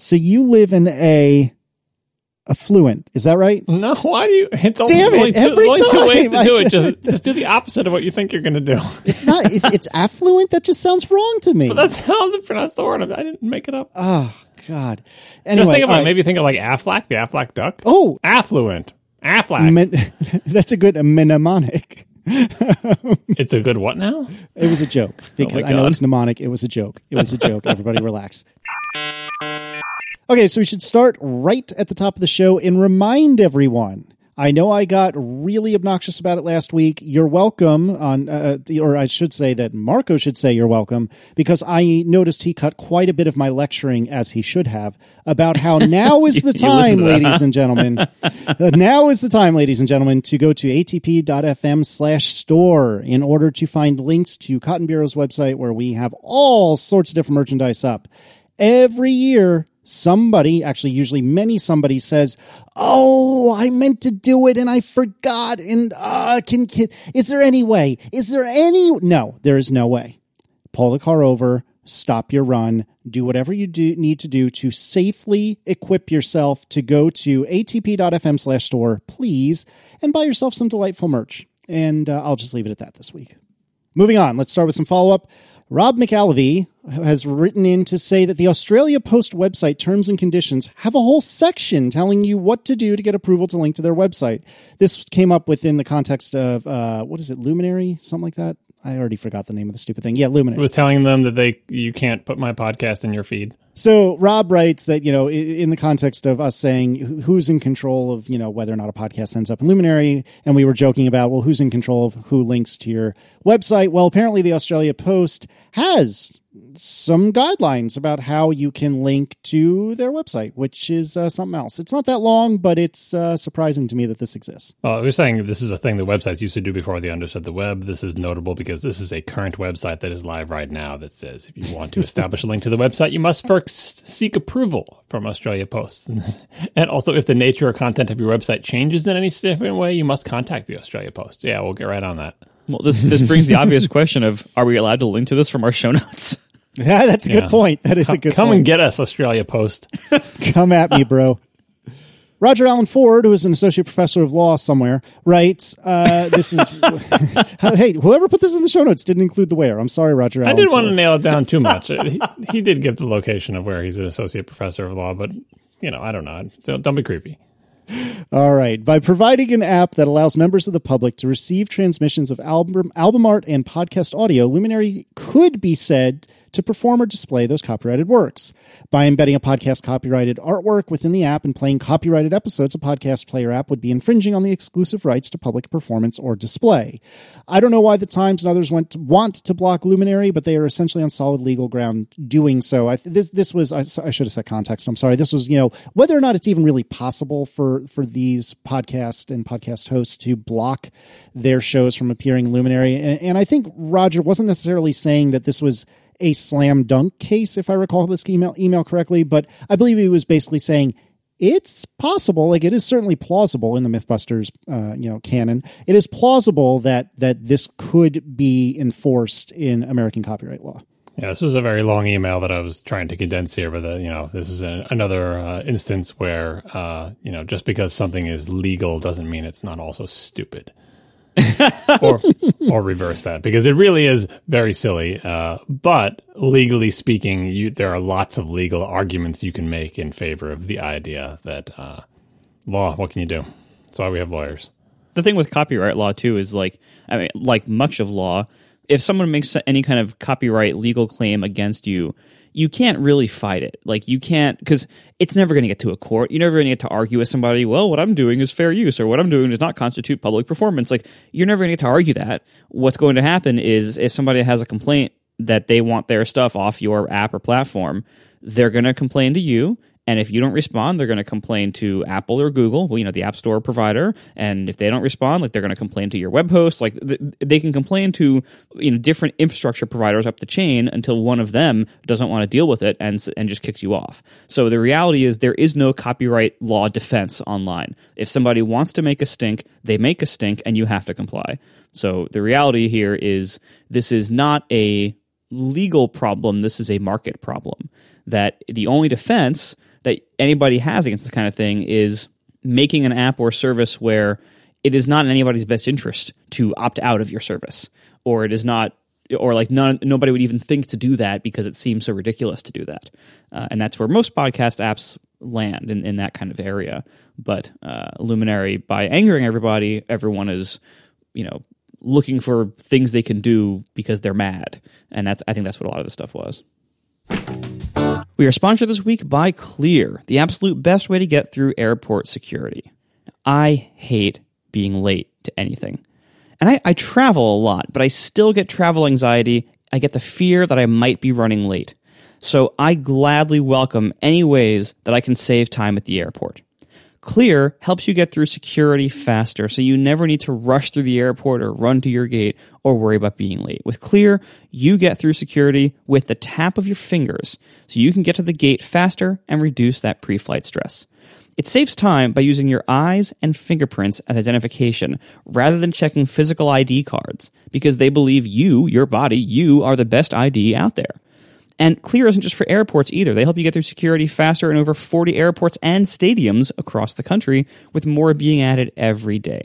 So you live in a affluent. Is that right? No, why do you? It's only, Damn it, only, two, only two ways to do it. Just, just do the opposite of what you think you're going to do. It's not. It's, it's affluent. That just sounds wrong to me. But that's how they pronounce the word. I didn't make it up. oh God. Anyway, Just think about right. Maybe think of like Aflac, the Aflac duck. Oh, Affluent. Aflac. men- that's a good a mnemonic. it's a good what now? It was a joke oh because my I know it's mnemonic. It was a joke. It was a joke. Everybody relax. Okay, so we should start right at the top of the show and remind everyone. I know I got really obnoxious about it last week. You're welcome on, uh, the- or I should say that Marco should say you're welcome because I noticed he cut quite a bit of my lecturing as he should have about how now is the time, ladies and gentlemen. Uh, now is the time, ladies and gentlemen, to go to atp.fm slash store in order to find links to Cotton Bureau's website where we have all sorts of different merchandise up. Every year, somebody, actually, usually many somebody says, Oh, I meant to do it and I forgot. And uh, can, can, is there any way? Is there any? No, there is no way pull the car over, stop your run, do whatever you do need to do to safely equip yourself to go to atp.fm slash store, please, and buy yourself some delightful merch. And uh, I'll just leave it at that this week. Moving on, let's start with some follow up. Robb McAlavey has written in to say that the Australia Post website terms and conditions have a whole section telling you what to do to get approval to link to their website. This came up within the context of, uh, what is it, Luminary? Something like that? I already forgot the name of the stupid thing. Yeah, It Luminary. was telling them that they you can't put my podcast in your feed. So Robb writes that you know, in the context of us saying who's in control of you know whether or not a podcast ends up in Luminary, and we were joking about well, who's in control of who links to your website? Well, apparently the Australia Post has some guidelines about how you can link to their website, which is uh, something else. It's not that long, but it's uh, surprising to me that this exists. Well, I was saying this is a thing the websites used to do before they understood the web. This is notable because this is a current website that is live right now that says if you want to establish a link to the website, you must first seek approval from Australia Post. And also, if the nature or content of your website changes in any significant way, you must contact the Australia Post. Yeah, we'll get right on that. Well, this this brings the obvious question of: Are we allowed to link to this from our show notes? Yeah, that's a Yeah. good point. That is a good Come point. and get us, Australia Post. Come at me, bro. Roger Allen Ford, who is an associate professor of law somewhere, writes, uh, this is, hey, whoever put this in the show notes didn't include the where. I'm sorry, Roger I Allen. didn't want to Ford. nail it down too much. he, he did give the location of where he's an associate professor of law, but you know, I don't know. Don't, don't be creepy. All right. By providing an app that allows members of the public to receive transmissions of album, album art and podcast audio, Luminary could be said to perform or display those copyrighted works. By embedding a podcast copyrighted artwork within the app and playing copyrighted episodes, a podcast player app would be infringing on the exclusive rights to public performance or display. I don't know why the Times and others went to, want to block Luminary, but they are essentially on solid legal ground doing so. I, this this was I, I should have said context. I'm sorry. This was you know whether or not it's even really possible for for these podcast and podcast hosts to block their shows from appearing Luminary. And, and I think Roger wasn't necessarily saying that this was a slam dunk case, if I recall this email email correctly, but I believe he was basically saying it's possible like it is certainly plausible in the mythbusters uh, you know canon it is plausible that that this could be enforced in american copyright law Yeah, this was a very long email that I was trying to condense here, but uh, you know, this is an, another uh, instance where uh, you know, just because something is legal doesn't mean it's not also stupid. or or reverse that because it really is very silly. Uh, but legally speaking, you, there are lots of legal arguments you can make in favor of the idea that uh, law. What can you do? That's why we have lawyers. the thing with copyright law too is like I mean, like much of law, if someone makes any kind of copyright legal claim against you, you can't really fight it. Like you can't because it's never going to get to a court. You're never going to get to argue with somebody. Well, what I'm doing is fair use, or what I'm doing does not constitute public performance. Like you're never going to get to argue that. What's going to happen is if somebody has a complaint that they want their stuff off your app or platform, they're going to complain to you. And if you don't respond, they're going to complain to Apple or Google, well, you know, the App Store provider. And if they don't respond, like they're going to complain to your web host. Like th- they can complain to you know different infrastructure providers up the chain until one of them doesn't want to deal with it and and just kicks you off. So the reality is there is no copyright law defense online. If somebody wants to make a stink, they make a stink, and you have to comply. So the reality here is this is not a legal problem. This is a market problem. That the only defense that anybody has against this kind of thing is making an app or service where it is not in anybody's best interest to opt out of your service, or it is not, or like none, nobody would even think to do that because it seems so ridiculous to do that. Uh, and that's where most podcast apps land in, in that kind of area. But uh, Luminary, by angering everybody, everyone is, you know, looking for things they can do because they're mad, and that's I think that's what a lot of this stuff was. We are sponsored this week by Clear, the absolute best way to get through airport security. I hate being late to anything. And I, I, travel a lot, but I still get travel anxiety. I get the fear that I might be running late. So I gladly welcome any ways that I can save time at the airport. Clear helps you get through security faster so you never need to rush through the airport or run to your gate or worry about being late. With Clear, you get through security with the tap of your fingers so you can get to the gate faster and reduce that pre flight stress. It saves time by using your eyes and fingerprints as identification rather than checking physical ID cards because they believe you, your body, you are the best ID out there. And Clear isn't just for airports either. They help you get through security faster in over 40 airports and stadiums across the country, with more being added every day.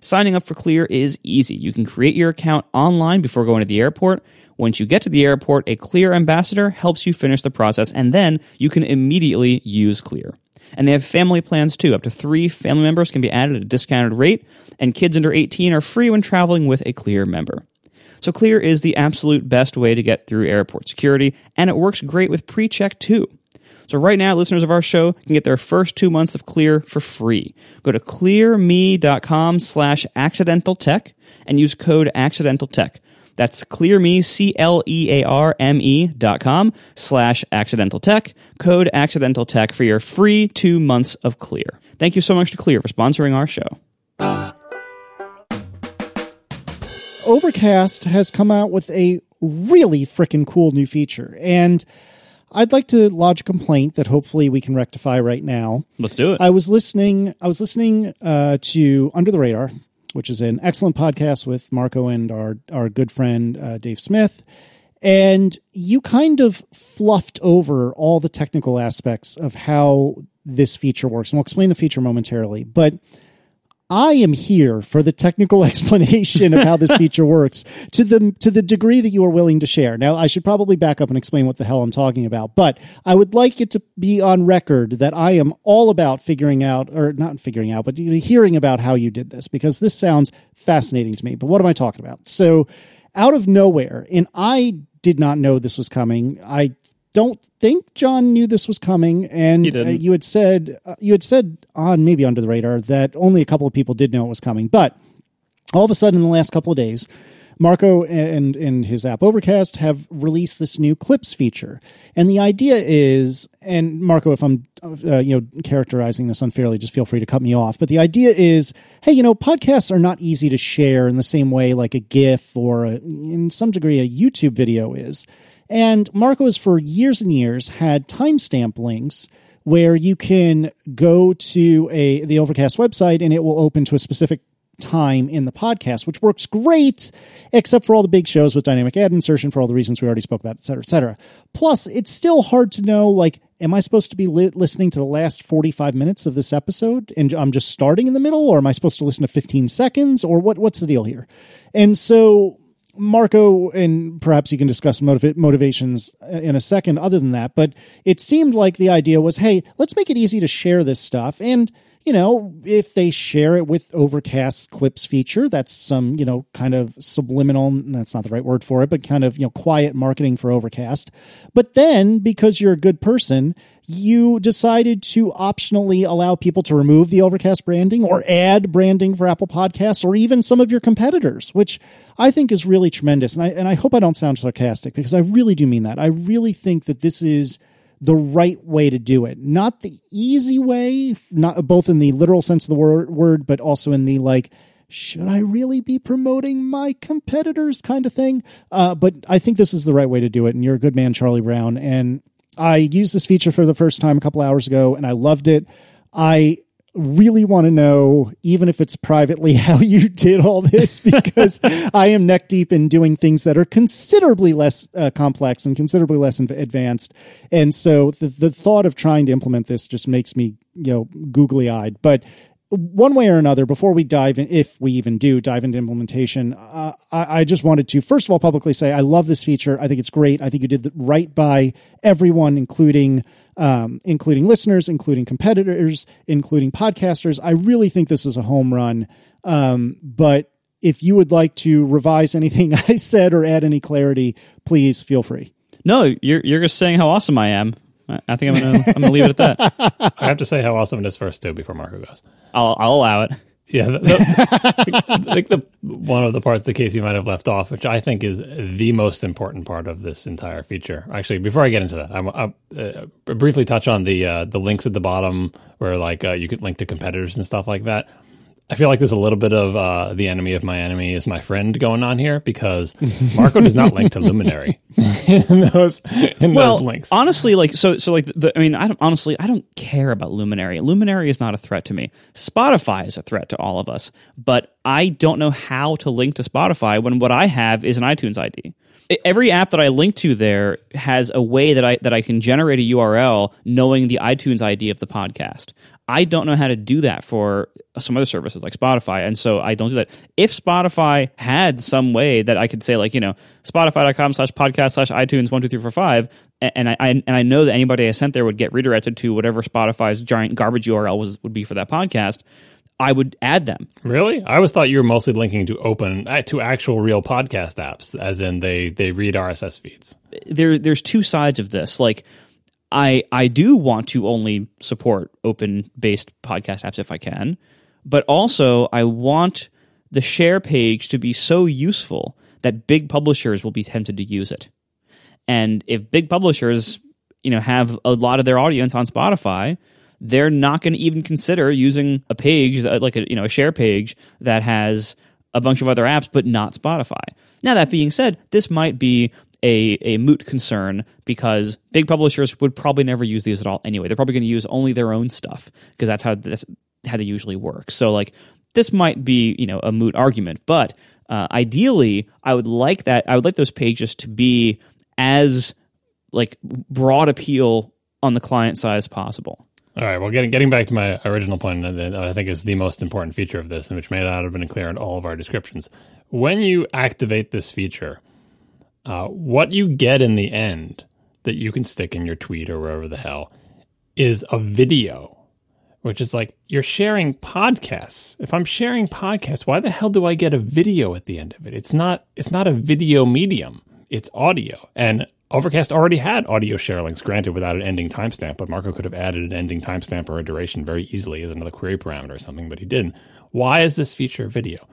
Signing up for Clear is easy. You can create your account online before going to the airport. Once you get to the airport, a Clear ambassador helps you finish the process, and then you can immediately use Clear. And they have family plans too. Up to three family members can be added at a discounted rate, and kids under 18 are free when traveling with a Clear member. So Clear is the absolute best way to get through airport security, and it works great with pre-check too. So right now, listeners of our show can get their first two months of Clear for free. Go to clearme.com slash accidental tech and use code accidental tech. That's clearme, C-L-E-A-R-M-E dot com slash accidental tech, code accidental tech for your free two months of Clear. Thank you so much to Clear for sponsoring our show. Overcast has come out with a really freaking cool new feature. And I'd like to lodge a complaint that hopefully we can rectify right now. Let's do it. I was listening I was listening uh, to Under the Radar, which is an excellent podcast with Marco and our our good friend uh, Dave Smith. And you kind of fluffed over all the technical aspects of how this feature works. And we'll explain the feature momentarily. But I am here for the technical explanation of how this feature works to the to the degree that you are willing to share. Now, I should probably back up and explain what the hell I'm talking about, but I would like it to be on record that I am all about figuring out or not figuring out, but hearing about how you did this because this sounds fascinating to me. But what am I talking about? So, out of nowhere, and I did not know this was coming. I don't think John knew this was coming, and uh, you had said uh, you had said on maybe under the radar that only a couple of people did know it was coming. But all of a sudden, in the last couple of days, Marco and and his app Overcast have released this new clips feature, and the idea is, and Marco, if I'm uh, you know characterizing this unfairly, just feel free to cut me off. But the idea is, hey, you know, podcasts are not easy to share in the same way like a GIF or a, in some degree a YouTube video is. And Marco has for years and years had timestamp links where you can go to a the Overcast website and it will open to a specific time in the podcast, which works great, except for all the big shows with dynamic ad insertion for all the reasons we already spoke about, et cetera, et cetera. Plus, it's still hard to know, like, am I supposed to be li- listening to the last 45 minutes of this episode and I'm just starting in the middle, or am I supposed to listen to 15 seconds, or what, what's the deal here? And so Marco, and perhaps you can discuss motiv- motivations uh, in a second, other than that, but it seemed like the idea was hey, let's make it easy to share this stuff. And, you know, if they share it with Overcast Clips feature, that's some, you know, kind of subliminal, that's not the right word for it, but kind of, you know, quiet marketing for Overcast. But then, because you're a good person, you decided to optionally allow people to remove the Overcast branding or add branding for Apple Podcasts or even some of your competitors, which I think is really tremendous. And I, and I hope I don't sound sarcastic because I really do mean that. I really think that this is the right way to do it. Not the easy way, not both in the literal sense of the word, word but also in the like, should I really be promoting my competitors kind of thing? Uh, but I think this is the right way to do it. And you're a good man, Charlie Brown. And I used this feature for the first time a couple hours ago and I loved it. I really want to know, even if it's privately, how you did all this because I am neck deep in doing things that are considerably less uh, complex and considerably less advanced. And so the, the thought of trying to implement this just makes me, you know, googly eyed. But one way or another, before we dive in, if we even do dive into implementation, uh, I, I, just wanted to first of all publicly say I love this feature. I think it's great. I think you did right by everyone, including um, including listeners, including competitors, including podcasters. I really think this is a home run. Um, but if you would like to revise anything I said or add any clarity, please feel free. No, you're you're just saying how awesome I am. I think I'm gonna I'm gonna leave it at that. I have to say how awesome it is first too before Marco goes. I'll I'll allow it. Yeah, the, the, I think the one of the parts that Casey might have left off, which I think is the most important part of this entire feature. Actually, before I get into that, I'm, I'll uh, briefly touch on the uh, the links at the bottom where like uh, you could link to competitors and stuff like that. I feel like there's a little bit of uh, the enemy of my enemy is my friend going on here because Marco does not link to Luminary in those in well, those links. Honestly, like so so like the, I mean, I don't honestly I don't care about Luminary. Luminary is not a threat to me. Spotify is a threat to all of us, but I don't know how to link to Spotify when what I have is an iTunes ID every app that I link to there has a way that I that I can generate a URL knowing the iTunes ID of the podcast. I don't know how to do that for some other services like Spotify, and so I don't do that. If Spotify had some way that I could say like you know Spotify.com slash podcast slash iTunes one two three four five, and I, I and I know that anybody I sent there would get redirected to whatever Spotify's giant garbage URL was would be for that podcast I would add them. Really? I always thought you were mostly linking to open uh, to actual real podcast apps, as in they they read RSS feeds. There, there's two sides of this. Like, I I do want to only support open based podcast apps if I can, but also I want the share page to be so useful that big publishers will be tempted to use it. And if big publishers, you know, have a lot of their audience on Spotify, they're not going to even consider using a page like a you know a share page that has a bunch of other apps but not Spotify. Now that being said, this might be a, a moot concern because big publishers would probably never use these at all anyway. They're probably going to use only their own stuff because that's how this how they usually work. So like this might be you know a moot argument, but uh, ideally I would like that I would like those pages to be as like broad appeal on the client side as possible. All right. Well, getting getting back to my original point, that I think is the most important feature of this, and which may not have been clear in all of our descriptions. When you activate this feature, uh, what you get in the end that you can stick in your tweet or wherever the hell is a video, which is like you're sharing podcasts. If I'm sharing podcasts, why the hell do I get a video at the end of it? It's not. It's not a video medium. It's audio, and Overcast already had audio share links, granted without an ending timestamp, but Marco could have added an ending timestamp or a duration very easily as another query parameter or something, but he didn't. Why is this feature video?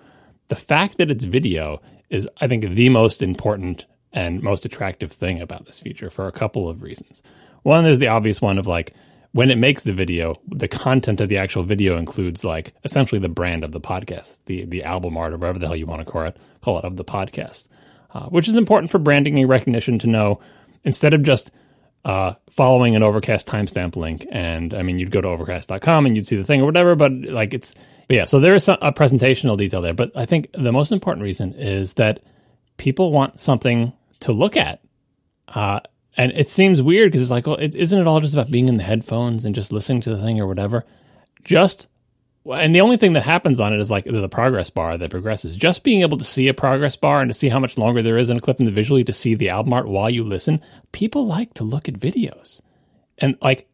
The fact that it's video is, I think, the most important and most attractive thing about this feature for a couple of reasons. One, there's the obvious one of like, when it makes the video, the content of the actual video includes like essentially the brand of the podcast, the the album art or whatever the hell you want to call it, call it of the podcast uh, which is important for branding and recognition to know instead of just uh, following an Overcast timestamp link. And I mean, you'd go to overcast.com and you'd see the thing or whatever, but like it's, but yeah, so there is a presentational detail there. But I think the most important reason is that people want something to look at. Uh, and it seems weird because it's like, well, isn't it all just about being in the headphones and just listening to the thing or whatever? Just and the only thing that happens on it is like there's a progress bar that progresses. Just being able to see a progress bar and to see how much longer there is in a clip individually to see the album art while you listen, people like to look at videos. And like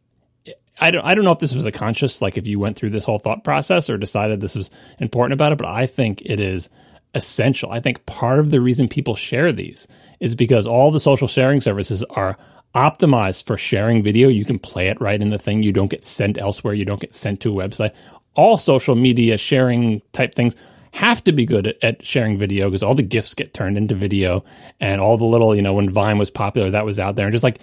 I don't I don't know if this was a conscious like if you went through this whole thought process or decided this was important about it, but I think it is essential. I think part of the reason people share these is because all the social sharing services are optimized for sharing video. You can play it right in the thing. You don't get sent elsewhere. You don't get sent to a website all social media sharing type things have to be good at, at sharing video because all the gifs get turned into video and all the little, you know, when Vine was popular, that was out there. And just like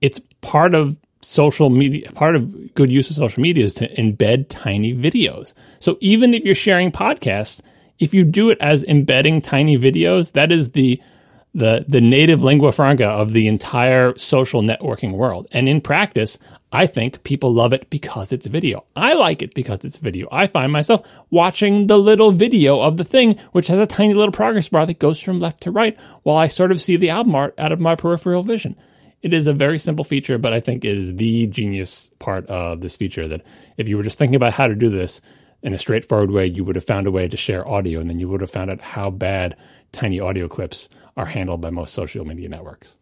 it's part of social media, part of good use of social media is to embed tiny videos. So even if you're sharing podcasts, if you do it as embedding tiny videos, that is the the the native lingua franca of the entire social networking world. And in practice, I think people love it because it's video. I like it because it's video. I find myself watching the little video of the thing, which has a tiny little progress bar that goes from left to right while I sort of see the album art out of my peripheral vision. It is a very simple feature, but I think it is the genius part of this feature that if you were just thinking about how to do this in a straightforward way, you would have found a way to share audio and then you would have found out how bad tiny audio clips are handled by most social media networks.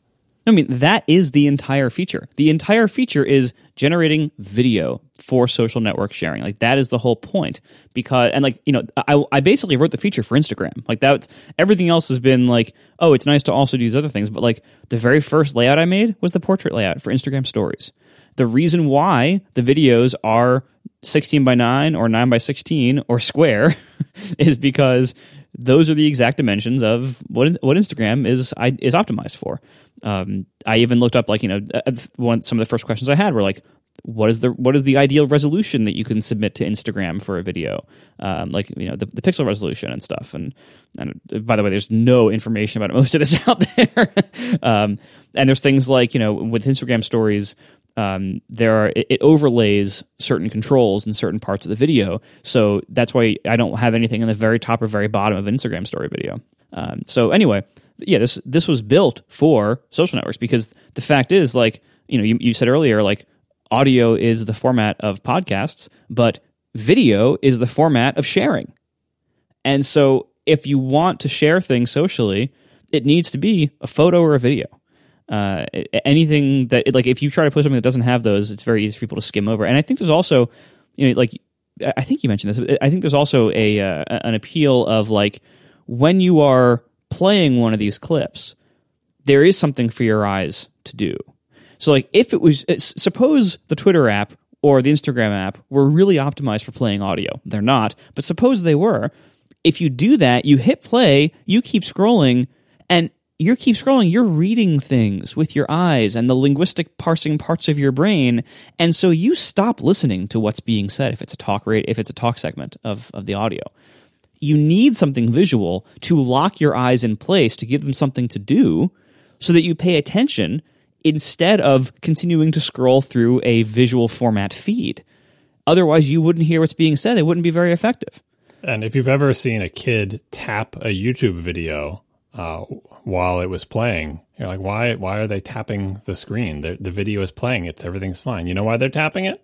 I mean, that is the entire feature. The entire feature is generating video for social network sharing. Like that is the whole point. Because and like you know, I I basically wrote the feature for Instagram. Like that, everything else has been like, oh, it's nice to also do these other things. But like the very first layout I made was the portrait layout for Instagram Stories. The reason why the videos are 16 by 9 or 9 by 16 or square is because those are the exact dimensions of what what Instagram is is optimized for. Um, I even looked up like you know uh, one some of the first questions I had were like what is the what is the ideal resolution that you can submit to Instagram for a video, um, like you know the, the pixel resolution and stuff. And and by the way, there's no information about most of this out there. um, and there's things like you know with Instagram stories, um, there are it, it, overlays certain controls in certain parts of the video. So that's why I don't have anything in the very top or very bottom of an Instagram story video. Um, so anyway, yeah, this this was built for social networks because the fact is, like you know, you, you said earlier, like audio is the format of podcasts, but video is the format of sharing. And so if you want to share things socially, it needs to be a photo or a video. Uh, anything that like if you try to put something that doesn't have those, it's very easy for people to skim over. And I think there's also, you know, like I think you mentioned this. I think there's also a uh, an appeal of like when you are playing one of these clips, there is something for your eyes to do. So, like, if it was, suppose the Twitter app or the Instagram app were really optimized for playing audio. They're not, but suppose they were. If you do that, you hit play, you keep scrolling, and you keep scrolling, you're reading things with your eyes and the linguistic parsing parts of your brain. And so you stop listening to what's being said if it's a talk rate, if it's a talk segment of, of the audio you need something visual to lock your eyes in place to give them something to do so that you pay attention instead of continuing to scroll through a visual format feed. Otherwise, you wouldn't hear what's being said. It wouldn't be very effective. And if you've ever seen a kid tap a YouTube video uh, while it was playing, you're like, why? Why are they tapping the screen? The, the video is playing. It's everything's fine. You know why they're tapping it?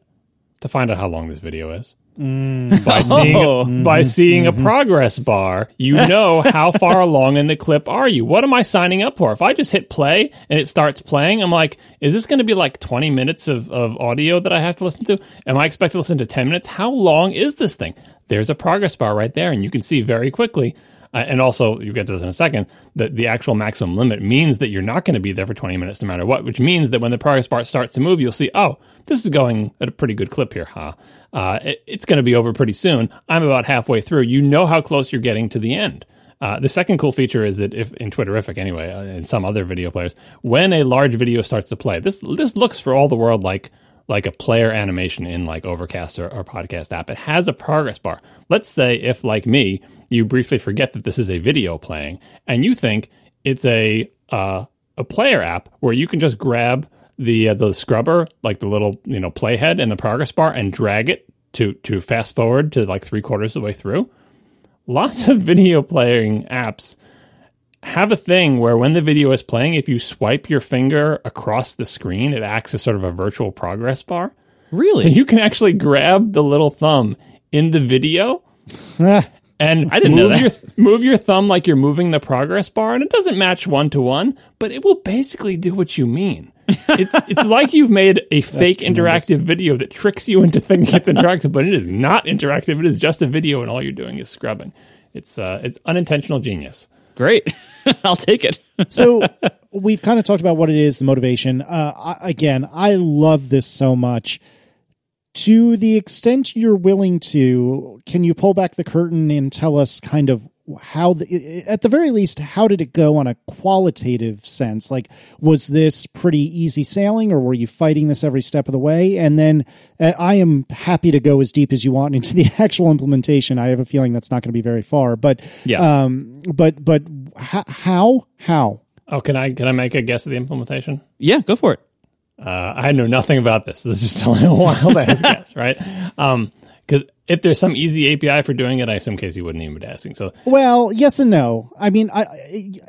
To find out how long this video is. Mm. By seeing oh. by seeing mm-hmm. a progress bar, you know how far along in the clip are you. What am I signing up for? If I just hit play and it starts playing, I'm like, is this going to be like 20 minutes of, of audio that I have to listen to? Am I expected to listen to 10 minutes? How long is this thing? There's a progress bar right there, and you can see very quickly uh, and also, you get to this in a second, that the actual maximum limit means that you're not going to be there for 20 minutes no matter what, which means that when the progress bar starts to move, you'll see, oh, this is going at a pretty good clip here, huh? Uh, it, it's going to be over pretty soon. I'm about halfway through. You know how close you're getting to the end. Uh, the second cool feature is that if in Twitterrific anyway, uh, in some other video players, when a large video starts to play, this this looks for all the world like like a player animation in like Overcast or, or podcast app. It has a progress bar. Let's say if like me, you briefly forget that this is a video playing, and you think it's a uh, a player app where you can just grab the uh, the scrubber, like the little you know playhead and the progress bar, and drag it to to fast forward to like three quarters of the way through. Lots of video playing apps have a thing where when the video is playing, if you swipe your finger across the screen, it acts as sort of a virtual progress bar. Really? So you can actually grab the little thumb in the video and I didn't move know that. Your, move your thumb like you're moving the progress bar, and it doesn't match one to one, but it will basically do what you mean. it's, it's like you've made a fake interactive video that tricks you into thinking it's interactive, but it is not interactive. It is just a video, and all you're doing is scrubbing. It's uh, it's unintentional genius. Great. I'll take it. so we've kind of talked about what it is, the motivation. Uh, I, again, I love this so much. To the extent you're willing to, can you pull back the curtain and tell us kind of how the, at the very least how did it go on a qualitative sense like was this pretty easy sailing or were you fighting this every step of the way and then uh, i am happy to go as deep as you want into the actual implementation i have a feeling that's not going to be very far but yeah um but but how how Oh, can I can I make a guess at the implementation? Yeah, go for it. Uh, I know nothing about this. This is just a wild ass guess, right? Um, because if there's some easy API for doing it, I assume Casey wouldn't even be asking. So Well, yes and no. I mean, I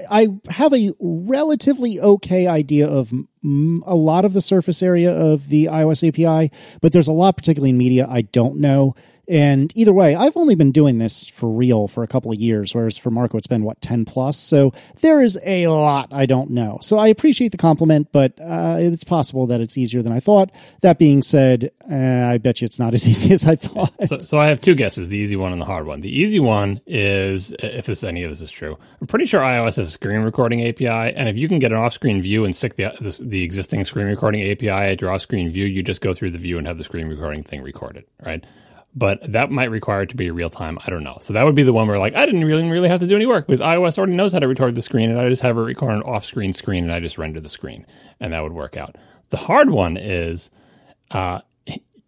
I have a relatively okay idea of a lot of the surface area of the iOS API, but there's a lot, particularly in media, I don't know. And either way, I've only been doing this for real for a couple of years, whereas for Marco, it's been what ten plus. So there is a lot I don't know. So I appreciate the compliment, but uh, it's possible that it's easier than I thought. That being said, uh, I bet you it's not as easy as I thought. So, so I have two guesses: the easy one and the hard one. The easy one is, if this any of this is true, I'm pretty sure iOS has a screen recording API, and if you can get an off-screen view and stick the the, the existing screen recording API at your off-screen view, you just go through the view and have the screen recording thing recorded, right? But that might require it to be real time. I don't know. So that would be the one where like I didn't really really have to do any work because iOS already knows how to record the screen, and I just have it record an off-screen screen, and I just render the screen, and that would work out. The hard one is, uh,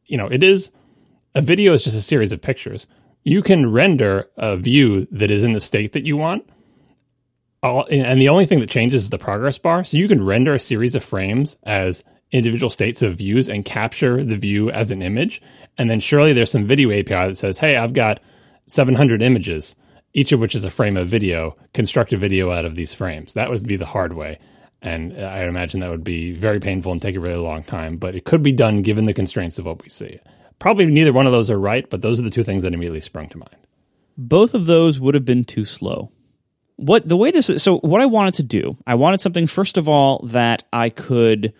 you know, it is a video is just a series of pictures. You can render a view that is in the state that you want. All, and the only thing that changes is the progress bar. So you can render a series of frames as individual states of views and capture the view as an image. And then surely there's some video API that says, hey, I've got 700 images, each of which is a frame of video. Construct a video out of these frames. That would be the hard way. And I imagine that would be very painful and take a really long time, but it could be done given the constraints of what we see. Probably neither one of those are right, but those are the two things that immediately sprung to mind. Both of those would have been too slow. What the way this is, so what I wanted to do, I wanted something first of all that I could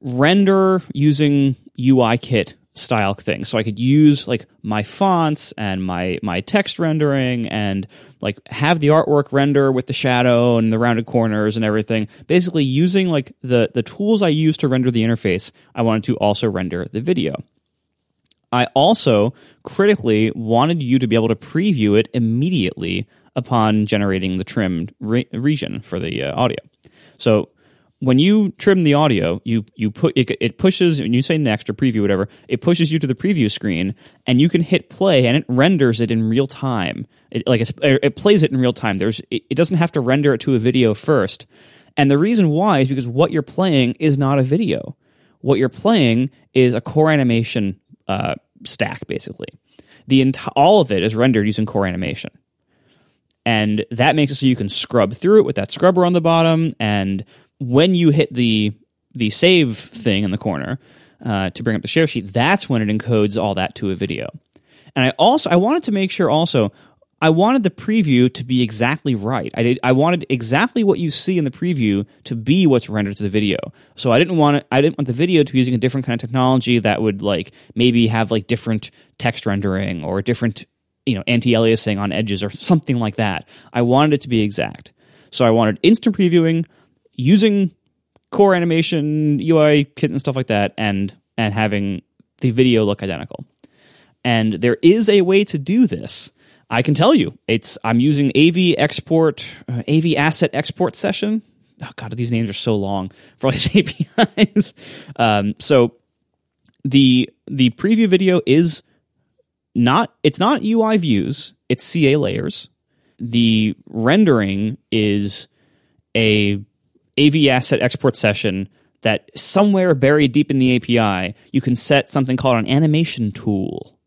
render using UIKit style thing. So I could use like my fonts and my my text rendering and like have the artwork render with the shadow and the rounded corners and everything. Basically using like the the tools I use to render the interface, I wanted to also render the video. I also critically wanted you to be able to preview it immediately upon generating the trimmed re- region for the uh, audio. So when you trim the audio, you you put it, it pushes when you say next or preview whatever, it pushes you to the preview screen, and you can hit play, and it renders it in real time. It, like it plays it in real time. There's it, it doesn't have to render it to a video first, and the reason why is because what you're playing is not a video. What you're playing is a core animation uh, stack, basically. The all of it is rendered using core animation and that makes it so you can scrub through it with that scrubber on the bottom and when you hit the the save thing in the corner uh, to bring up the share sheet that's when it encodes all that to a video and i also i wanted to make sure also i wanted the preview to be exactly right i did i wanted exactly what you see in the preview to be what's rendered to the video so i didn't want it i didn't want the video to be using a different kind of technology that would like maybe have like different text rendering or different you know anti-aliasing on edges or something like that. I wanted it to be exact. So I wanted instant previewing using core animation, UIKit and stuff like that and and having the video look identical. And there is a way to do this. I can tell you. It's I'm using AV export uh, AVAssetExportSession. Oh god, these names are so long for all these APIs. um, so the the preview video is not it's not UI views, it's CA layers. The rendering is a AVAssetExportSession that somewhere buried deep in the API, you can set something called an animation tool.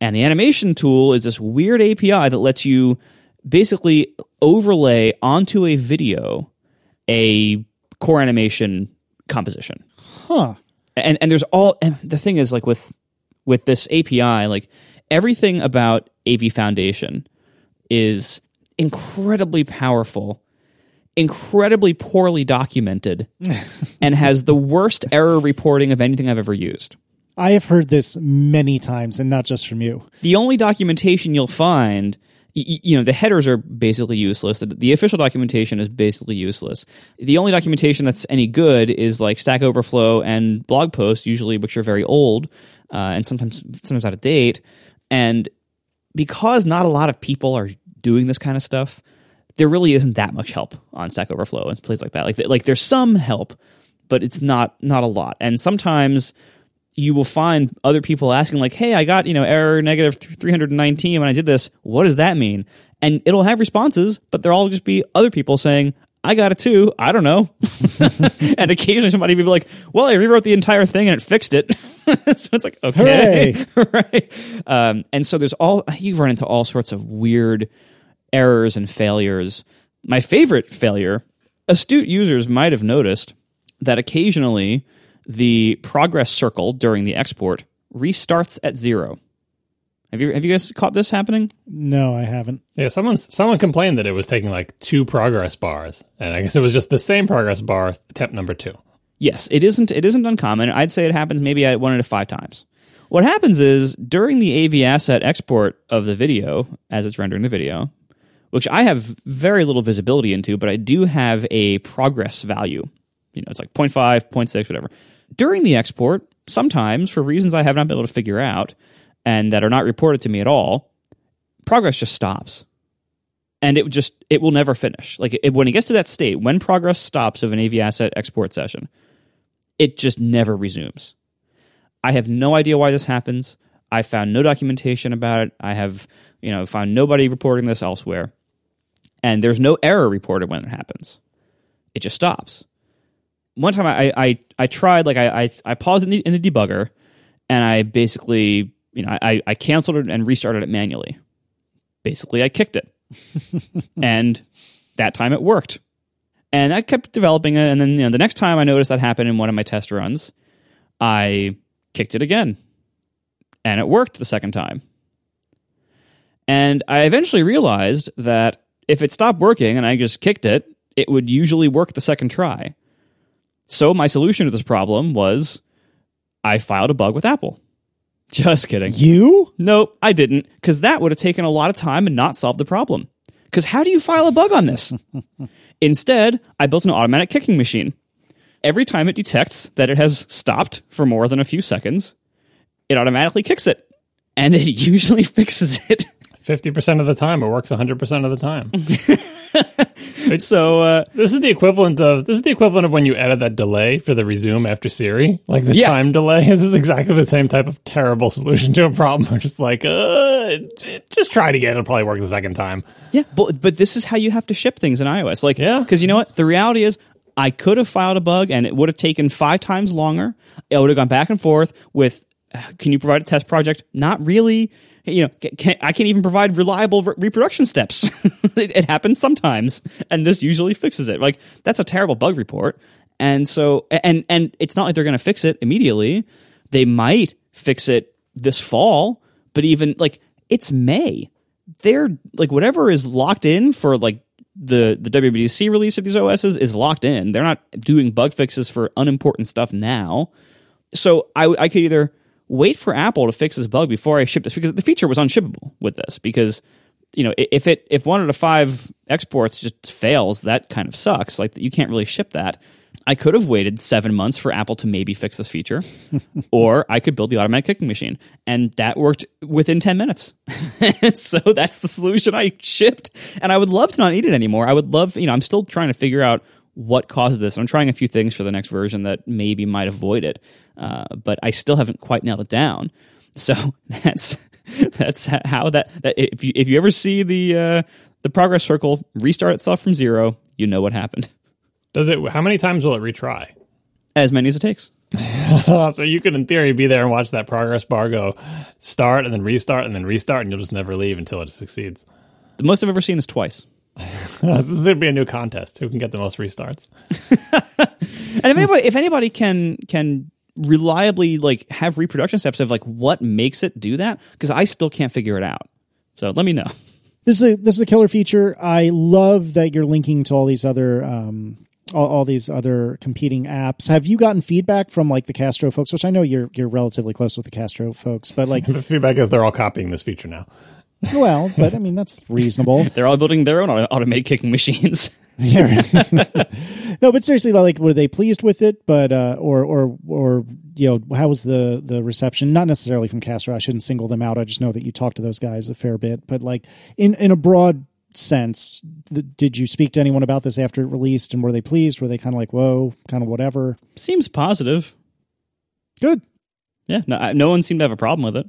And the animation tool is this weird API that lets you basically overlay onto a video a core animation composition. Huh. And and there's all and the thing is like with with this API, like everything about AVFoundation is incredibly powerful, incredibly poorly documented, and has the worst error reporting of anything I've ever used. I have heard this many times, and not just from you. The only documentation you'll find, y- you know, the headers are basically useless. The, the official documentation is basically useless. The only documentation that's any good is like Stack Overflow and blog posts, usually which are very old uh, and sometimes sometimes out of date. And because not a lot of people are doing this kind of stuff, there really isn't that much help on Stack Overflow and places like that. Like like there's some help, but it's not not a lot. And sometimes you will find other people asking like, "Hey, I got you know error negative 319 when I did this. What does that mean?" And it'll have responses, but they'll all just be other people saying, I got it too. I don't know. and occasionally somebody will be like, well, I rewrote the entire thing and it fixed it. so it's like, okay. right. Um, and so there's all, you've run into all sorts of weird errors and failures. My favorite failure, astute users might have noticed that occasionally the progress circle during the export restarts at zero. Have you have you guys caught this happening? No, I haven't. Yeah, someone someone complained that it was taking like two progress bars, and I guess it was just the same progress bar attempt number two. Yes, it isn't it isn't uncommon. I'd say it happens maybe at one out of five times. What happens is during the AV asset export of the video, as it's rendering the video, which I have very little visibility into, but I do have a progress value. You know, it's like 0.5, 0.6, whatever. During the export, sometimes for reasons I have not been able to figure out, and that are not reported to me at all, progress just stops. And it just it will never finish. Like it, when it gets to that state, when progress stops of an AVAssetExportSession, it just never resumes. I have no idea why this happens. I found no documentation about it. I have, you know, found nobody reporting this elsewhere. And there's no error reported when it happens. It just stops. One time I I, I tried like I, I I paused in the in the debugger and I basically you know, I, I canceled it and restarted it manually. Basically, I kicked it. and that time it worked. And I kept developing it. And then, you know, the next time I noticed that happened in one of my test runs, I kicked it again. And it worked the second time. And I eventually realized that if it stopped working and I just kicked it, it would usually work the second try. So my solution to this problem was I filed a bug with Apple. Just kidding. You? Nope, I didn't, because that would have taken a lot of time and not solved the problem. Because how do you file a bug on this? Instead, I built an automatic kicking machine. Every time it detects that it has stopped for more than a few seconds, it automatically kicks it. And it usually fixes it. 50% of the time, it works 100% of the time. so uh, this is the equivalent of this is the equivalent of when you added that delay for the resume after Siri, like the Yeah. time delay. This is exactly the same type of terrible solution to a problem. We're just like, uh, just try it again. It'll probably work the second time. Yeah, but but this is how you have to ship things in iOS. Like, Yeah. because you know what? The reality is, I could have filed a bug, and it would have taken five times longer. It would have gone back and forth with, uh, can you provide a test project? Not really. You know, ca- can, I can't even provide reliable re- reproduction steps. it, it happens sometimes, and this usually fixes it. Like that's a terrible bug report. And so, and and it's not like they're going to fix it immediately. They might fix it this fall, but even like it's May they're like whatever is locked in for like the the WWDC release of these OSs is locked in. They're not doing bug fixes for unimportant stuff now. So I I could either wait for Apple to fix this bug before I ship this because the feature was unshippable with this because you know if it if one out of five exports just fails that kind of sucks. Like you can't really ship that. I could have waited seven months for apple to maybe fix this feature or i could build the automatic kicking machine and that worked within 10 minutes. So that's the solution i shipped and i would love to not need it anymore. I would love you know i'm still trying to figure out what caused this i'm trying a few things for the next version that maybe might avoid it uh, but i still haven't quite nailed it down so that's that's how that, that if you if you ever see the uh, the progress circle restart itself from zero, you know what happened. Does it? How many times will it retry? As many as it takes. so you could, in theory, be there and watch that progress bar go start and then restart and then restart, and you'll just never leave until it succeeds. The most I've ever seen is twice. this is going to be a new contest. Who can get the most restarts? And if anybody if anybody can can reliably like have reproduction steps of like what makes it do that, because I still can't figure it out. So let me know. This is a this is a killer feature. I love that you're linking to all these other um all, all these other competing apps. Have you gotten feedback from like the Castro folks, which I know you're you're relatively close with the Castro folks, but like The feedback is they're all copying this feature now. Well, but I mean that's reasonable. They're all building their own auto- automated kicking machines. Yeah. no, but seriously, like, were they pleased with it? But uh, or or or you know, how was the the reception? Not necessarily from Castro. I shouldn't single them out. I just know that you talked to those guys a fair bit. But like in in a broad sense, th- did you speak to anyone about this after it released? And were they pleased? Were they kind of like, whoa, kind of whatever? Seems positive. Good. Yeah, no, I- no one seemed to have a problem with it.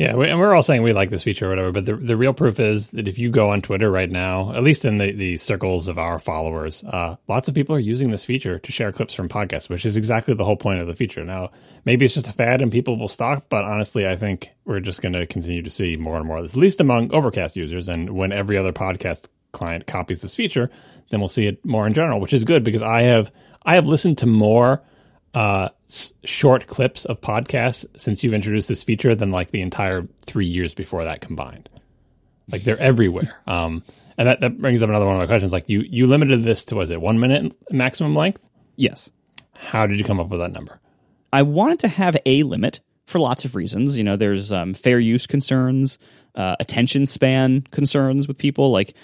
Yeah, we, and we're all saying we like this feature or whatever, but the, the real proof is that if you go on Twitter right now, at least in the, the circles of our followers, uh, lots of people are using this feature to share clips from podcasts, which is exactly the whole point of the feature. Now, maybe it's just a fad and people will stop, but honestly, I think we're just going to continue to see more and more of this, at least among Overcast users. And when every other podcast client copies this feature, then we'll see it more in general, which is good because I have I have listened to more uh, s- short clips of podcasts since you've introduced this feature than like the entire three years before that combined. Like they're everywhere. Um, and that, that brings up another one of my questions. Like you, you limited this to, was it one minute maximum length? Yes. How did you come up with that number? I wanted to have a limit for lots of reasons. You know, there's um, fair use concerns, uh, attention span concerns with people. Like,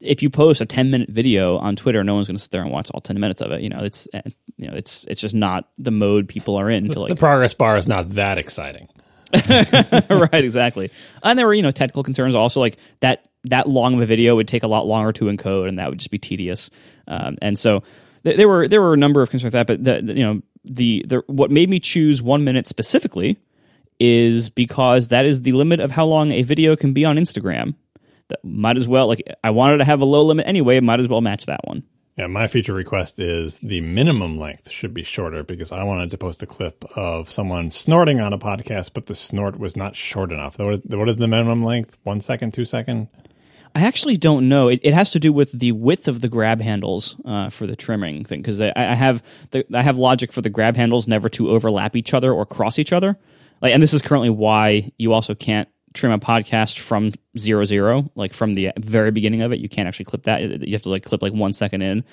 if you post a 10 minute video on Twitter, no one's going to sit there and watch all 10 minutes of it. You know, it's eh, you know, it's it's just not the mode people are in to The like progress bar is not that exciting. right, exactly. And there were, you know, technical concerns also like that that long of a video would take a lot longer to encode and that would just be tedious. Um, and so th- there were there were a number of concerns with that, but the, the- you know, the, the what made me choose 1 minute specifically is because that is the limit of how long a video can be on Instagram. That might as well like I wanted to have a low limit anyway, might as well match that one. Yeah, my feature request is the minimum length should be shorter because I wanted to post a clip of someone snorting on a podcast, but the snort was not short enough. What is, what is the minimum length? One second, two second? I actually don't know. It, it has to do with the width of the grab handles uh, for the trimming thing because I, I have the I have logic for the grab handles never to overlap each other or cross each other. Like, and this is currently why you also can't trim a podcast from zero zero, like from the very beginning of it. You can't actually clip that. You have to like clip like one second in.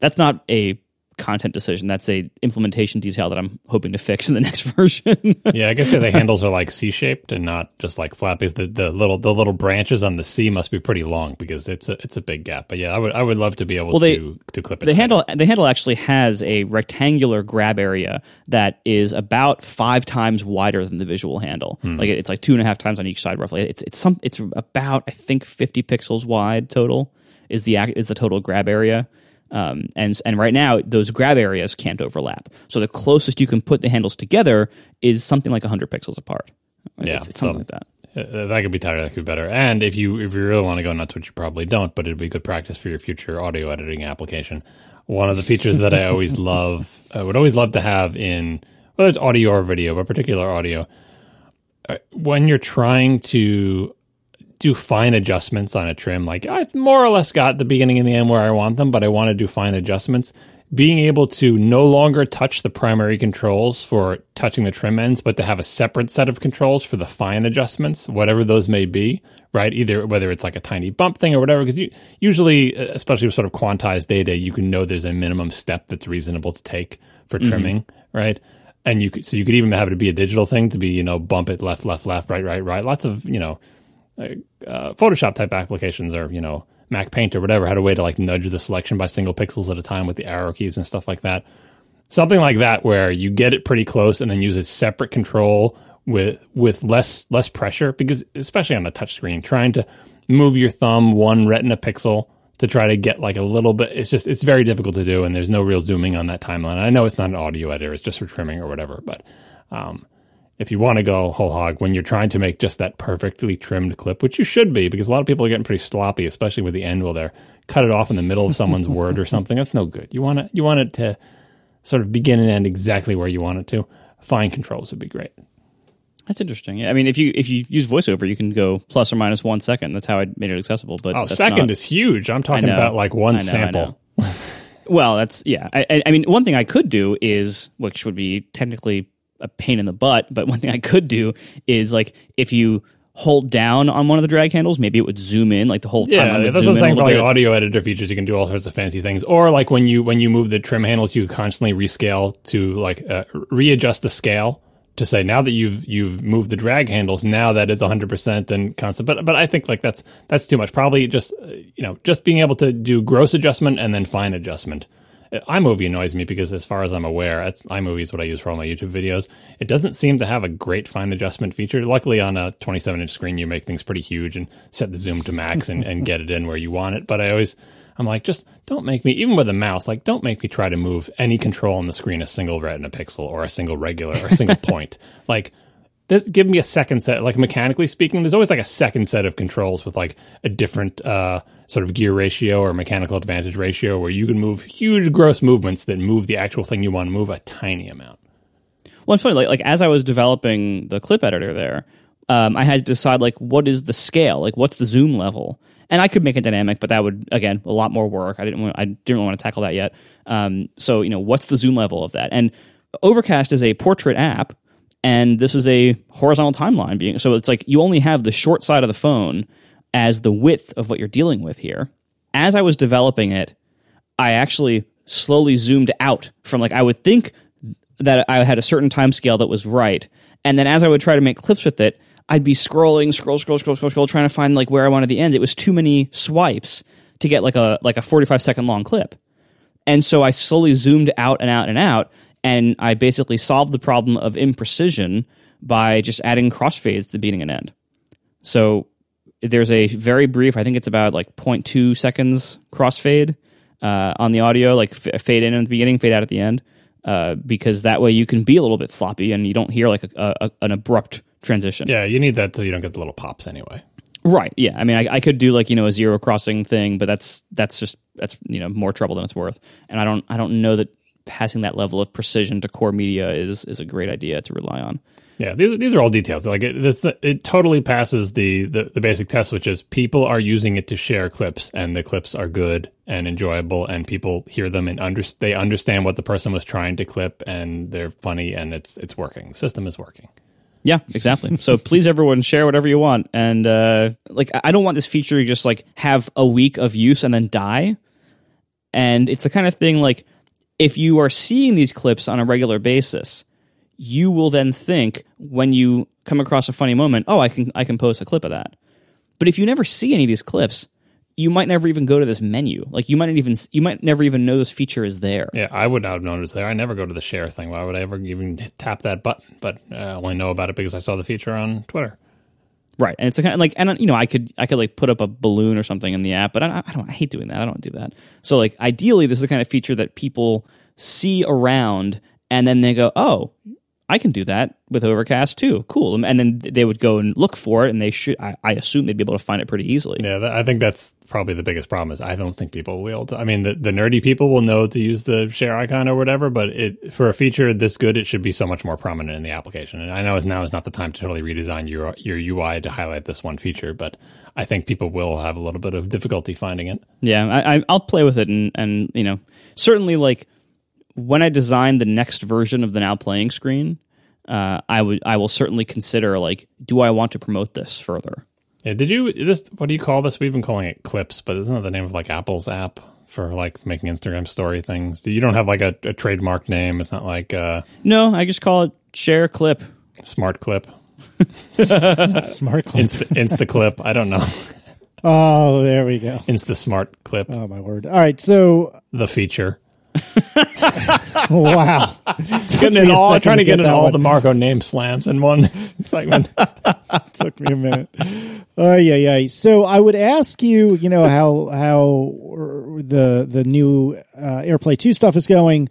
That's not a content decision. That's a implementation detail that I'm hoping to fix in the next version. Yeah, I guess yeah, the handles are like C shaped and not just like flat because the, the little the little branches on the C must be pretty long because it's a it's a big gap. But yeah, I would I would love to be able Well, they- to to clip it. the handle the handle actually has a rectangular grab area that is about five times wider than the visual handle. Hmm. Like it's like two and a half times on each side roughly. It's it's some it's about I think fifty pixels wide total is the is the total grab area. Um, and and right now those grab areas can't overlap. So the closest you can put the handles together is something like hundred pixels apart. Yeah, it's, it's something so- like that. Uh, that could be tighter. That could be better. And if you if you really want to go nuts, which you probably don't, but it'd be good practice for your future audio editing application. One of the features that I always love, I would always love to have in whether it's audio or video, but particular audio, uh, when you're trying to do fine adjustments on a trim, like I've more or less got the beginning and the end where I want them, but I want to do fine adjustments. Being able to no longer touch the primary controls for touching the trim ends, but to have a separate set of controls for the fine adjustments, whatever those may be, right? Either whether it's like a tiny bump thing or whatever, because you, usually, uh, especially with sort of quantized data, you can know there's a minimum step that's reasonable to take for trimming, right? And you could, so you could even have it be a digital thing to be, you know, bump it left, left, left, right, right, right. Lots of, you know, uh, Photoshop type applications or you know Mac Paint or whatever had a way to like nudge the selection by single pixels at a time with the arrow keys and stuff like that. Something like that where you get it pretty close and then use a separate control with with less less pressure because especially on a touch screen trying to move your thumb one retina pixel to try to get like a little bit it's just it's very difficult to do and there's no real zooming on that timeline. I know it's not an audio editor, it's just for trimming or whatever, but um, if you want to go whole hog when you're trying to make just that perfectly trimmed clip, which you should be, because a lot of people are getting pretty sloppy, especially with the end where they're cut it off in the middle of someone's word or something. That's no good. You want it, you want it to sort of begin and end exactly where you want it to. Fine controls would be great. That's interesting. Yeah, I mean, if you if you use VoiceOver, you can go plus or minus one second. That's how I made it accessible. But Oh, second not- is huge. I'm talking know. about like one know, sample. Well, that's yeah. I- I mean, one thing I could do is, which would be technically a pain in the butt, but one thing I could do is like if you hold down on one of the drag handles, maybe it would zoom in like the whole time. Yeah, that's what I'm saying. For like bit. audio editor features, you can do all sorts of fancy things. Or like when you when you move the trim handles, you constantly rescale to like uh, readjust the scale to say now that you've you've moved the drag handles, now that is 100 percent and constant. But but I think like that's that's too much. Probably just uh, you know just being able to do gross adjustment and then fine adjustment. IMovie annoys me because, as far as I'm aware, that's, iMovie is what I use for all my YouTube videos. It doesn't seem to have a great fine adjustment feature. Luckily, on a 27 inch screen, you make things pretty huge and set the zoom to max and, and get it in where you want it. But I always, I'm like, just don't make me, even with a mouse, like, don't make me try to move any control on the screen a single retina pixel or a single regular or a single point. Like, this give me a second set like mechanically speaking there's always like a second set of controls with like a different uh, sort of gear ratio or mechanical advantage ratio where you can move huge gross movements that move the actual thing you want to move a tiny amount Well, it's funny. Like, like as I was developing the clip editor there, um, I had to decide like what is the scale, like what's the zoom level, and I could make it dynamic, but that would again a lot more work. I didn't want, I didn't want to tackle that yet. Um, so you know, what's the zoom level of that? And Overcast is a portrait app, and this is a horizontal timeline being. So it's like you only have the short side of the phone as the width of what you're dealing with here. As I was developing it, I actually slowly zoomed out from like I would think that I had a certain time scale that was right. And then as I would try to make clips with it, I'd be scrolling, scroll, scroll, scroll, scroll, scroll, trying to find like where I wanted the end. It was too many swipes to get like a like a 45 second long clip. And so I slowly zoomed out and out and out, and I basically solved the problem of imprecision by just adding crossfades to the beginning and end. So there's a very brief, I think it's about like 0.2 seconds crossfade uh, on the audio, like f- fade in at the beginning, fade out at the end, uh, because that way you can be a little bit sloppy and you don't hear like a, a, an abrupt transition. yeah you need that so you don't get the little pops anyway Right. Yeah. I mean, I, I could do like you know a zero crossing thing, but that's that's just that's you know more trouble than it's worth. And I don't I don't know that passing that level of precision to core media is is a great idea to rely on. Yeah, these these are all details. Like it, it's, it totally passes the, the the basic test, which is people are using it to share clips, and the clips are good and enjoyable, and people hear them and under, they understand what the person was trying to clip, and they're funny, and it's it's working. The system is working. Yeah, exactly. so please, everyone, share whatever you want. And uh, like, I don't want this feature to just like have a week of use and then die. And it's the kind of thing like if you are seeing these clips on a regular basis, you will then think when you come across a funny moment, oh, I can I can post a clip of that. But if you never see any of these clips, you might never even go to this menu. Like you might not even you might never even know this feature is there. Yeah, I would not have noticed there. I never go to the share thing. Why would I ever even tap that button? But uh, I only know about it because I saw the feature on Twitter. Right, and it's a kind of like, and you know, I could I could like put up a balloon or something in the app, but I, I don't. I hate doing that. I don't do that. So like, ideally, this is the kind of feature that people see around, and then they go, "Oh, I can do that with Overcast too. Cool." And then they would go and look for it, and they should. I, I assume they'd be able to find it pretty easily. Yeah, I think that's probably the biggest problem. Is I don't think people will. to, I mean, the, the nerdy people will know to use the share icon or whatever, but it for a feature this good, it should be so much more prominent in the application. And I know now is not the time to totally redesign your your UI to highlight this one feature, but I think people will have a little bit of difficulty finding it. Yeah, I, I, I'll play with it, and and you know, certainly like when I design the next version of the now playing screen, uh, I would I will certainly consider like, do I want to promote this further? Yeah, did you this? What do you call this? We've been calling it clips, but isn't that the name of like Apple's app for like making Instagram story things? You don't have like a, a trademark name. It's not like uh, No, I just call it share clip. Smart Clip, Smart clip. Insta, Insta Clip. I don't know. Oh, there we go. Insta Smart Clip, Oh my word! All right, so the feature. wow, Getting a all, trying to to get get in all one. the Marco name slams in one segment. took me a minute. Oh yeah, yeah. So I would ask you, you know how how the the new uh, AirPlay two stuff is going,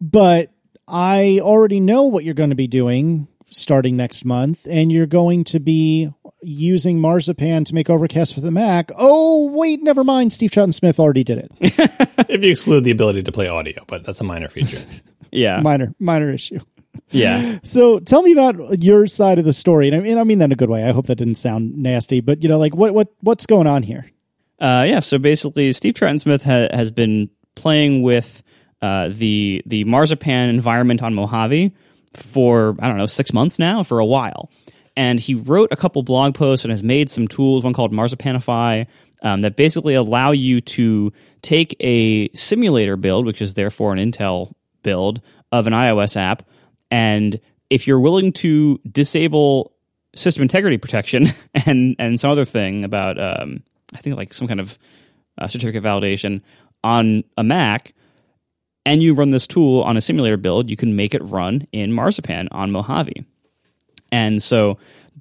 but I already know what you're going to be doing starting next month, and you're going to be using Marzipan to make Overcast for the Mac. Oh wait, never mind. Steve Troughton Smith already did it. if you exclude the ability to play audio, but that's a minor feature. Yeah, minor minor issue. yeah. So tell me about your side of the story, and I mean I mean that in a good way. I hope that didn't sound nasty, but you know, like what what what's going on here? Uh, yeah, so basically, Steve Troughton Smith ha- has been playing with uh, the the marzipan environment on Mojave for I don't know six months now, for a while, and he wrote a couple blog posts and has made some tools. One called Marzipanify um, that basically allow you to take a simulator build, which is therefore an Intel build of an iOS app, and if you're willing to disable system integrity protection and and some other thing about um, I think like some kind of uh, certificate validation on a Mac, and you run this tool on a simulator build, you can make it run in Marzipan on Mojave. And so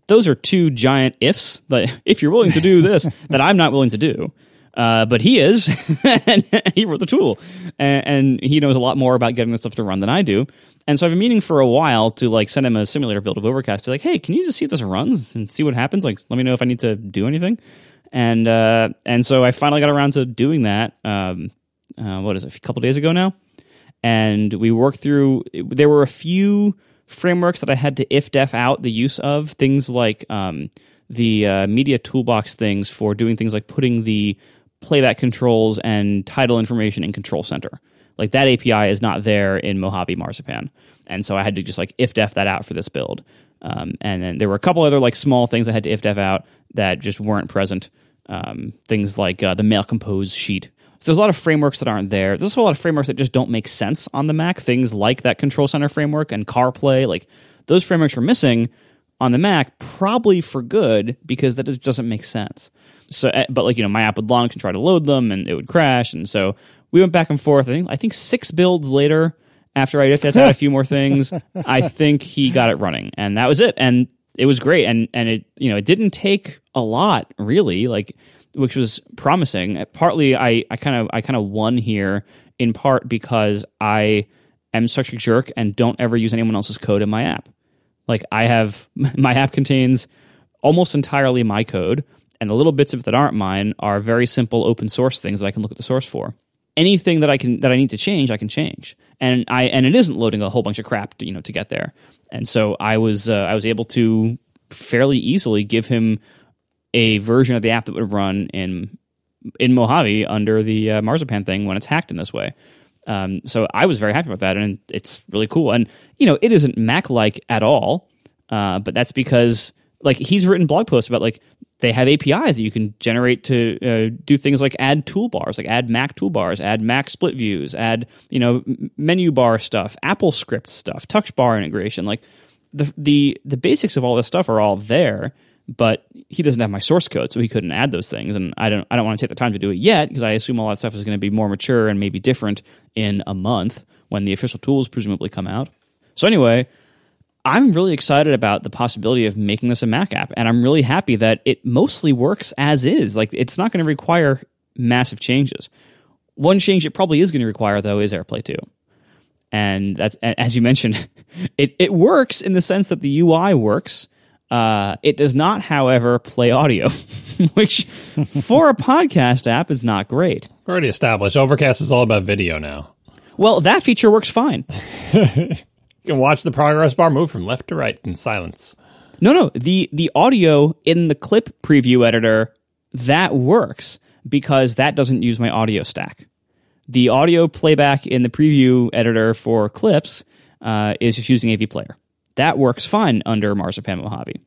those are two giant ifs that if you're willing to do this, that I'm not willing to do. Uh, but he is, and he wrote the tool, and, and he knows a lot more about getting this stuff to run than I do. And so I've been meaning for a while to like send him a simulator build of Overcast. To like, hey, can you just see if this runs and see what happens? Like, let me know if I need to do anything. And uh, and so I finally got around to doing that. Um, uh, what is it? A couple days ago now, and we worked through. There were a few frameworks that I had to if def out the use of things like um, the uh, media toolbox things for doing things like putting the playback controls and title information in control center. Like that API is not there in Mojave Marzipan, and so I had to just like if def that out for this build. Um, and then there were a couple other like small things I had to if def out that just weren't present. Um, things like uh, the mail compose sheet. There's a lot of frameworks that aren't there. There's a lot of frameworks that just don't make sense on the Mac. Things like that Control Center framework and CarPlay, like those frameworks were missing on the Mac, probably for good because that just doesn't make sense. So, eh, but like you know, my app would launch and try to load them, and it would crash, and so we went back and forth. I think I think six builds later, after I had to add a few more things, I think he got it running, and that was it. And it was great, and and it you know it didn't take a lot really, like which was promising. Partly, I I kind of I kind of won here in part because I am such a jerk and don't ever use anyone else's code in my app. Like I have my app contains almost entirely my code, and the little bits of it that aren't mine are very simple open source things that I can look at the source for anything that I can that I need to change, I can change. And I and it isn't loading a whole bunch of crap, to, you know, to get there. And so I was uh, I was able to fairly easily give him a version of the app that would have run in in Mojave under the uh, Marzipan thing when it's hacked in this way. Um, so I was very happy about that, and it's really cool. And you know, it isn't Mac like at all, uh, but that's because like he's written blog posts about like they have APIs that you can generate to uh, do things like add toolbars, like add Mac toolbars, add Mac split views, add you know menu bar stuff, Apple script stuff, touch bar integration. Like the the the basics of all this stuff are all there, but he doesn't have my source code, so he couldn't add those things, and I don't I don't want to take the time to do it yet because I assume all that stuff is going to be more mature and maybe different in a month when the official tools presumably come out. So anyway, I'm really excited about the possibility of making this a Mac app, and I'm really happy that it mostly works as is. Like, it's not going to require massive changes. One change it probably is going to require, though, is AirPlay 2. And that's, as you mentioned, it, it works in the sense that the UI works. Uh, it does not, however, play audio, which for a podcast app is not great. Already established. Overcast is all about video now. Well, that feature works fine. You can watch the progress bar move from left to right in silence. No, no, the the audio in the clip preview editor that works because that doesn't use my audio stack. The audio playback in the preview editor for clips uh, is just using AV Player. That works fine under Marzipan Mojave,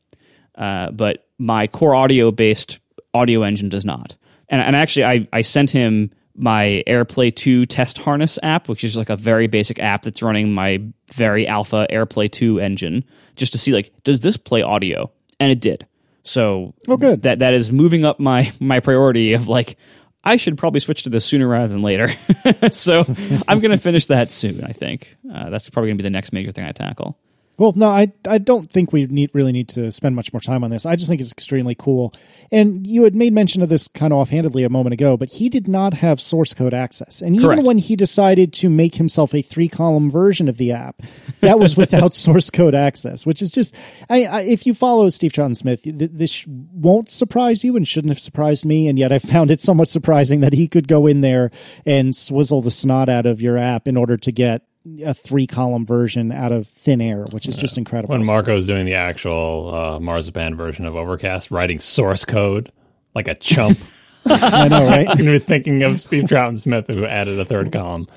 uh, but my core audio based audio engine does not. And, and actually, I, I sent him my AirPlay 2 test harness app, which is like a very basic app that's running my very alpha AirPlay 2 engine, just to see like does this play audio? And it did. So oh, good. That that is moving up my my priority of like I should probably switch to this sooner rather than later. so I'm going to finish that soon. I think uh, that's probably going to be the next major thing I tackle. Well, no, I I don't think we need really need to spend much more time on this. I just think it's extremely cool. And you had made mention of this kind of offhandedly a moment ago, but he did not have source code access. And even when he decided to make himself a three column version of the app, that was without source code access, which is just I, I, if you follow Steve Troughton-Smith, th- this won't surprise you and shouldn't have surprised me. And yet I found it somewhat surprising that he could go in there and swizzle the snot out of your app in order to get a three column version out of thin air, which is just incredible. When Marco's doing the actual uh, Marzipan version of Overcast, writing source code like a chump. I know, right? I'm going to be thinking of Steve Troughton Smith, who added a third column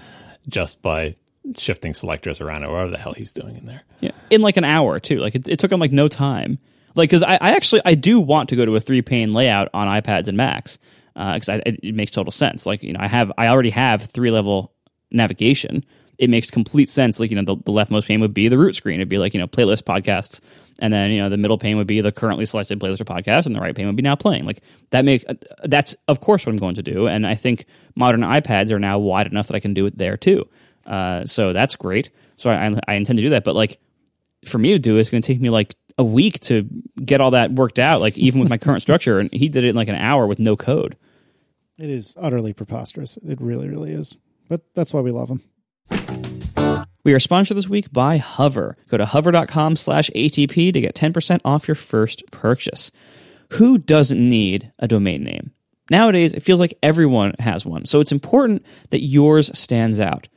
just by shifting selectors around or whatever the hell he's doing in there. Yeah, in like an hour too. Like it, it took him like no time. Like because I, I actually I do want to go to a three pane layout on iPads and Macs because uh, it, it makes total sense. Like you know I have I already have three level navigation. It makes complete sense. Like you know the, the leftmost pane would be the root screen. It'd be like you know playlist podcasts, and then you know the middle pane would be the currently selected playlist or podcast, and the right pane would be now playing. Like that make that's of course what I'm going to do. And I think modern iPads are now wide enough that I can do it there too. Uh, so that's great. So I, I intend to do that. But like for me to do, it's going to take me like a week to get all that worked out. Like even with my current structure, and he did it in like an hour with no code. It is utterly preposterous. It really, really is. But that's why we love them. We are sponsored this week by Hover. Go to hover.com slash ATP to get 10% off your first purchase. Who doesn't need a domain name? Nowadays, it feels like everyone has one, so it's important that yours stands out.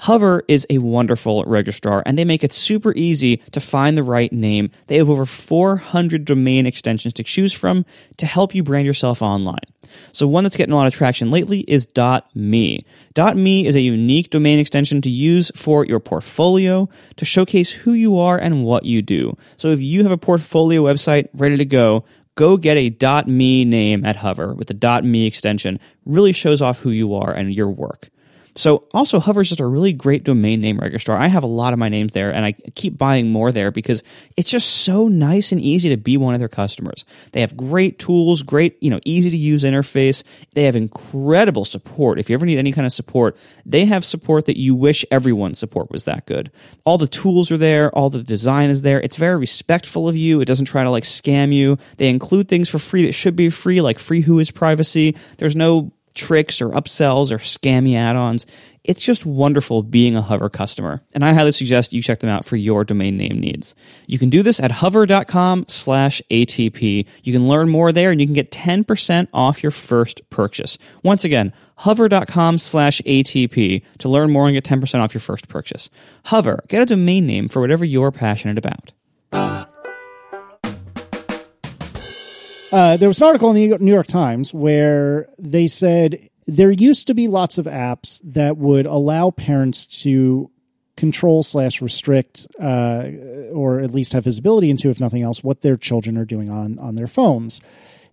Hover is a wonderful registrar and they make it super easy to find the right name. They have over 400 domain extensions to choose from to help you brand yourself online. So one that's getting a lot of traction lately is .me. .me is a unique domain extension to use for your portfolio to showcase who you are and what you do. So if you have a portfolio website ready to go, go get a .me name at Hover with the .me extension. Really shows off who you are and your work. So also Hover is just a really great domain name registrar. I have a lot of my names there and I keep buying more there because it's just so nice and easy to be one of their customers. They have great tools, great, you know, easy to use interface. They have incredible support. If you ever need any kind of support, they have support that you wish everyone's support was that good. All the tools are there, all the design is there. It's very respectful of you. It doesn't try to like scam you. They include things for free that should be free like free WHOIS privacy. There's no tricks or upsells or scammy add-ons. It's just wonderful being a Hover customer, and I highly suggest you check them out for your domain name needs. You can do this at hover.com slash ATP. You can learn more there and you can get 10% off your first purchase. Once again, hover.com slash ATP to learn more and get 10% off your first purchase. Hover, get a domain name for whatever you're passionate about. Uh, there was an article in the New York Times where they said there used to be lots of apps that would allow parents to control slash restrict uh, or at least have visibility into, if nothing else, what their children are doing on on their phones.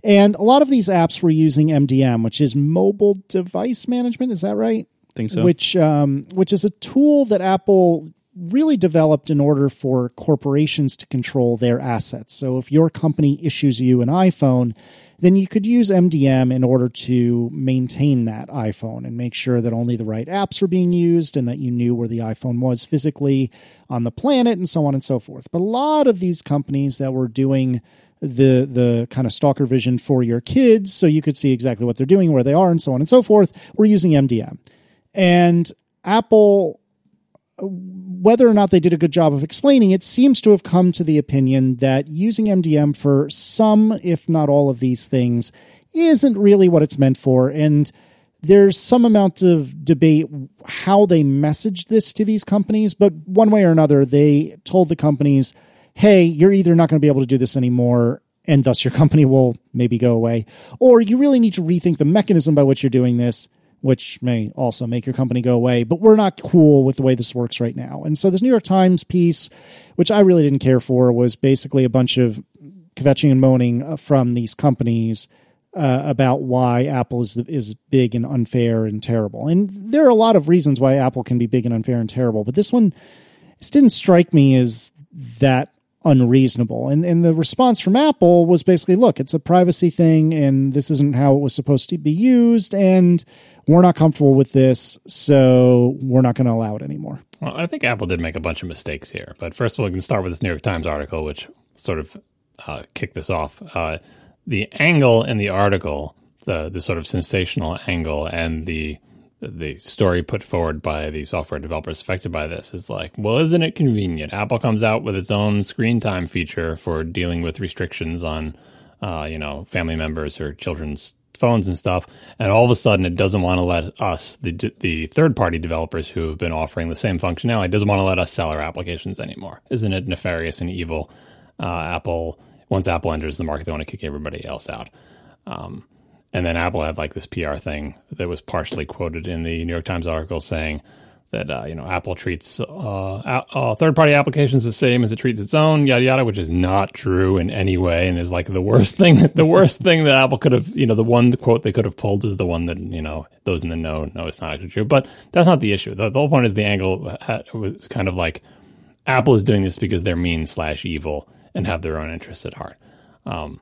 And a lot of these apps were using MDM, which is mobile device management. Is that right? Think so. Which um, which is a tool that Apple really developed in order for corporations to control their assets. So if your company issues you an iPhone, then you could use MDM in order to maintain that iPhone and make sure that only the right apps are being used and that you knew where the iPhone was physically on the planet and so on and so forth. But a lot of these companies that were doing the the kind of stalker vision for your kids so you could see exactly what they're doing, where they are and so on and so forth, were using MDM. And Apple whether or not they did a good job of explaining it seems to have come to the opinion that using MDM for some, if not all of these things, isn't really what it's meant for. And there's some amount of debate how they messaged this to these companies, but one way or another, they told the companies, hey, you're either not going to be able to do this anymore, and thus your company will maybe go away, or you really need to rethink the mechanism by which you're doing this which may also make your company go away. But we're not cool with the way this works right now. And so this New York Times piece, which I really didn't care for, was basically a bunch of kvetching and moaning uh, from these companies uh, about why Apple is is big and unfair and terrible. And there are a lot of reasons why Apple can be big and unfair and terrible, but this one this didn't strike me as that unreasonable. And and the response from Apple was basically, look, it's a privacy thing and this isn't how it was supposed to be used and we're not comfortable with this, so we're not going to allow it anymore. Well, I think Apple did make a bunch of mistakes here. But first of all, we can start with this New York Times article, which sort of uh, kicked this off. Uh, the angle in the article, the the sort of sensational angle, and the the story put forward by the software developers affected by this is like, well, isn't it convenient? Apple comes out with its own screen time feature for dealing with restrictions on, uh, you know, family members or children's phones and stuff, and all of a sudden it doesn't want to let us, the the third party developers who have been offering the same functionality, doesn't want to let us sell our applications anymore. Isn't it nefarious and evil? Uh, Apple once Apple enters the market, they want to kick everybody else out. Um, and then Apple had like this PR thing that was partially quoted in the New York Times article saying that uh, you know Apple treats uh, uh, third-party applications the same as it treats its own, yada yada, which is not true in any way, and is like the worst thing. the worst thing that Apple could have, you know, the one quote they could have pulled is the one that you know those in the know know it's not actually true. But that's not the issue. The, the whole point is the angle was kind of like Apple is doing this because they're mean slash evil and have their own interests at heart. Um,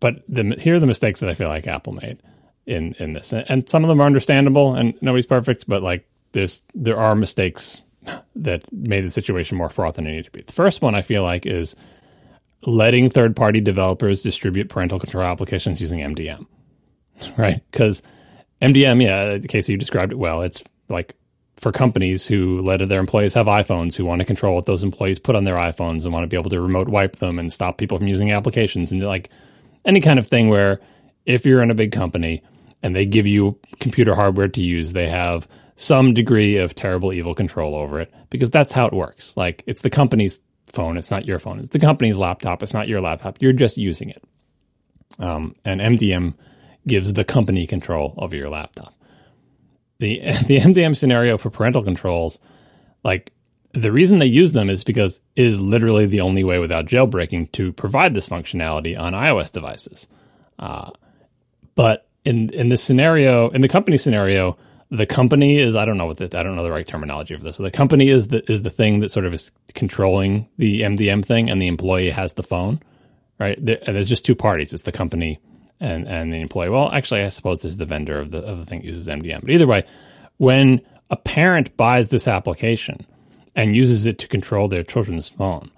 but the, here are the mistakes that I feel like Apple made in in this, and some of them are understandable, and nobody's perfect, but like there's there are mistakes that made the situation more fraught than it needed to be. The first one I feel like is letting third party developers distribute parental control applications using MDM. right? Because MDM, yeah, Casey, you described it well. It's like for companies who let their employees have iPhones, who want to control what those employees put on their iPhones and want to be able to remote wipe them and stop people from using applications and like any kind of thing where if you're in a big company and they give you computer hardware to use, they have some degree of terrible evil control over it because that's how it works. Like it's the company's phone, it's not your phone. It's the company's laptop, it's not your laptop. You're just using it. Um, and MDM gives the company control over your laptop. The the MDM scenario for parental controls, like the reason they use them is because it is literally the only way without jailbreaking to provide this functionality on iOS devices. Uh, but in in this scenario, in the company scenario, the company is I don't know what the, I don't know the right terminology for this. So the company is the is the thing that sort of is controlling the MDM thing, and the employee has the phone, right? There, there's just two parties. It's the company and and the employee. Well, actually, I suppose there's the vendor of the of the thing that uses MDM. But either way, when a parent buys this application and uses it to control their children's phone,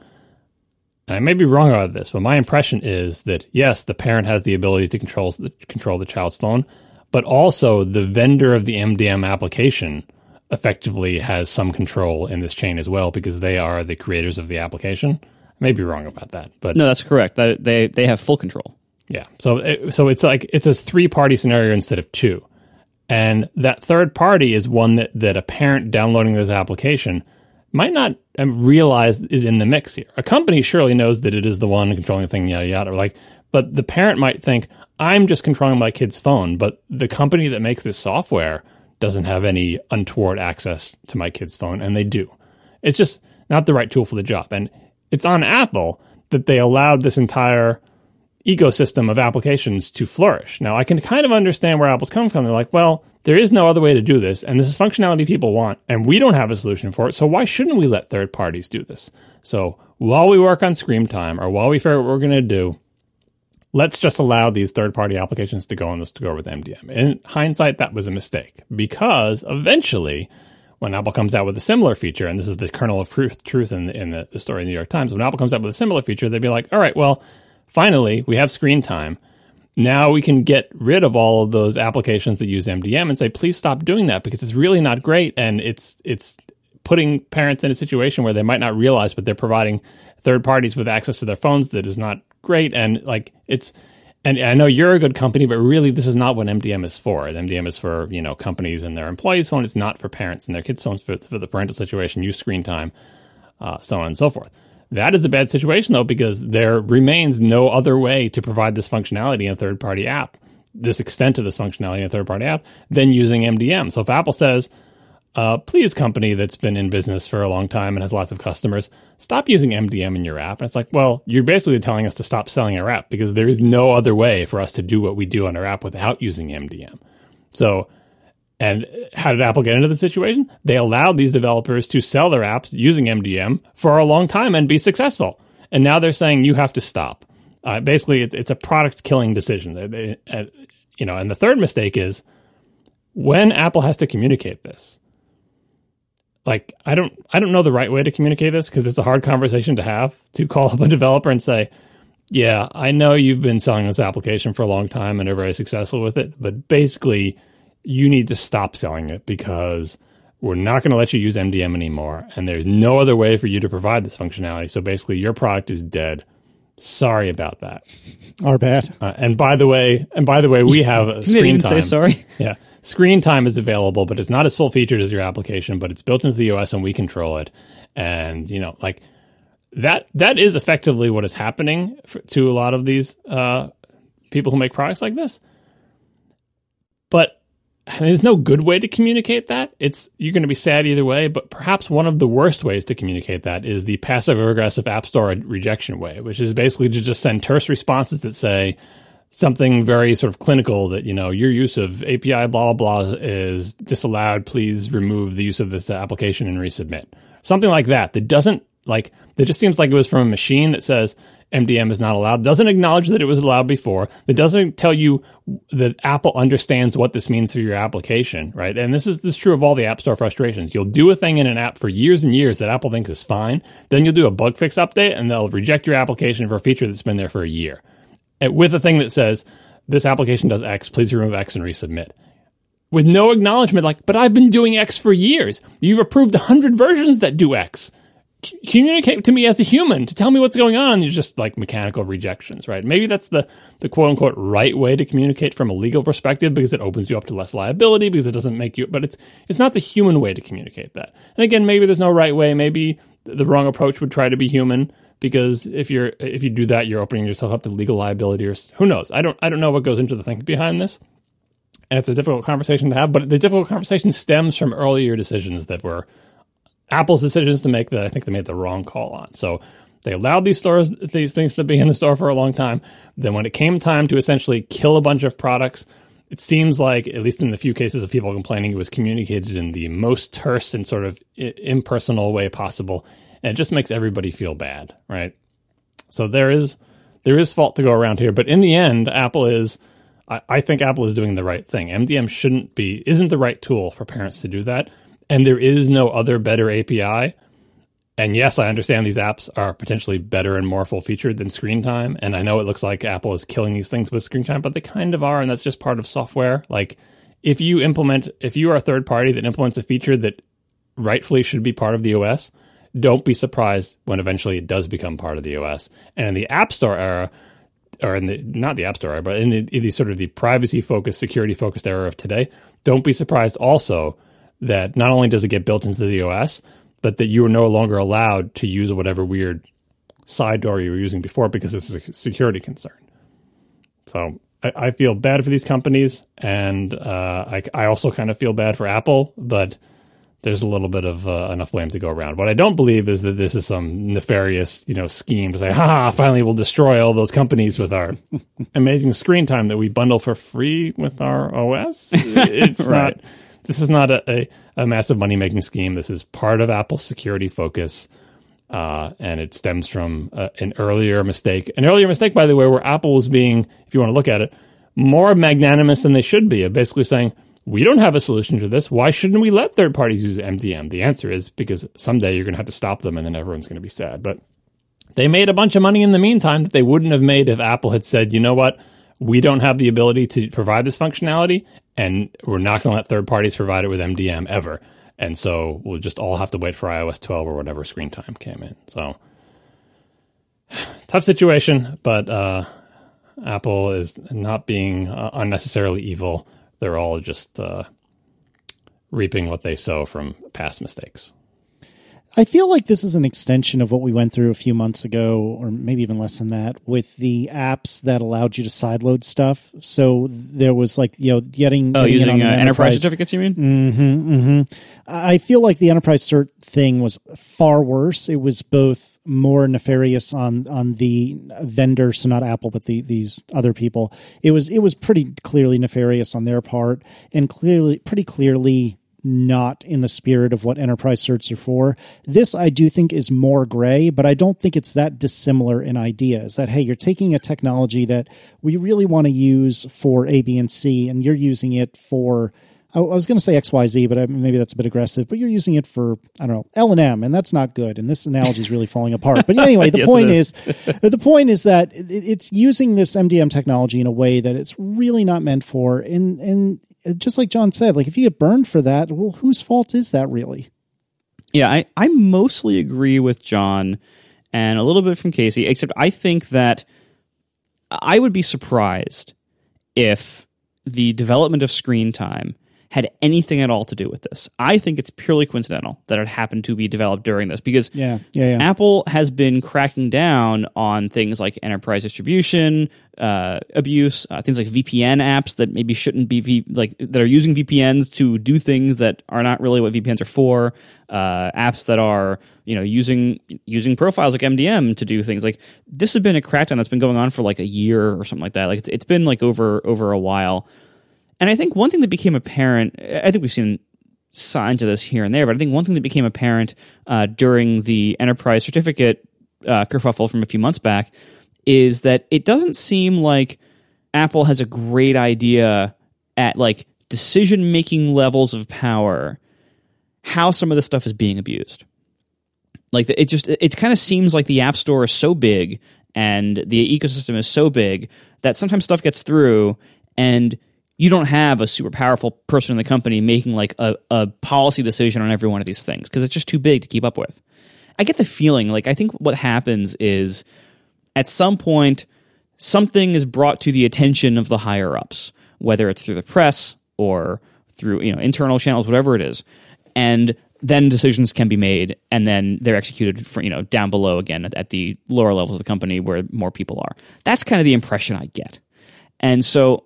and I may be wrong about this, but my impression is that yes, the parent has the ability to control the, control the child's phone, but also the vendor of the MDM application effectively has some control in this chain as well because they are the creators of the application. I may be wrong about that, but No, that's correct. That they they have full control. yeah. So it, so it's like it's a three party scenario instead of two, and that third party is one that that a parent downloading this application might not realize is in the mix here. A company surely knows that it is the one controlling the thing, yada yada. Like, but the parent might think I'm just controlling my kid's phone, but the company that makes this software doesn't have any untoward access to my kid's phone, and they do. It's just not the right tool for the job, and it's on Apple that they allowed this entire ecosystem of applications to flourish. Now, I can kind of understand where Apple's coming from. They're like, well, there is no other way to do this, and this is functionality people want, and we don't have a solution for it. So why shouldn't we let third parties do this? So while we work on Screen Time, or while we figure out what we're going to do, let's just allow these third party applications to go on this to go with MDM. In hindsight, that was a mistake because eventually, when Apple comes out with a similar feature, and this is the kernel of truth, truth in, the, in the, the story in the New York Times, when Apple comes out with a similar feature, they'd be like, all right, well, finally, we have screen time. Now we can get rid of all of those applications that use MDM and say, please stop doing that because it's really not great and it's it's putting parents in a situation where they might not realize, but they're providing third parties with access to their phones that is not great. And like it's and I know you're a good company, but really this is not what MDM is for. MDM is for you know companies and their employees' phone. It's not for parents and their kids' phones for, for the parental situation, use screen time, uh, so on and so forth. That is a bad situation though, because there remains no other way to provide this functionality in a third party app, this extent of this functionality in a third party app, than using MDM. So if Apple says, uh, please, company that's been in business for a long time and has lots of customers, stop using MDM in your app. And it's like, well, you're basically telling us to stop selling our app because there is no other way for us to do what we do on our app without using MDM. So, and how did Apple get into the situation? They allowed these developers to sell their apps using MDM for a long time and be successful. And now they're saying you have to stop. Uh, basically, it's, it's a product killing decision. They, uh, you know, and the third mistake is when Apple has to communicate this. Like I don't, I don't know the right way to communicate this because it's a hard conversation to have to call up a developer and say, "Yeah, I know you've been selling this application for a long time and are very successful with it, but basically." You need to stop selling it because we're not going to let you use MDM anymore. And there's no other way for you to provide this functionality. So basically, your product is dead. Sorry about that. Our bad. Uh, and by the way, and by the way, we have a didn't screen even time. say sorry. Yeah, screen time is available, but it's not as full featured as your application. But it's built into the OS, and we control it. And you know, like that. That is effectively what is happening for, to a lot of these uh, people who make products like this. But I mean, there's no good way to communicate that. It's you're going to be sad either way, but perhaps one of the worst ways to communicate that is the passive aggressive app store rejection way, which is basically to just send terse responses that say something very sort of clinical that you know your use of API blah blah blah is disallowed. Please remove the use of this application and resubmit. Something like that. That doesn't like that just seems like it was from a machine that says MDM is not allowed, doesn't acknowledge that it was allowed before, that doesn't tell you that Apple understands what this means for your application, right? And this is this is true of all the App Store frustrations. You'll do a thing in an app for years and years that Apple thinks is fine, then you'll do a bug fix update and they'll reject your application for a feature that's been there for a year. With a thing that says this application does X, please remove X and resubmit. With no acknowledgement, like, but I've been doing X for years. You've approved 100 versions that do X. Communicate to me as a human to tell me what's going on. It's just like mechanical rejections, right? Maybe that's the, the quote unquote right way to communicate from a legal perspective because it opens you up to less liability because it doesn't make you, but it's, it's not the human way to communicate that. And again, maybe there's no right way. Maybe the wrong approach would try to be human because if you're if you do that, you're opening yourself up to legal liability or who knows. I don't I don't know what goes into the thinking behind this, and it's a difficult conversation to have. But the difficult conversation stems from earlier decisions that were Apple's decisions to make that I think they made the wrong call on. So they allowed these stores these things to be in the store for a long time. Then when it came time to essentially kill a bunch of products. It seems like, at least in the few cases of people complaining, it was communicated in the most terse and sort of impersonal way possible and it just makes everybody feel bad, right? So there is there is fault to go around here, but in the end, Apple is I, I think Apple is doing the right thing. MDM shouldn't be isn't the right tool for parents to do that, and there is no other better API. And yes, I understand these apps are potentially better and more full featured than screen time. And I know it looks like Apple is killing these things with screen time, but they kind of are. And that's just part of software. Like if you implement, if you are a third party that implements a feature that rightfully should be part of the OS, don't be surprised when eventually it does become part of the OS. And in the App Store era, or in the not the App Store era, but in the, in the sort of the privacy focused, security focused era of today, don't be surprised also that not only does it get built into the OS, but that you are no longer allowed to use whatever weird side door you were using before because it's a security concern. So I, I feel bad for these companies, and uh, I, I also kind of feel bad for Apple, but there's a little bit of uh, enough blame to go around. What I don't believe is that this is some nefarious, you know, scheme to say, "Ha! Finally, we'll destroy all those companies with our amazing screen time that we bundle for free with our OS." It's right. not. This is not a, a, a massive money making scheme. This is part of Apple's security focus, uh, and it stems from uh, an earlier mistake. An earlier mistake, by the way, where Apple was being, if you want to look at it, more magnanimous than they should be, of basically saying we don't have a solution to this. Why shouldn't we let third parties use MDM? The answer is because someday you're going to have to stop them and then everyone's going to be sad. But they made a bunch of money in the meantime that they wouldn't have made if Apple had said, you know what? We don't have the ability to provide this functionality and we're not going to let third parties provide it with MDM ever. And so we'll just all have to wait for iOS 12 or whatever screen time came in. So tough situation, but uh, Apple is not being uh, unnecessarily evil they're all just uh, reaping what they sow from past mistakes. I feel like this is an extension of what we went through a few months ago, or maybe even less than that, with the apps that allowed you to sideload stuff. So there was like you know getting oh getting using uh, enterprise. enterprise certificates. You mean? Mm-hmm, mm-hmm. I feel like the enterprise cert thing was far worse. It was both more nefarious on on the vendor, so not Apple, but the these other people. It was it was pretty clearly nefarious on their part, and clearly pretty clearly not in the spirit of what enterprise certs are for. This I do think is more gray, but I don't think it's that dissimilar in ideas that, hey, you're taking a technology that we really want to use for A, B, and C, and you're using it for I was going to say XYZ, but maybe that's a bit aggressive. But you're using it for I don't know L and M, and that's not good. And this analogy is really falling apart. But anyway, the Yes, point is, the point is that it's using this MDM technology in a way that it's really not meant for. And and Uh, just like John said, like if you get burned for that, well, whose fault is that really? Yeah, I, I mostly agree with John and a little bit from Casey, except I think that I would be surprised if the development of screen time had anything at all to do with this. I think it's purely coincidental that it happened to be developed during this because Yeah, yeah, yeah. Apple has been cracking down on things like enterprise distribution uh, abuse, uh, things like VPN apps that maybe shouldn't be v- like that are using VPNs to do things that are not really what VPNs are for. Uh, apps that are you know using using profiles like MDM to do things like this has been a crackdown that's been going on for like a year or something like that. Like it's, it's been like over over a while. And I think one thing that became apparent, I think we've seen signs of this here and there, but I think one thing that became apparent uh, during the enterprise certificate uh, kerfuffle from a few months back is that it doesn't seem like Apple has a great idea at like decision making levels of power how some of this stuff is being abused. Like it just it kind of seems like the App Store is so big and the ecosystem is so big that sometimes stuff gets through and you don't have a super powerful person in the company making like a, a policy decision on every one of these things because it's just too big to keep up with. I get the feeling like I think what happens is at some point something is brought to the attention of the higher ups, whether it's through the press or through you know internal channels, whatever it is, and then decisions can be made, and then they're executed for you know down below again at, at the lower levels of the company where more people are. That's kind of the impression I get, and so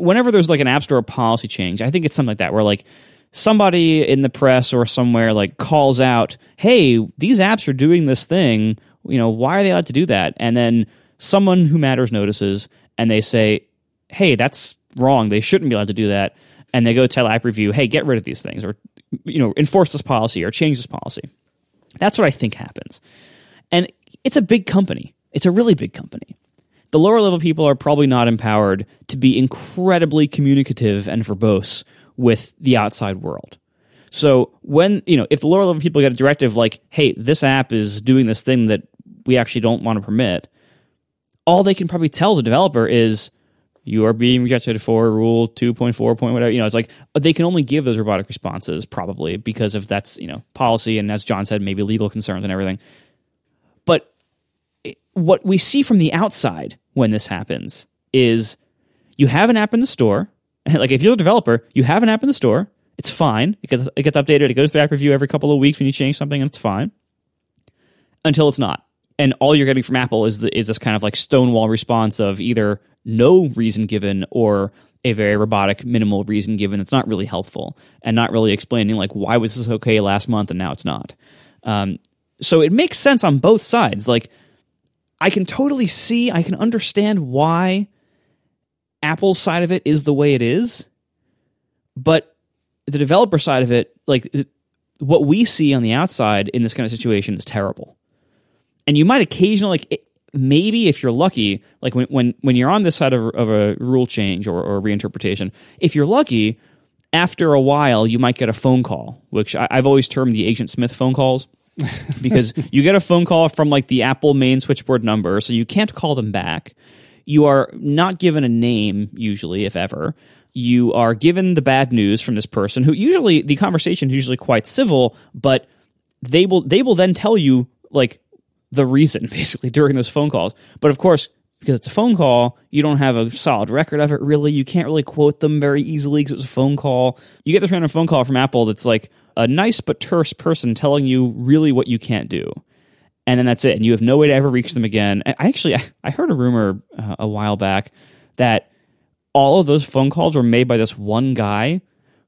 whenever there's like an app store policy change, I think it's something like that where like somebody in the press or somewhere like calls out, "Hey, these apps are doing this thing. You know, why are they allowed to do that?" And then someone who matters notices, and they say, "Hey, that's wrong. They shouldn't be allowed to do that." And they go tell app review, "Hey, get rid of these things," or you know, enforce this policy or change this policy. That's what I think happens. And it's a big company. It's a really big company. The lower level people are probably not empowered to be incredibly communicative and verbose with the outside world. So when, you know, if the lower level people get a directive like, hey, this app is doing this thing that we actually don't want to permit, all they can probably tell the developer is, you are being rejected for rule 2.4 point whatever you know it's like they can only give those robotic responses probably because of that's you know policy and as john said maybe legal concerns and everything but what we see from the outside when this happens is you have an app in the store. Like if you're a developer you have an app in the store. It's fine. It gets, it gets updated. It goes through app review every couple of weeks when you change something and it's fine. Until it's not. And all you're getting from apple is the, is this kind of like stonewall response of either no reason given or a very robotic minimal reason given that's not really helpful and not really explaining like why was this okay last month and now it's not. Um, so it makes sense on both sides. Like i can totally see i can understand why apple's side of it is the way it is but the developer side of it like what we see on the outside in this kind of situation is terrible and you might occasionally like it, maybe if you're lucky, like when when when you're on this side of, of a rule change or, or reinterpretation, if you're lucky, after a while you might get a phone call, which I, I've always termed the Agent Smith phone calls. because you get a phone call from like the Apple main switchboard number, so you can't call them back. You are not given a name, usually, if ever. You are given the bad news from this person who usually the conversation is usually quite civil, but they will they will then tell you like the reason basically during those phone calls. But of course, because it's a phone call, you don't have a solid record of it really. You can't really quote them very easily because it was a phone call. You get this random phone call from Apple that's like a nice but terse person telling you really what you can't do. And then that's it. And you have no way to ever reach them again. I actually, I heard a rumor uh, a while back that all of those phone calls were made by this one guy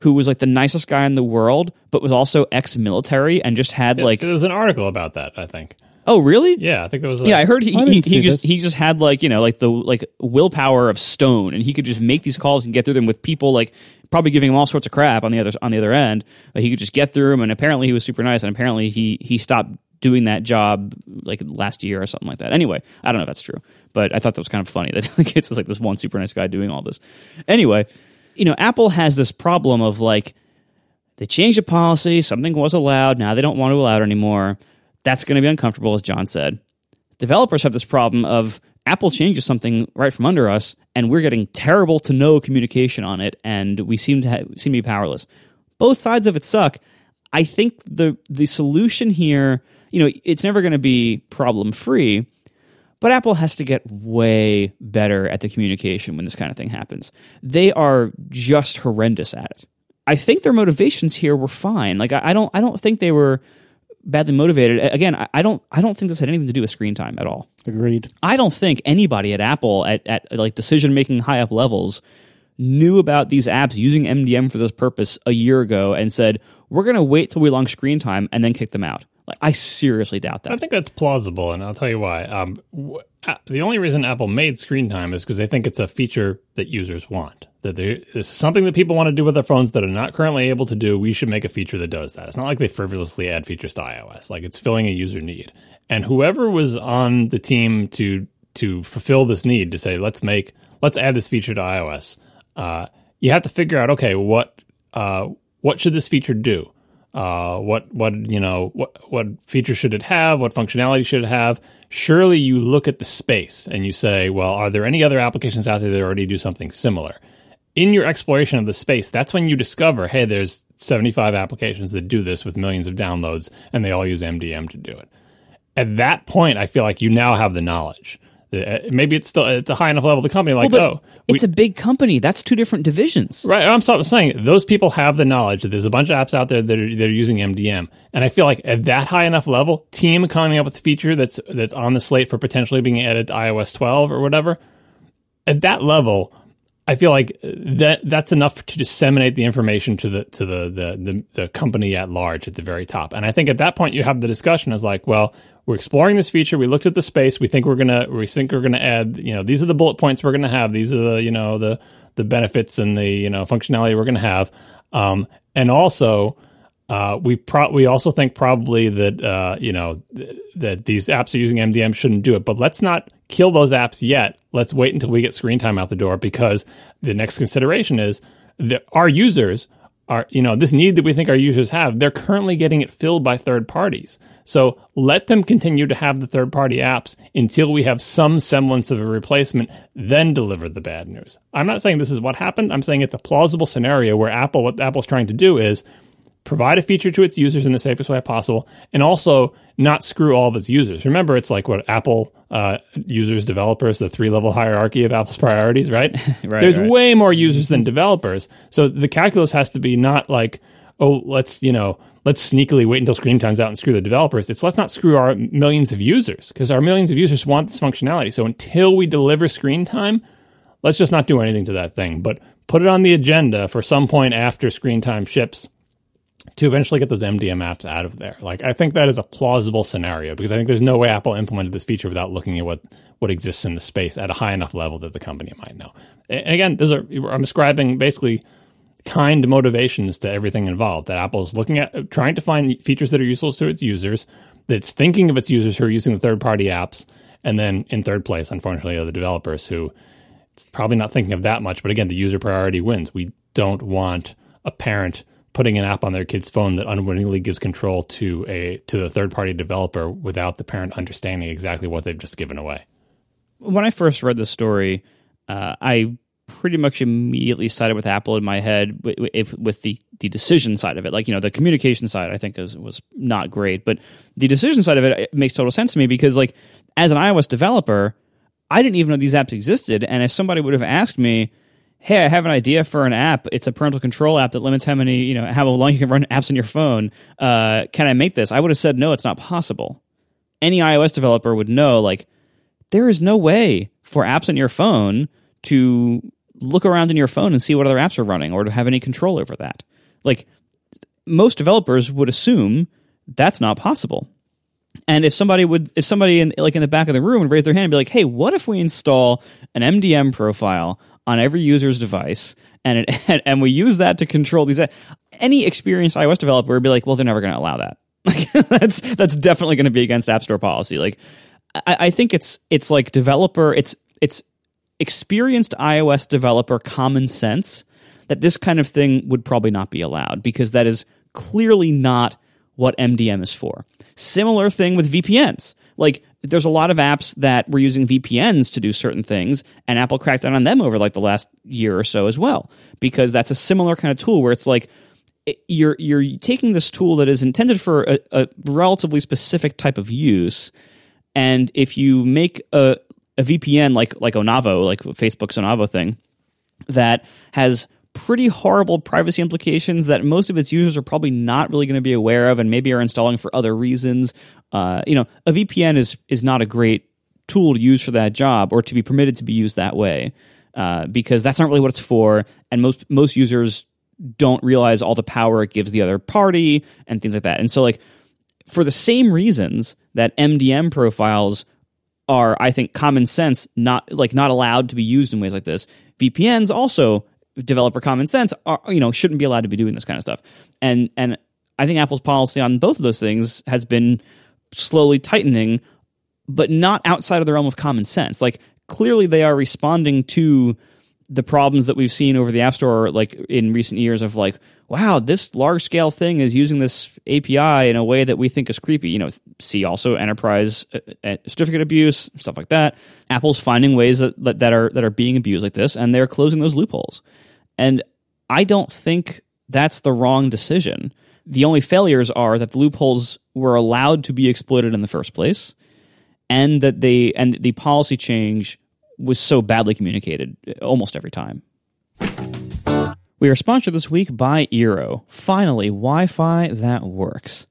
who was like the nicest guy in the world, but was also ex military and just had like. There was an article about that, I think. Oh, really? Yeah, I think there was. yeah, I heard he, I he, he just he just had like you know like the like willpower of stone, and he could just make these calls and get through them with people like probably giving him all sorts of crap on the other on the other end. But he could just get through them, and apparently he was super nice, and apparently he he stopped doing that job like last year or something like that. Anyway, I don't know if that's true, but I thought that was kind of funny that like, it's like this one super nice guy doing all this. Anyway, you know, Apple has this problem of like they changed a policy, something was allowed, now they don't want to allow it anymore. That's going to be uncomfortable, as John said. Developers have this problem of Apple changes something right from under us, and we're getting terrible to no communication on it, and we seem to ha- seem to be powerless. Both sides of it suck. I think the the solution here, you know, it's never going to be problem free, but Apple has to get way better at the communication when this kind of thing happens. They are just horrendous at it. I think their motivations here were fine. Like I, I don't I don't think they were badly motivated. Again, I, I don't I don't think this had anything to do with screen time at all. Agreed. I don't think anybody at Apple at, at like decision making high up levels knew about these apps using MDM for this purpose a year ago and said, we're going to wait till we launch screen time and then kick them out. Like, I seriously doubt that. I think that's plausible, and I'll tell you why. Um, w- uh, the only reason Apple made screen time is because they think it's a feature that users want. That there, is something that people want to do with their phones that are not currently able to do. We should make a feature that does that. It's not like they frivolously add features to iOS. Like it's filling a user need. And whoever was on the team to to fulfill this need to say let's make let's add this feature to iOS, uh, you have to figure out okay what uh, what should this feature do. Uh, what what you know what what features should it have? What functionality should it have? Surely you look at the space and you say, well, are there any other applications out there that already do something similar? In your exploration of the space, that's when you discover, hey, there's 75 applications that do this with millions of downloads, and they all use MDM to do it. At that point, I feel like you now have the knowledge. Uh, maybe it's still it's a high enough level of the company, like, Well, oh, it's a big company. That's two different divisions. Right. I'm saying those people have the knowledge that there's a bunch of apps out there that are, that are using MDM, and I feel like at that high enough level, team coming up with a feature that's that's on the slate for potentially being added to iOS 12 or whatever. At that level, I feel like that that's enough to disseminate the information to the to the, the the the company at large at the very top. And I think at that point you have the discussion as like, well, we're exploring this feature. We looked at the space. We think we're gonna we think we're gonna add. You know, these are the bullet points we're gonna have. These are the you know the the benefits and the you know functionality we're gonna have. Um, and also, uh, we pro- we also think probably that uh, you know th- that these apps are using MDM shouldn't do it. But let's not kill those apps yet. Let's wait until we get screen time out the door because the next consideration is that our users are you know this need that we think our users have. They're currently getting it filled by third parties. So let them continue to have the third party apps until we have some semblance of a replacement, then deliver the bad news. I'm not saying this is what happened. I'm saying it's a plausible scenario where Apple, what Apple's trying to do is provide a feature to its users in the safest way possible and also not screw all of its users. Remember, it's like what Apple uh, users, developers, the three level hierarchy of Apple's priorities, right? Right, There's right. way more users than developers. So the calculus has to be not like, oh, let's, you know, let's sneakily wait until screen time's out and screw the developers. It's let's not screw our millions of users because our millions of users want this functionality. So until we deliver screen time, let's just not do anything to that thing, but put it on the agenda for some point after screen time ships to eventually get those MDM apps out of there. Like I think that is a plausible scenario because I think there's no way Apple implemented this feature without looking at what what exists in the space at a high enough level that the company might know. And again, those are I'm ascribing basically kind motivations to everything involved. That Apple is looking at trying to find features that are useful to its users. That's thinking of its users who are using the third party apps, and then in third place, unfortunately, are the developers who it's probably not thinking of that much. But again, the user priority wins. We don't want a parent putting an app on their kid's phone that unwittingly gives control to a to the third party developer without the parent understanding exactly what they've just given away. when I first read the story, uh, I pretty much immediately sided with Apple in my head with, with, with the the decision side of it. Like you know, the communication side I think was was not great, but the decision side of it, it makes total sense to me because like as an iOS developer, I didn't even know these apps existed, and if somebody would have asked me. Hey, I have an idea for an app. It's a parental control app that limits how many, you know, how long you can run apps on your phone. Uh, can I make this? I would have said no. It's not possible. Any iOS developer would know, like, there is no way for apps on your phone to look around in your phone and see what other apps are running or to have any control over that. Like most developers would assume that's not possible. And if somebody would if somebody in like in the back of the room would raise their hand and be like, "Hey, what if we install an MDM profile on every user's device and it, and, we use that to control these any experienced iOS developer would be like, "Well, they're never going to allow that." Like that's that's definitely going to be against App Store policy. Like I, I think it's it's like developer it's it's experienced iOS developer common sense that this kind of thing would probably not be allowed because that is clearly not what MDM is for. Similar thing with VPNs. Like there's a lot of apps that were using VPNs to do certain things and Apple cracked down on them over like the last year or so as well because that's a similar kind of tool where it's like it- you're you're taking this tool that is intended for a, a relatively specific type of use and if you make a, a VPN like like Onavo, like Facebook's Onavo thing, that has pretty horrible privacy implications that most of its users are probably not really going to be aware of and maybe are installing for other reasons. Uh, you know, a VPN is is not a great tool to use for that job or to be permitted to be used that way uh, because that's not really what it's for, and most most users don't realize all the power it gives the other party and things like that. And so, like for the same reasons that MDM profiles are, I think, common sense, not like not allowed to be used in ways like this. VPNs also developer common sense are you know shouldn't be allowed to be doing this kind of stuff. And and I think Apple's policy on both of those things has been slowly tightening, but not outside of the realm of common sense. Like clearly they are responding to the problems that we've seen over the App Store like in recent years of like wow, this large scale thing is using this API in a way that we think is creepy. You know, see also enterprise uh, uh, certificate abuse, stuff like that. Apple's finding ways that, that are that are being abused like this, and they're closing those loopholes. And I don't think that's the wrong decision. The only failures are that the loopholes were allowed to be exploited in the first place, and that they and the policy change was so badly communicated almost every time. We are sponsored this week by Eero. Finally, Wi Fi that works.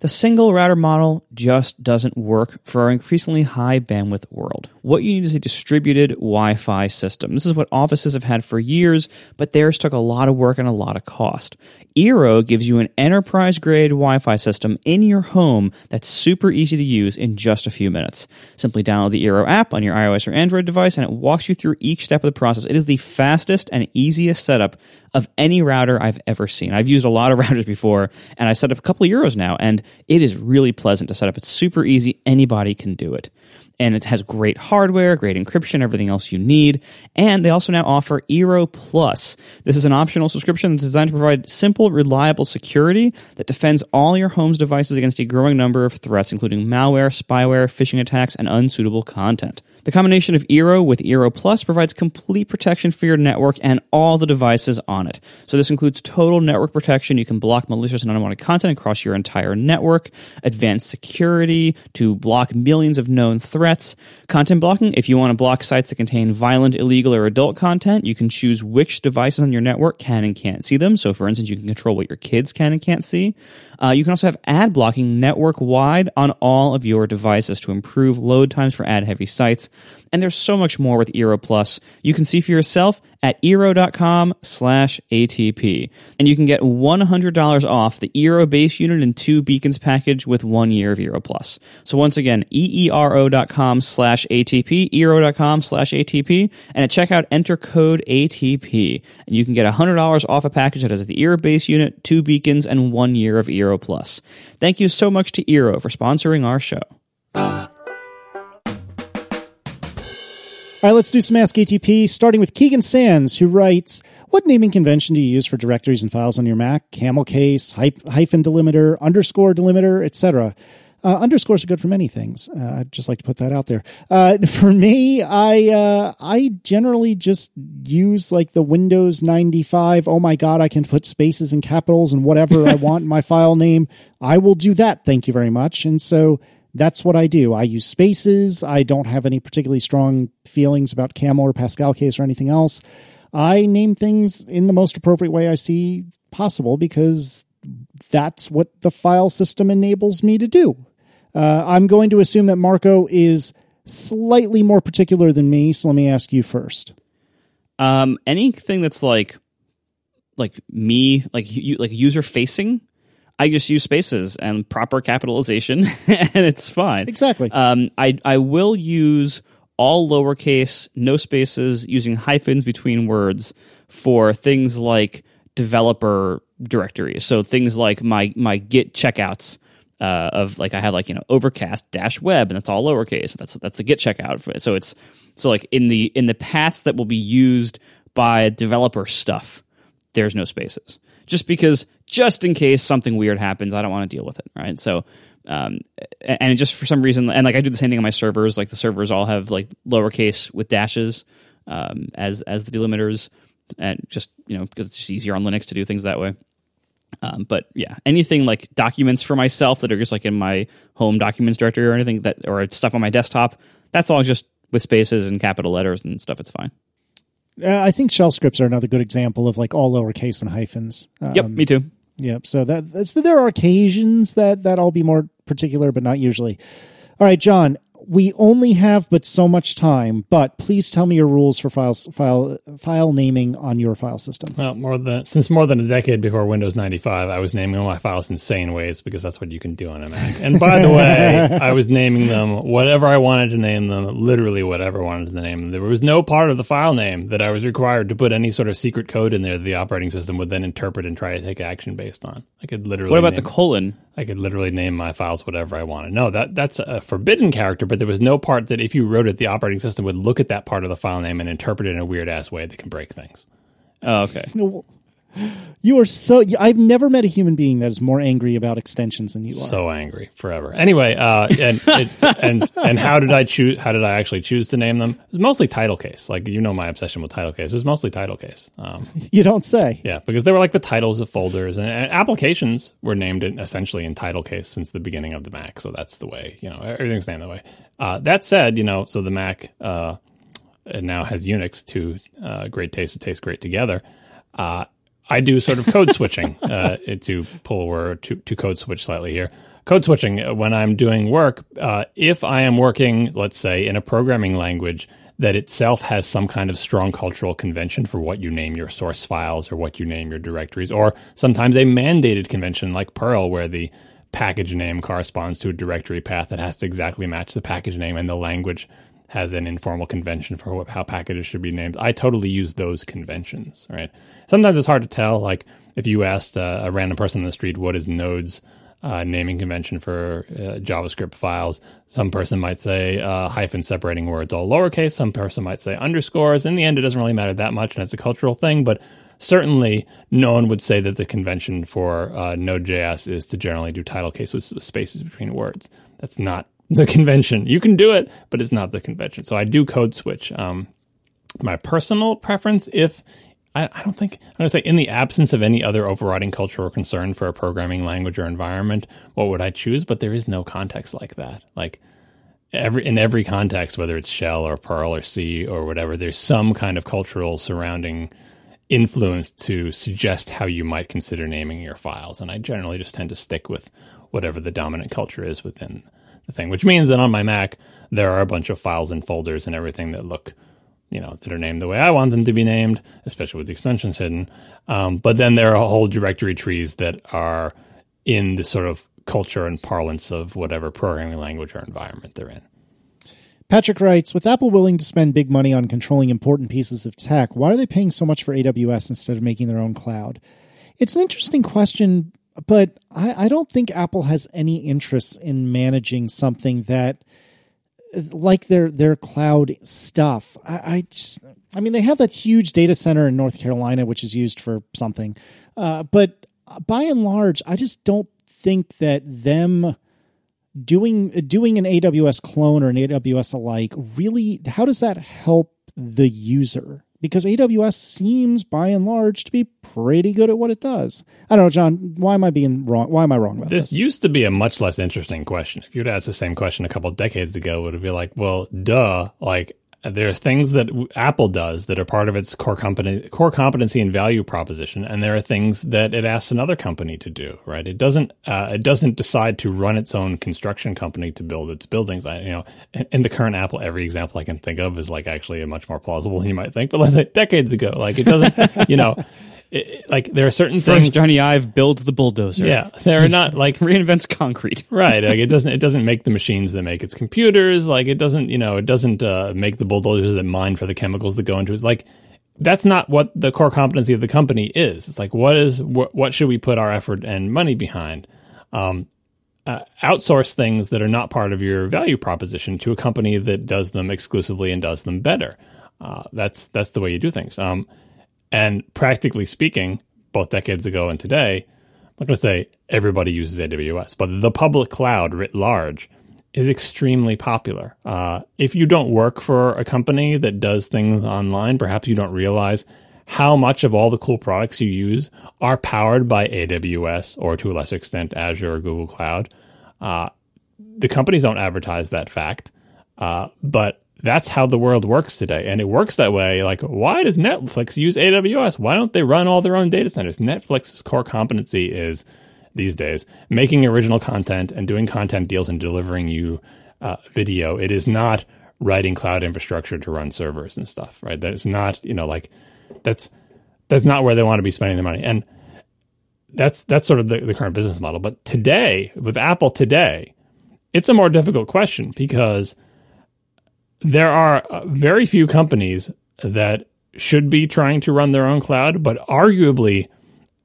The single router model just doesn't work for our increasingly high bandwidth world. What you need is a distributed Wi Fi system. This is what offices have had for years, but theirs took a lot of work and a lot of cost. Eero gives you an enterprise grade Wi Fi system in your home that's super easy to use in just a few minutes. Simply download the Eero app on your iOS or Android device and it walks you through each step of the process. It is the fastest and easiest setup of any router I've ever seen. I've used a lot of routers before and I set up a couple of Eeros now and it is really pleasant to set up. It's super easy. Anybody can do it and it has great hardware, great encryption, everything else you need. And they also now offer Eero Plus. This is an optional subscription that's designed to provide simple, reliable security that defends all your home's devices against a growing number of threats, including malware, spyware, phishing attacks, and unsuitable content. The combination of Eero with Eero Plus provides complete protection for your network and all the devices on it. So this includes total network protection. You can block malicious and unwanted content across your entire network, advanced security to block millions of known threats, content blocking. If you want to block sites that contain violent, illegal, or adult content, you can choose which devices on your network can and can't see them. So for instance, you can control what your kids can and can't see. Uh, you can also have ad blocking network wide on all of your devices to improve load times for ad heavy sites. And there's so much more with Eero Plus. You can see for yourself at Eero.com slash ATP. And you can get $100 off the Eero base unit and two beacons package with one year of Eero Plus. So once again, EERO.com slash ATP, Eero.com slash ATP. And at checkout, enter code ATP. And you can get $100 off a package that has the Eero base unit, two beacons, and one year of Eero Plus. Thank you so much to Eero for sponsoring our show. All right, let's do some Ask ATP, starting with Keegan Sands, who writes, what naming convention do you use for directories and files on your Mac? Camel case, hyphen delimiter, underscore delimiter, etc. Uh, underscores are good for many things. Uh, I'd just like to put that out there. Uh, for me, I uh, I generally just use like the Windows 95. Oh my God, I can put spaces and capitals and whatever I want in my file name. I will do that. Thank you very much. And so that's what I do. I use spaces. I don't have any particularly strong feelings about Camel or Pascal case or anything else. I name things in the most appropriate way I see possible because that's what the file system enables me to do. Uh, I'm going to assume that Marco is slightly more particular than me, so let me ask you first. Um, anything that's like, like me, like you, like user facing, I just use spaces and proper capitalization, and it's fine. Exactly. Um, I I will use all lowercase, no spaces, using hyphens between words for things like developer directories. So things like my my Git checkouts uh, of like I have like you know Overcast dash web, and that's all lowercase. That's that's the Git checkout. So it's so like in the in the paths that will be used by developer stuff, there's no spaces. Just because just in case something weird happens, I don't want to deal with it, right? So, um, and just for some reason, and like I do the same thing on my servers. Like the servers all have like lowercase with dashes um, as as the delimiters, and just you know because it's easier on Linux to do things that way. Um, but yeah, anything like documents for myself that are just like in my home documents directory or anything that or stuff on my desktop, that's all just with spaces and capital letters and stuff. It's fine. Uh, I think shell scripts are another good example of like all lowercase and hyphens. Um, yep, me too. Yep. So that there are occasions that that I'll be more particular, but not usually. All right, John we only have but so much time, but please tell me your rules for files, file file naming on your file system. Well, more than since more than a decade before Windows 95, I was naming all my files insane ways because that's what you can do on a Mac. And by the way, I was naming them whatever I wanted to name them, literally whatever I wanted to name them. There was no part of the file name that I was required to put any sort of secret code in there that the operating system would then interpret and try to take action based on. I could literally What about name, the colon? I could literally name my files whatever I wanted. No, that that's a forbidden character, but there was no part that if you wrote it, the operating system would look at that part of the file name and interpret it in a weird ass way that can break things. Oh, okay. You are so. I've never met a human being that is more angry about extensions than you are. So angry forever. Anyway, uh, and it, and and how did I choose? How did I actually choose to name them? It was mostly title case. Like you know my obsession with title case. It was mostly title case. Um, you don't say. yeah, because they were like the titles of folders and, and applications were named in, essentially in title case since the beginning of the Mac. So that's the way. You know, everything's named that way. Uh, that said, you know, so the Mac uh, now has Unix to uh, great taste that taste great together. Uh, I do sort of code switching uh, to pull word to, to code switch slightly here. Code switching uh, when I'm doing work, uh, if I am working, let's say, in a programming language that itself has some kind of strong cultural convention for what you name your source files or what you name your directories, or sometimes a mandated convention like Perl, where the package name corresponds to a directory path that has to exactly match the package name and the language has an informal convention for what, how packages should be named. I totally use those conventions, right? Sometimes it's hard to tell. Like if you asked a random person in the street, what is Node's uh, naming convention for uh, JavaScript files? Some person might say uh, hyphen separating words all lowercase. Some person might say underscores. In the end, it doesn't really matter that much, and it's a cultural thing. But certainly, no one would say that the convention for uh, Node.js is to generally do title case with spaces between words. That's not the convention. You can do it, but it's not the convention. So I do code switch. Um, my personal preference, if I, I don't think I'm going to say in the absence of any other overriding cultural concern for a programming language or environment, what would I choose? But there is no context like that. Like every in every context, whether it's Shell or Perl or C or whatever, there's some kind of cultural surrounding influence to suggest how you might consider naming your files. And I generally just tend to stick with whatever the dominant culture is within thing, which means that on my Mac, there are a bunch of files and folders and everything that look, you know, that are named the way I want them to be named, especially with the extensions hidden. Um, but then there are whole directory trees that are in the sort of culture and parlance of whatever programming language or environment they're in. Patrick writes, with Apple willing to spend big money on controlling important pieces of tech, why are they paying so much for AWS instead of making their own cloud? It's an interesting question, but I, I don't think Apple has any interest in managing something that like their their cloud stuff. I, I just, I mean, they have that huge data center in North Carolina, which is used for something, uh, but by and large, I just don't think that them doing doing an AWS clone or an AWS alike really how does that help the user? Because AWS seems by and large to be pretty good at what it does. I don't know, John. Why am I being wrong? Why am I wrong about This this? used to be a much less interesting question. If you'd asked the same question a couple decades ago, it would be like, well, duh. Like, there's things that Apple does that are part of its core company, core competency and value proposition, and there are things that it asks another company to do. Right? It doesn't. Uh, it doesn't decide to run its own construction company to build its buildings. I, you know, in- the current Apple, every example I can think of is like actually a much more plausible than you might think. But let's say decades ago, like it doesn't. you know, it, like there are certain First, things. Jony Ive builds the bulldozer. Yeah, there are not like reinvents concrete. right like it doesn't it doesn't make the machines that make its computers like it doesn't you know it doesn't uh, make the bulldozers that mine for the chemicals that go into it like that's not what the core competency of the company is it's like what is wh- what should we put our effort and money behind um, uh, outsource things that are not part of your value proposition to a company that does them exclusively and does them better uh, that's that's the way you do things um, and practically speaking both decades ago and today I'm not going to say everybody uses AWS, but the public cloud writ large is extremely popular. Uh, if you don't work for a company that does things online, perhaps you don't realize how much of all the cool products you use are powered by AWS or to a lesser extent Azure or Google Cloud. Uh, the companies don't advertise that fact, uh, but that's how the world works today. And it works that way. Like, why does Netflix use AWS? Why don't they run all their own data centers? Netflix's core competency is these days making original content and doing content deals and delivering you uh, video. It is not writing cloud infrastructure to run servers and stuff, right? That is not, you know, like that's that's not where they want to be spending their money. And that's that's sort of the, the current business model. But today, with Apple today, it's a more difficult question because there are uh, very few companies that should be trying to run their own cloud, but arguably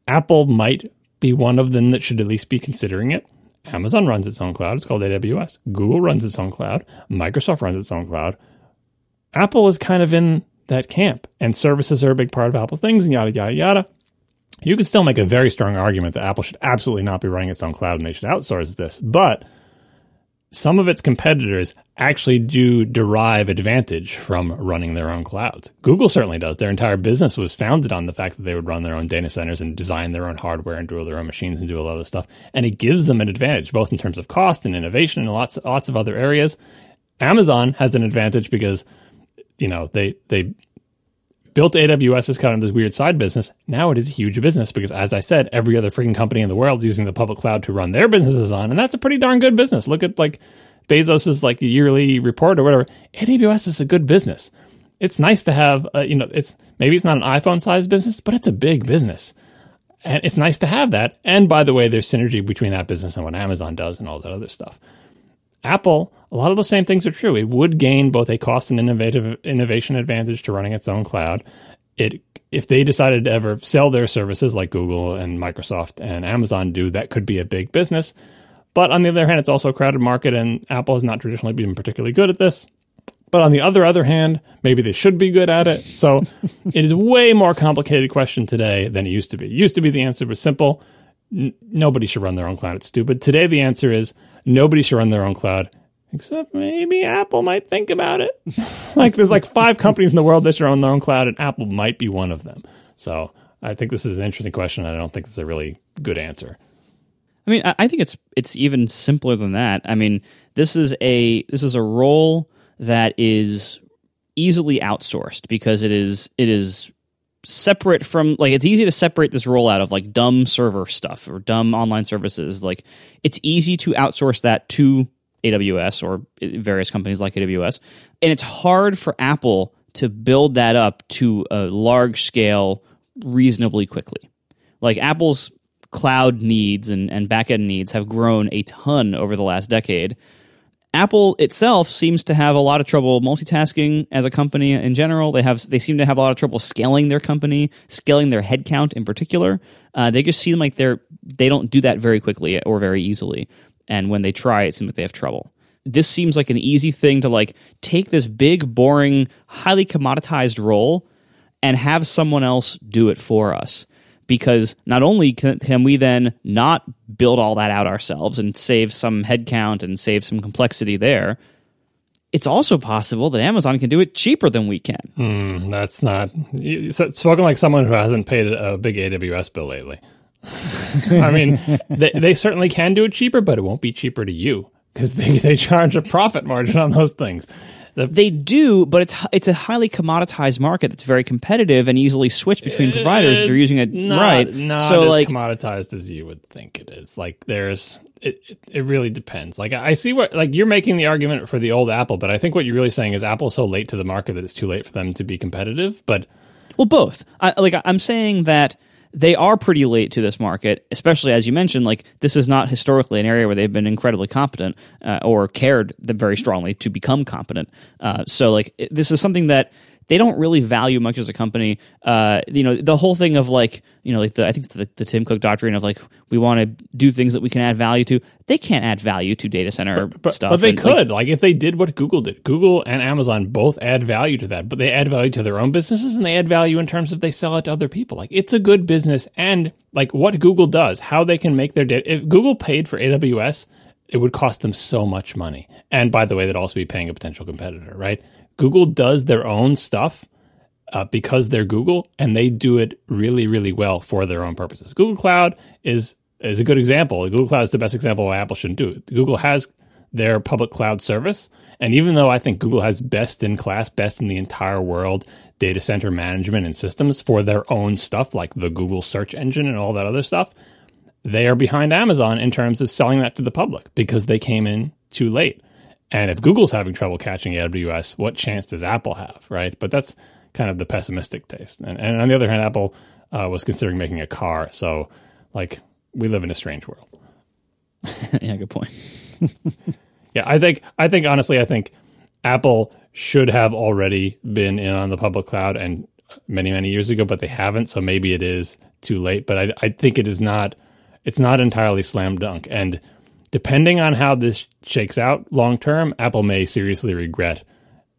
Apple might be one of them that should at least be considering it. Amazon runs its own cloud. It's called AWS. Google runs its own cloud. Microsoft runs its own cloud. Apple is kind of in that camp, and services are a big part of Apple things, and yada, yada, yada. You could still make a very strong argument that Apple should absolutely not be running its own cloud and they should outsource this. But some of its competitors actually do derive advantage from running their own clouds. Google certainly does. Their entire business was founded on the fact that they would run their own data centers and design their own hardware and do their own machines and do a lot of stuff. And it gives them an advantage, both in terms of cost and innovation and lots lots of other areas. Amazon has an advantage because, you know, they they built AWS as kind of this weird side business. Now it is a huge business because, as I said, every other freaking company in the world is using the public cloud to run their businesses on, and that's a pretty darn good business. Look at like Bezos's like yearly report or whatever. AWS is a good business. It's nice to have, uh, you know, it's maybe it's not an iPhone sized business, but it's a big business. And it's nice to have that. And by the way, there's synergy between that business and what Amazon does and all that other stuff. Apple, a lot of the same things are true. It would gain both a cost and innovative innovation advantage to running its own cloud. It if they decided to ever sell their services like Google and Microsoft and Amazon do, that could be a big business. But on the other hand, it's also a crowded market, and Apple has not traditionally been particularly good at this. But on the other other hand, maybe they should be good at it. So it is a way more complicated question today than it used to be. It used to be the answer was simple. N- nobody should run their own cloud. It's stupid. Today the answer is nobody should run their own cloud except maybe Apple might think about it. like there's like five companies in the world that should run their own cloud, and Apple might be one of them. So I think this is an interesting question. And I don't think it's a really good answer. I mean, I think it's it's even simpler than that. I mean, this is a this is a role that is easily outsourced because it is it is separate from like it's easy to separate this role out of like dumb server stuff or dumb online services. Like it's easy to outsource that to AWS or eh, various companies like AWS, and it's hard for Apple to build that up to a large scale reasonably quickly. Like Apple's cloud needs and, and backend needs have grown a ton over the last decade. Apple itself seems to have a lot of trouble multitasking as a company in general. They have they seem to have a lot of trouble scaling their company, scaling their headcount in particular. Uh, they just seem like they're they don't do that very quickly or very easily. And when they try, it seems like they have trouble. This seems like an easy thing to like take this big, boring, highly commoditized role and have someone else do it for us because not only can, can, we then not build all that out ourselves and save some headcount and save some complexity there, it's also possible that Amazon can do it cheaper than we can. Mm, that's not spoken like someone who hasn't paid a big AWS bill lately. I mean, they, they certainly can do it cheaper, but it won't be cheaper to you because they, they charge a profit margin on those things. The, they do, but it's it's a highly commoditized market that's very competitive and easily switched between providers if they're using it not, right. Not so as like commoditized as you would think it is. Like there's it, it, it really depends. Like I see what like you're making the argument for the old Apple, but I think what you're really saying is Apple's so late to the market that it's too late for them to be competitive. But well, both. I, like I'm saying that they are pretty late to this market, especially as you mentioned. Like this is not historically an area where they've been incredibly competent uh, or cared very strongly to become competent. Uh, so like this is something that they don't really value much as a company. Uh, you know, the whole thing of like, you know, like the I think the, the Tim Cook doctrine of like we want to do things that we can add value to. They can't add value to data center but, but, stuff. But they and, could, like, like, if they did what Google did. Google and Amazon both add value to that, but they add value to their own businesses and they add value in terms of they sell it to other people. Like it's a good business, and like what Google does, how they can make their data. If Google paid for AWS, it would cost them so much money. And by the way, they'd also be paying a potential competitor, right? Google does their own stuff uh, because they're Google and they do it really, really well for their own purposes. Google Cloud is is a good example. Google Cloud is the best example why Apple shouldn't do it. Google has their public cloud service, and even though I think Google has best in class, best in the entire world data center management and systems for their own stuff, like the Google search engine and all that other stuff, they are behind Amazon in terms of selling that to the public because they came in too late. And if Google's having trouble catching AWS, what chance does Apple have, right? But that's kind of the pessimistic taste. And, and on the other hand, Apple uh, was considering making a car. So, like, we live in a strange world. yeah, good point. yeah, I think I think honestly, I think Apple should have already been in on the public cloud and many many years ago, but they haven't. So maybe it is too late. But I I think it is not. It's not entirely slam dunk. And depending on how this shakes out long term, Apple may seriously regret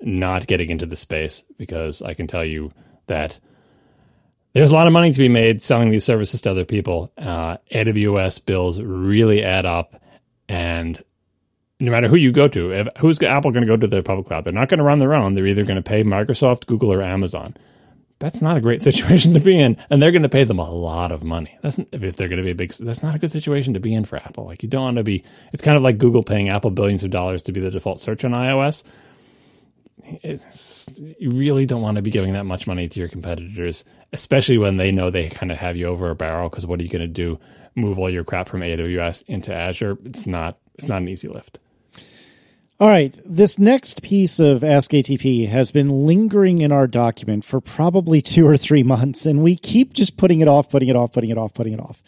not getting into the space because I can tell you that there's a lot of money to be made selling these services to other people. Uh, AWS bills really add up, and no matter who you go to, if, who's Apple going to go to their public cloud? They're not going to run their own. They're either going to pay Microsoft, Google, or Amazon. That's not a great situation to be in, and they're going to pay them a lot of money. That's if they're going to be a big. That's not a good situation to be in for Apple. Like you don't want to be. It's kind of like Google paying Apple billions of dollars to be the default search on iOS. It's, you really don't want to be giving that much money to your competitors, especially when they know they kind of have you over a barrel. Because what are you going to do? Move all your crap from AWS into Azure? It's not. It's not an easy lift. All right. This next piece of Ask ATP has been lingering in our document for probably two or three months, and we keep just putting it off, putting it off, putting it off, putting it off.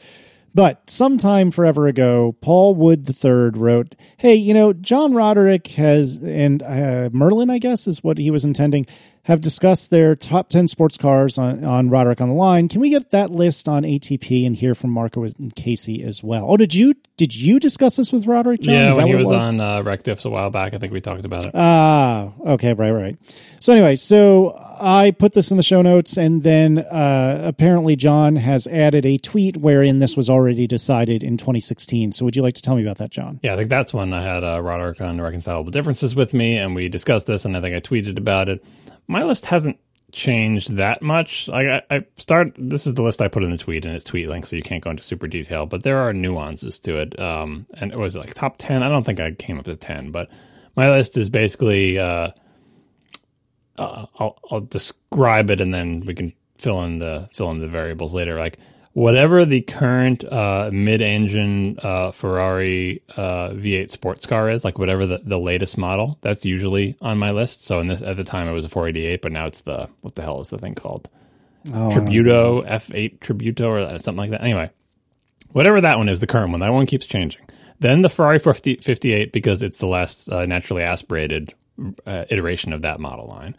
But sometime forever ago, Paul Wood III wrote, Hey, you know, John Roderick has, and uh, Merlin, I guess, is what he was intending, have discussed their top 10 sports cars on, on Roderick on the line. Can we get that list on ATP and hear from Marco and Casey as well? Oh, did you did you discuss this with Roderick? John? Yeah, when he it was, on uh, Rec Diffs a while back, I think we talked about it. Ah, okay, right, right. So anyway, so I put this in the show notes, and then uh, apparently John has added a tweet wherein this was already decided in 2016. So would you like to tell me about that, John? Yeah, I think that's when I had uh, Roderick on Reconcilable Differences with me, and we discussed this, and I think I tweeted about it. My list hasn't changed that much. I, I start. This is the list I put in the tweet, and it's tweet link, so you can't go into super detail. But there are nuances to it. Um, and it was like top ten. I don't think I came up to ten, but my list is basically. Uh, uh, I'll I'll describe it, and then we can fill in the fill in the variables later. Like whatever the current uh, mid-engine uh, Ferrari uh, V8 sports car is, like whatever the, the latest model, that's usually on my list. So in this at the time it was a 488, but now it's the what the hell is the thing called? Oh, Tributo F8 Tributo or something like that. Anyway, whatever that one is, the current one, that one keeps changing. Then the Ferrari 50, 58 because it's the last uh, naturally aspirated uh, iteration of that model line.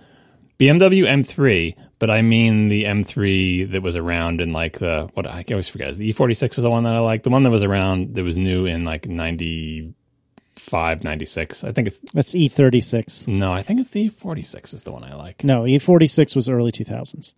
BMW M3, but I mean the M3 that was around in like the what I always forget is the E46 is the one that I like. The one that was around that was new in like 95, 96. I think it's That's E36. no, I think it's the E46 is the one I like. No, E46 was early 2000s.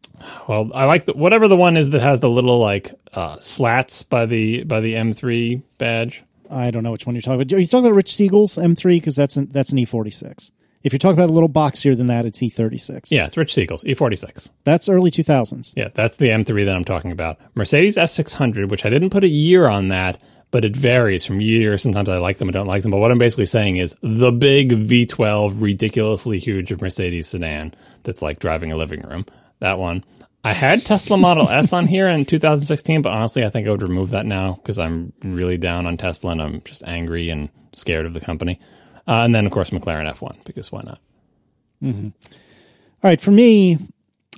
Well, I like the, whatever the one is that has the little like uh, slats by the by the M3 badge. I don't know which one you're talking about. Are you talking about Rich Siegel's M3? Because that's an, that's an E46. If you're talking about a little boxier than that, it's E36. Yeah, it's Rich Siegel's E46. That's early 2000s. Yeah, that's the M3 that I'm talking about. Mercedes S600, which I didn't put a year on that, but it varies from year. Sometimes I like them, I don't like them. But what I'm basically saying is the big V12, ridiculously huge Mercedes sedan that's like driving a living room. That one. I had Tesla Model S on here in 2016, but honestly, I think I would remove that now because I'm really down on Tesla and I'm just angry and scared of the company. Uh, and then, of course, McLaren F1 because why not? All right, for me,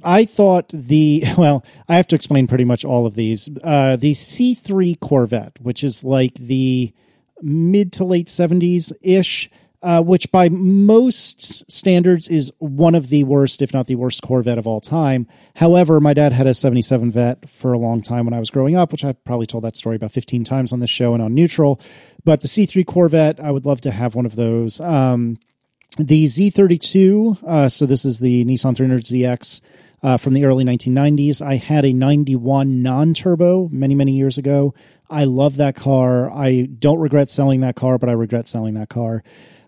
I thought the well, I have to explain pretty much all of these. Uh, the C3 Corvette, which is like the mid to late 70s ish, uh, which by most standards is one of the worst, if not the worst Corvette of all time. However, my dad had a 77 Vet for a long time when I was growing up, which I probably told that story about 15 times on this show and on Neutral. But the C3 Corvette, I would love to have one of those. Um, the Z32, uh, so this is the Nissan 300ZX uh, from the early 1990s. I had a 91 non turbo many, many years ago. I love that car. I don't regret selling that car, but I regret selling that car.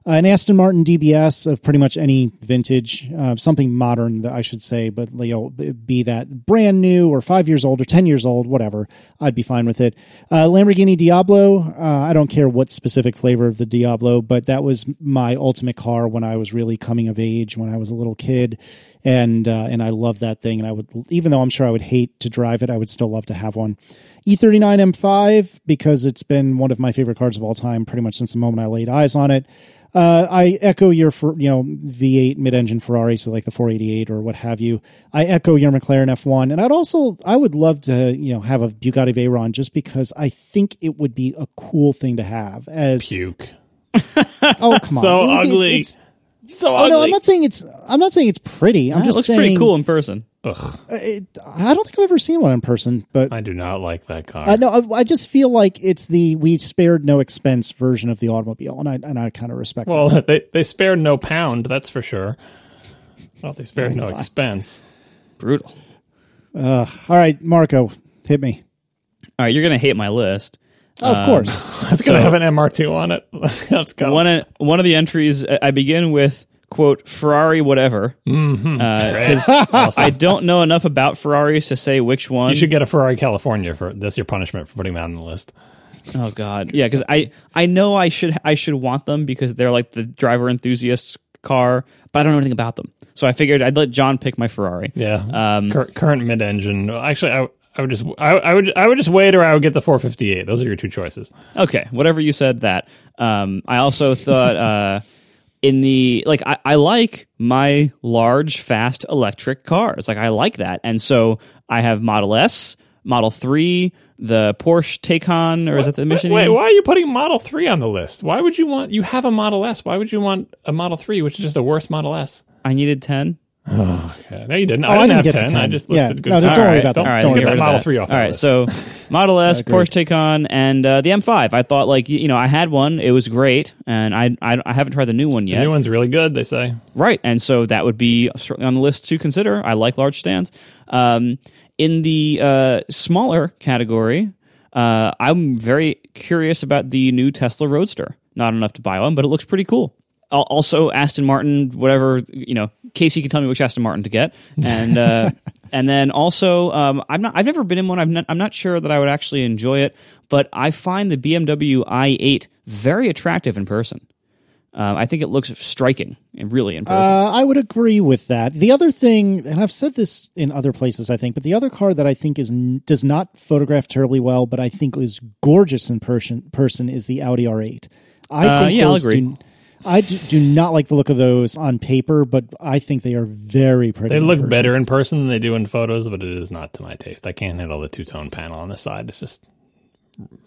Uh, an Aston Martin DBS of pretty much any vintage, uh, something modern, that I should say, but you know, be that brand new or five years old or 10 years old, whatever, I'd be fine with it. Uh, Lamborghini Diablo, uh, I don't care what specific flavor of the Diablo, but that was my ultimate car when I was really coming of age, when I was a little kid. And, uh, and I love that thing. And I would, even though I'm sure I would hate to drive it, I would still love to have one. E E39 M5, because it's been one of my favorite cars of all time pretty much since the moment I laid eyes on it. Uh, I echo your, for, you know, V8 mid-engine Ferrari, so like the 488 or what have you. I echo your McLaren F1, and I'd also, I would love to, you know, have a Bugatti Veyron just because I think it would be a cool thing to have. As Puke. oh come on, So It ugly. It's, it's, So oh no, I'm not saying it's. I'm not saying it's pretty. I'm That just looks saying pretty cool in person. Ugh, uh, It, I don't think I've ever seen one in person, but I do not like that car. I know I, I just feel like it's the we spared no expense version of the automobile, and I and I kind of respect. that. Well, they they spared no pound, that's for sure. Well, they spared no expense. Brutal. Ugh. all right, Marco, hit me. All right, you're gonna hate my list. Of Um, course. It's going to have an MR2 on it. Let's go. One one of the entries I begin with quote Ferrari whatever because I don't know enough about Ferraris to say which one. you should get a Ferrari California for that's your punishment for putting that on the list. Oh God, yeah, because I I know I should I should want them because they're like the driver enthusiast car, but I don't know anything about them. So I figured I'd let John pick my Ferrari. Yeah. Um, Cur- current mid-engine. Actually, I, I would just I, I would I would just wait, or I would get the 458. Those are your two choices. Okay, whatever you said. That. Um, I also thought uh, in the like I, I like my large, fast electric cars. Like I like that, and so I have Model S, Model Three, the Porsche Taycan, or is it the Mission? Wait, why are you putting Model 3 on the list? Why would you want? You have a Model S. Why would you want a Model 3, which is just a worse Model S? I needed ten. Okay. No, you didn't. Oh, I I didn't, didn't get have to 10. I 10. just Yeah. listed good. No, don't All worry right, about that. Don't, All right, Don't get get worry that rid Model that. 3 off. All the right, list. so Model S, agree. Porsche Taycan, and uh, the M5. I thought like you know I had one, it was great, and I I, I haven't tried the new one yet. the yet. new one's really good. They say. Right, and so that would be certainly on the list to consider. I like large stands. Um, in the uh, smaller category, uh, I'm very curious about the new Tesla Roadster. Not enough to buy one, but it looks pretty cool. Al- Also, Aston Martin, whatever you know, Casey can tell me which Aston Martin to get, and uh, and then also, um, I'm not, I've never been in one. I'm not, I'm not sure that I would actually enjoy it, but I find the BMW i8 very attractive in person. Um, I think it looks striking and really in person. Uh, I would agree with that. The other thing, and I've said this in other places, I think, but the other car that I think is does not photograph terribly well, but I think is gorgeous in person, person is the Audi R8. I Uh, think yeah, I'll those agree. Do, I do, do not like the look of those on paper, but I think they are very pretty. They look person. better in person than they do in photos, but it is not to my taste. I can't handle the two tone panel on the side. It's just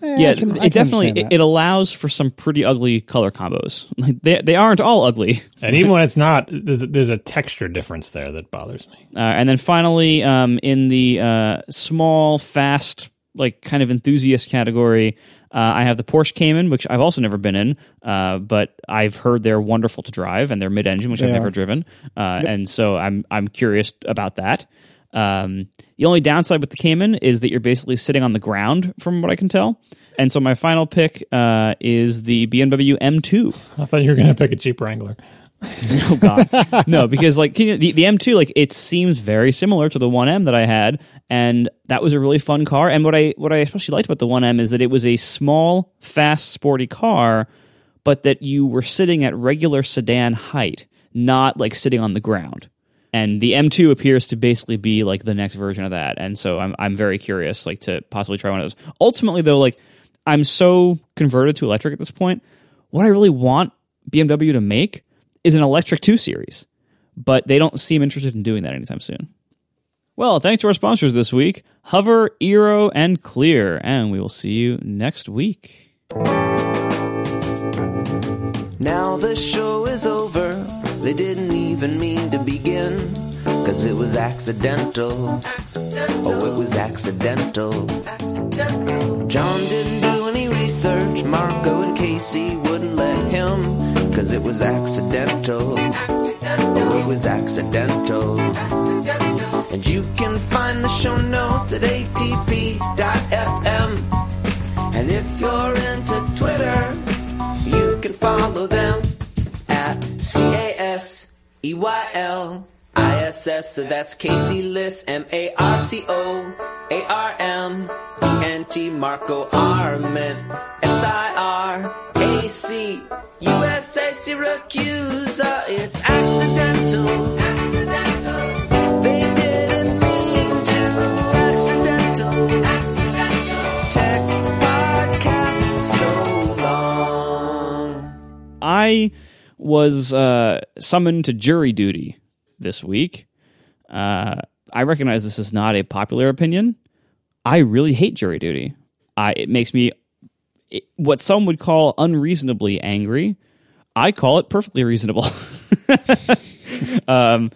Eh, yeah, can- I it definitely it, it allows for some pretty ugly color combos. Like they they aren't all ugly. and even when it's not, there's a, there's a texture difference there that bothers me. Uh, and then finally, um, in the uh, small, fast, like kind of enthusiast category, uh, I have the Porsche Cayman, which I've also never been in, uh, but I've heard they're wonderful to drive, and they're mid-engine, which I've They never driven, uh, and so I'm I'm curious about that. Um, the only downside with the Cayman is that you're basically sitting on the ground, from what I can tell. And so my final pick uh, is the BMW M2. I thought you were going to pick a Jeep Wrangler. Oh God, no! Because like you the the M2, like it seems very similar to the 1M that I had, and that was a really fun car. And what I what I especially liked about the 1M is that it was a small, fast, sporty car, but that you were sitting at regular sedan height, not like sitting on the ground. And the M2 appears to basically be like the next version of that. And so I'm I'm very curious, like to possibly try one of those. Ultimately, though, like I'm so converted to electric at this point. What I really want BMW to make is an electric 2 series, but they don't seem interested in doing that anytime soon. Well, thanks to our sponsors this week Hover, Eero, and Clear. And we will see you next week. Now the show is over. They didn't even mean to begin. Cause it was accidental. Oh, it was accidental. John didn't research. Marco and Casey wouldn't let him. Cause it was accidental. Oh, it was accidental. And you can find the show notes at atp.fm. And if you're into Twitter, you can follow them at C A S E Y L I S S. So that's Casey Liss, M A R C O A R M E N T, Marco Arment, S I R A C U S A, Siracusa. It's accidental. Accidental. They didn't mean to. Accidental. Accidental. Tech podcast so long. I was uh, summoned to jury duty this week. Uh, I recognize this is not a popular opinion. I really hate jury duty. I, it makes me it, what some would call unreasonably angry. I call it perfectly reasonable. um,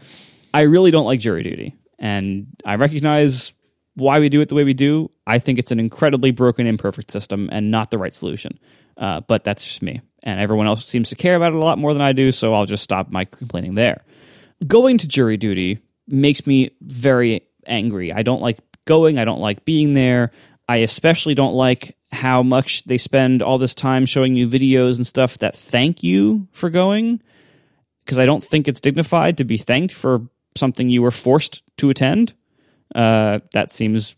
I really don't like jury duty, and I recognize why we do it the way we do. I think it's an incredibly broken, imperfect system and not the right solution. Uh, but that's just me, and everyone else seems to care about it a lot more than I do. So I'll just stop my complaining there. Going to jury duty makes me very angry. I don't like going. I don't like being there. I especially don't like how much they spend all this time showing you videos and stuff that thank you for going because I don't think it's dignified to be thanked for something you were forced to attend. Uh, that seems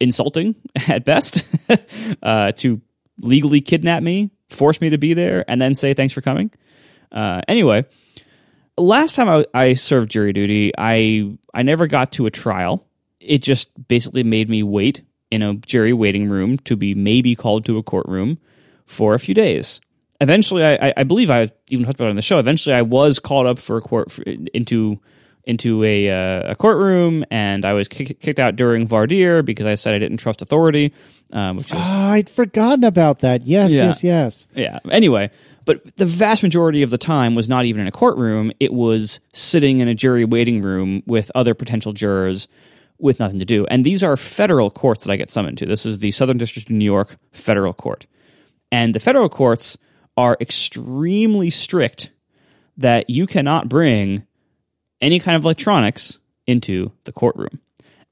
insulting at best uh, to legally kidnap me, force me to be there, and then say thanks for coming. Uh, anyway, last time I, I served jury duty, I I never got to a trial. It just basically made me wait in a jury waiting room to be maybe called to a courtroom for a few days. Eventually, I, I believe I even talked about it on the show. Eventually, I was called up for a court for, into into a uh, a courtroom, and I was kick, kicked out during voir dire because I said I didn't trust authority, um, which was Ah, I'd forgotten about that. Yes, Yeah. yes, yes. yeah. Anyway, but the vast majority of the time was not even in a courtroom. It was sitting in a jury waiting room with other potential jurors with nothing to do. And these are federal courts that I get summoned to. This is the Southern District of New York federal court. And the federal courts are extremely strict that you cannot bring any kind of electronics into the courtroom.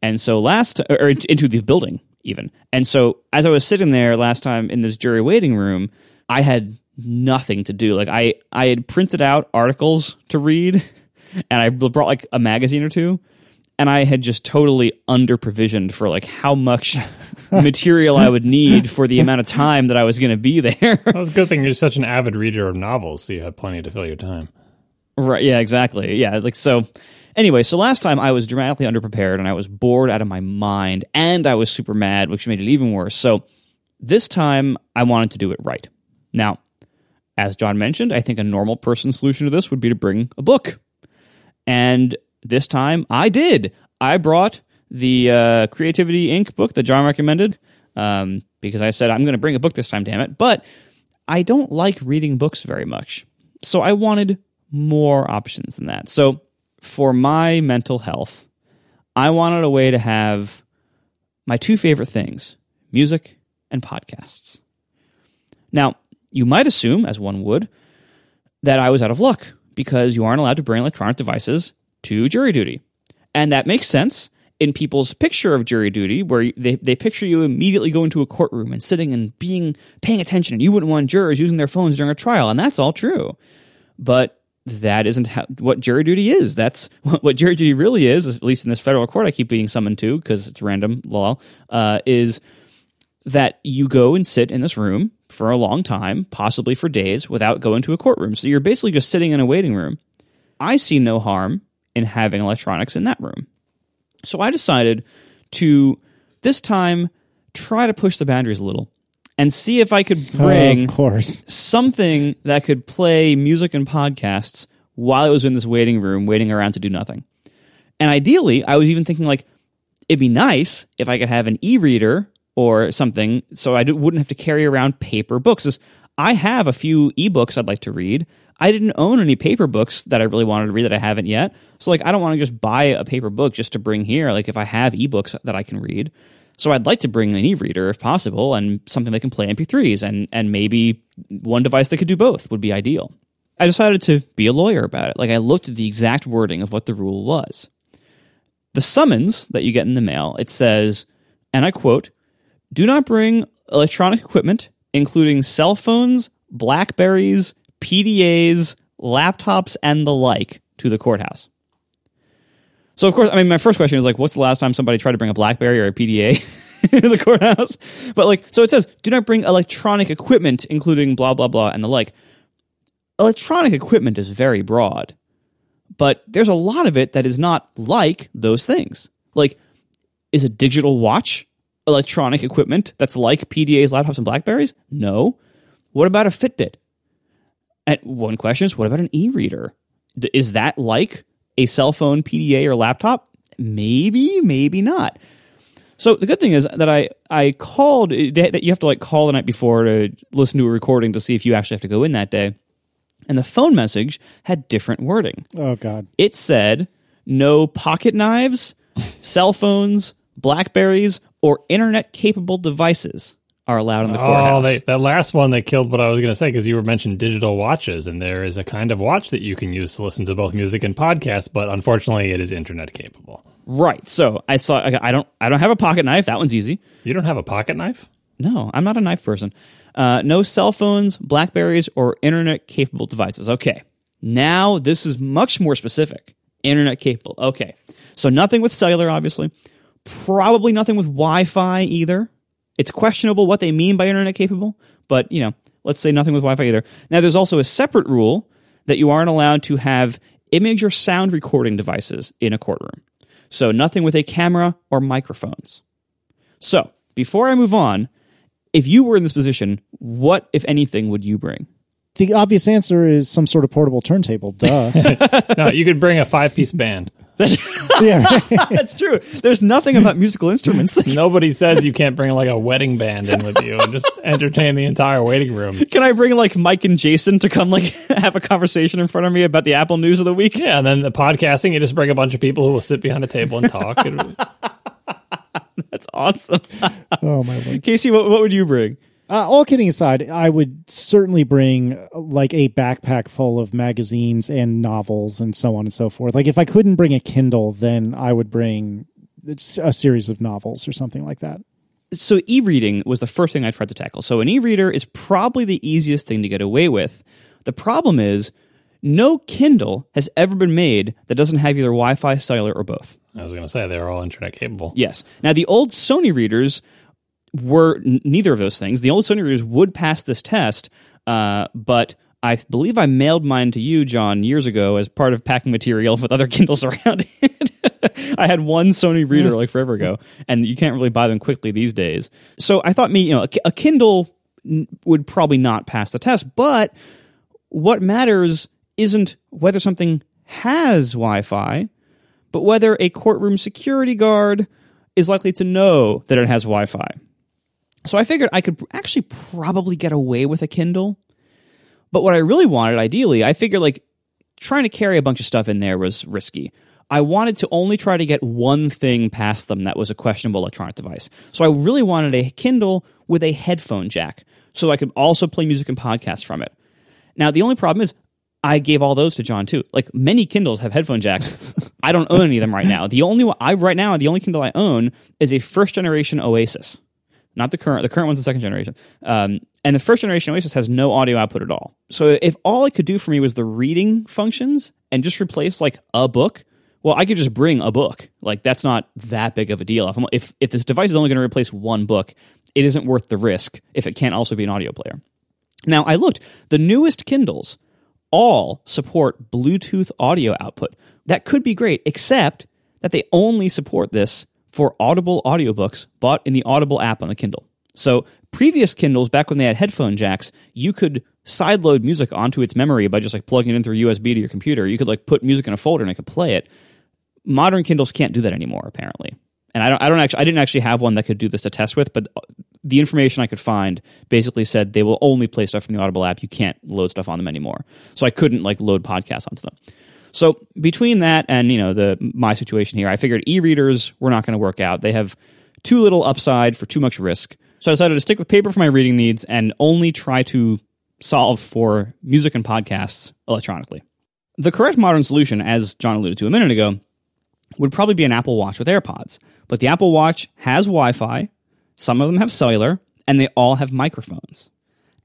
And so last or into the building even. And so as I was sitting there last time in this jury waiting room, I had nothing to do. Like I I had printed out articles to read and I brought like a magazine or two and I had just totally under provisioned for like how much material I would need for the amount of time that I was going to be there. Well, it's a good thing you're such an avid reader of novels, so you have plenty to fill your time. Right. Yeah, exactly. Yeah. Like, so anyway, so last time I was dramatically underprepared and I was bored out of my mind and I was super mad, which made it even worse. So this time I wanted to do it right. Now, as John mentioned, I think a normal person solution to this would be to bring a book. And this time I did. I brought the uh, Creativity Inc. book that John recommended um, because I said, I'm going to bring a book this time, damn it. But I don't like reading books very much. So I wanted more options than that. So for my mental health, I wanted a way to have my two favorite things music and podcasts. Now, you might assume, as one would, that I was out of luck because you aren't allowed to bring electronic devices to jury duty. And that makes sense in people's picture of jury duty, where they, they picture you immediately going to a courtroom and sitting and being paying attention, and you wouldn't want jurors using their phones during a trial, and that's all true. But that isn't how, what jury duty is. That's what jury duty really is, at least in this federal court I keep being summoned to because it's random law, uh, is that you go and sit in this room for a long time, possibly for days, without going to a courtroom. So you're basically just sitting in a waiting room. I see no harm in having electronics in that room. So I decided to this time try to push the boundaries a little and see if I could bring of course. something that could play music and podcasts while I was in this waiting room waiting around to do nothing. And ideally, I was even thinking like it'd be nice if I could have an e-reader or something so I wouldn't have to carry around paper books. I have a few ebooks I'd like to read. I didn't own any paper books that I really wanted to read that I haven't yet. So like I don't want to just buy a paper book just to bring here. Like if I have ebooks that I can read. So I'd like to bring an e-reader if possible and something that can play MP3s and and maybe one device that could do both would be ideal. I decided to be a lawyer about it. Like I looked at the exact wording of what the rule was. The summons that you get in the mail, it says, and I quote, do not bring electronic equipment, including cell phones, Blackberries, PDAs, laptops, and the like, to the courthouse. So, of course, I mean, my first question is like, what's the last time somebody tried to bring a Blackberry or a PDA to the courthouse? But like, so it says, do not bring electronic equipment, including blah, blah, blah, and the like. Electronic equipment is very broad, but there's a lot of it that is not like those things. Like, is a digital watch electronic equipment that's like PDAs, laptops, and Blackberries? No. What about a Fitbit? And one question is, what about an e-reader? D- Is that like a cell phone, PDA, or laptop? Maybe, maybe not. So the good thing is that I I called eh, they, that you have to like call the night before to listen to a recording to see if you actually have to go in that day. And the phone message had different wording Oh God. it said no pocket knives, cell phones, Blackberries, or internet capable devices are allowed in the Oh, courthouse. they, that last one that killed what I was going to say because you were mentioning digital watches, and there is a kind of watch that you can use to listen to both music and podcasts, but unfortunately, it is internet capable. right. So I saw. I I don't. I don't have a pocket knife. That one's easy. You don't have a pocket knife? No, I'm not a knife person. Uh, no cell phones, Blackberries, or internet capable devices. Okay. Now this is much more specific. Internet capable. Okay. So nothing with cellular, obviously. Probably nothing with Wi Fi either. It's questionable what they mean by internet capable, but you know, let's say nothing with Wi Fi either. Now there's also a separate rule that you aren't allowed to have image or sound recording devices in a courtroom. So nothing with a camera or microphones. So, before I move on, if you were in this position, what, if anything, would you bring? The obvious answer is some sort of portable turntable. Duh. No, you could bring a five piece band. yeah, right. That's true. There's nothing about musical instruments. Nobody says you can't bring like a wedding band in with you and just entertain the entire waiting room. Can I bring like Mike and Jason to come like have a conversation in front of me about the Apple news of the week? Yeah, and then the podcasting, you just bring a bunch of people who will sit behind a table and talk. That's awesome. Oh my lord. Casey, what, what would you bring? Uh, all kidding aside, I would certainly bring uh, like a backpack full of magazines and novels and so on and so forth. Like if I couldn't bring a Kindle, then I would bring a series of novels or something like that. So e-reading was the first thing I tried to tackle. So an e-reader is probably the easiest thing to get away with. The problem is no Kindle has ever been made that doesn't have either Wi-Fi, cellular, or both. I was going to say they're all internet capable. Yes. Now the old Sony readers were n- neither of those things. The old Sony readers would pass this test, uh, but I believe I mailed mine to you, John, years ago as part of packing material with other Kindles around it. I had one Sony reader like forever ago, and you can't really buy them quickly these days. So I thought, me, you know, a, a Kindle n- would probably not pass the test, but what matters isn't whether something has Wi-Fi, but whether a courtroom security guard is likely to know that it has Wi-Fi. So I figured I could actually probably get away with a Kindle. But what I really wanted, ideally, I figured like trying to carry a bunch of stuff in there was risky. I wanted to only try to get one thing past them that was a questionable electronic device. So I really wanted a Kindle with a headphone jack so I could also play music and podcasts from it. Now, the only problem is I gave all those to John too. Like many Kindles have headphone jacks. I don't own any of them right now. The only one I right now, the only Kindle I own is a first generation Oasis. Not the current. The current one's the second generation. Um, and the first generation Oasis has no audio output at all. So if all it could do for me was the reading functions and just replace like a book, well, I could just bring a book. Like that's not that big of a deal. If I'm, if, if this device is only going to replace one book, it isn't worth the risk if it can't also be an audio player. Now I looked. The newest Kindles all support Bluetooth audio output. That could be great, except that they only support this for Audible audiobooks bought in the Audible app on the Kindle. So previous Kindles, back when they had headphone jacks, you could sideload music onto its memory by just like plugging it in through USB to your computer. You could like put music in a folder and it could play it. Modern Kindles can't do that anymore, apparently. And I don't, I don't actually, I didn't actually have one that could do this to test with, but uh, the information I could find basically said they will only play stuff from the Audible app. You can't load stuff on them anymore. So I couldn't like load podcasts onto them. So between that and you know the my situation here, I figured e-readers were not going to work out. They have too little upside for too much risk. So I decided to stick with paper for my reading needs and only try to solve for music and podcasts electronically. The correct modern solution, as John alluded to a minute ago, would probably be an Apple Watch with AirPods. But the Apple Watch has Wi-Fi, some of them have cellular, and they all have microphones.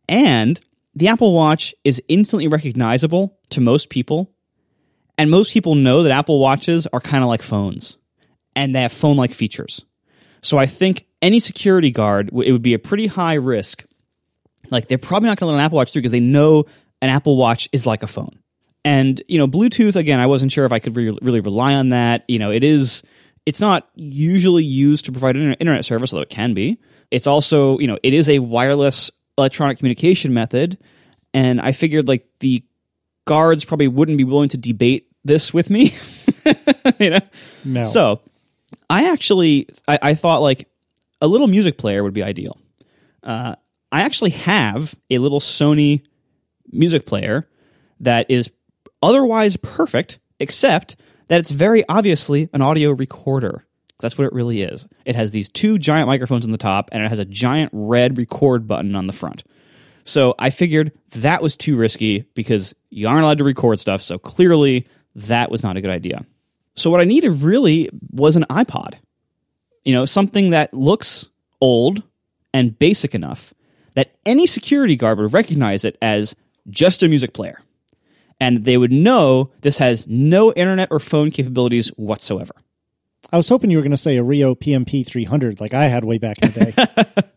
And the Apple Watch is instantly recognizable to most people and most people know that Apple Watches are kind of like phones and they have phone like features. So I think any security guard, it would be a pretty high risk. Like they're probably not going to let an Apple Watch through because they know an Apple Watch is like a phone. And, you know, Bluetooth, again, I wasn't sure if I could re- really rely on that. You know, it is, it's not usually used to provide an internet service, although it can be. It's also, you know, it is a wireless electronic communication method. And I figured like the guards probably wouldn't be willing to debate this with me. you know? No. So I actually I, I thought like a little music player would be ideal. Uh, I actually have a little Sony music player that is otherwise perfect, except that it's very obviously an audio recorder. That's what it really is. It has these two giant microphones on the top, and it has a giant red record button on the front. So I figured that was too risky because you aren't allowed to record stuff. So clearly, that was not a good idea. So what I needed really was an iPod. You know, something that looks old and basic enough that any security guard would recognize it as just a music player. And they would know this has no internet or phone capabilities whatsoever. I was hoping you were going to say a Rio PMP 300 like I had way back in the day.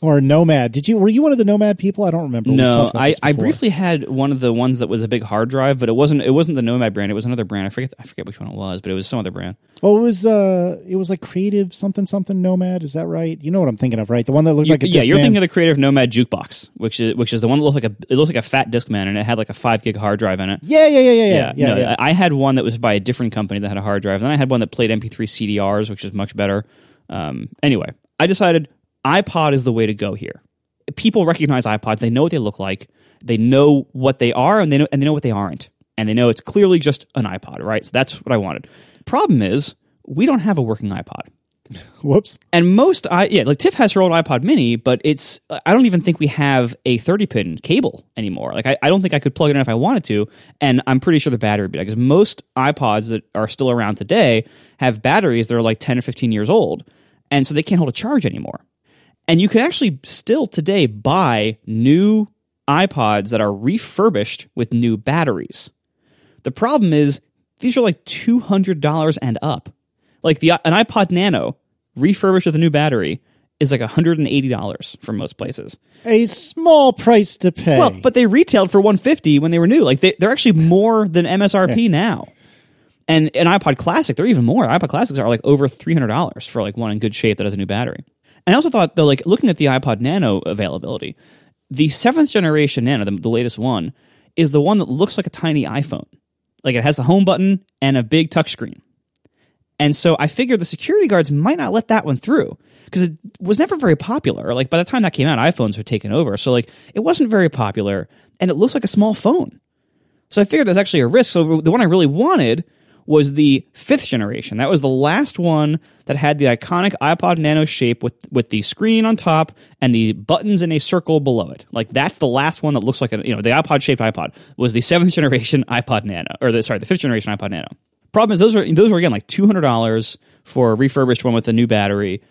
or Nomad. Did you were you one of the Nomad people? I don't remember. No, I, I briefly had one of the ones that was a big hard drive, but it wasn't it wasn't the Nomad brand. It was another brand. I forget I forget which one it was, but it was some other brand. Oh, it was uh it was like creative something something Nomad, is that right? You know what I'm thinking of, right? The one that looked like a yeah, you're Discman. thinking of the Creative Nomad jukebox, which is which is the one that looked like a it looks like a fat disc man, and it had like a five gig hard drive in it. Yeah, yeah, yeah, yeah, yeah. yeah, no, yeah. I had one that was by a different company that had a hard drive. Then I had one that played MP3 CDRs, which is much better. Um, anyway, I decided iPod is the way to go here. People recognize iPods; they know what they look like, they know what they are, and they know and they know what they aren't, and they know it's clearly just an iPod, right? So that's what I wanted. Problem is, we don't have a working iPod. Whoops. And most, I yeah, like Tiff has her old iPod Mini, but it's I don't even think we have a 30 pin cable anymore. Like I, I don't think I could plug it in if I wanted to, and I'm pretty sure the battery would be because most iPods that are still around today have batteries that are like 10 or 15 years old, and so they can't hold a charge anymore. And you can actually still today buy new iPods that are refurbished with new batteries. The problem is these are like two hundred dollars and up. Like the an iPod Nano refurbished with a new battery is like hundred and eighty dollars for most places. A small price to pay. Well, but they retailed for one fifty when they were new. Like they, they're actually more than MSRP now. And an iPod Classic, they're even more. iPod Classics are like over three hundred dollars for like one in good shape that has a new battery. And I also thought though, like looking at the iPod Nano availability, the seventh generation Nano, the, the latest one, is the one that looks like a tiny iPhone. Like it has the home button and a big touchscreen. And so I figured the security guards might not let that one through because it was never very popular. Like by the time that came out, iPhones were taken over. So like it wasn't very popular and it looks like a small phone. So I figured there's actually a risk. So the one I really wanted was the fifth generation. That was the last one that had the iconic iPod Nano shape with with the screen on top and the buttons in a circle below it. Like that's the last one that looks like a you know the iPod shaped iPod was the seventh generation iPod Nano or the sorry the fifth generation iPod Nano. Problem is those are those were again like two hundred dollars for a refurbished one with a new battery.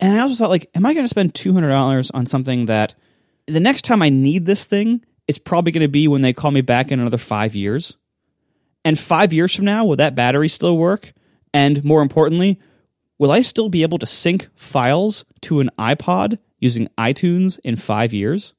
And I also thought like, am I going to spend two hundred dollars on something that the next time I need this thing, it's probably going to be when they call me back in another five years. And five years from now, will that battery still work? And more importantly, will I still be able to sync files to an iPod using iTunes in five years?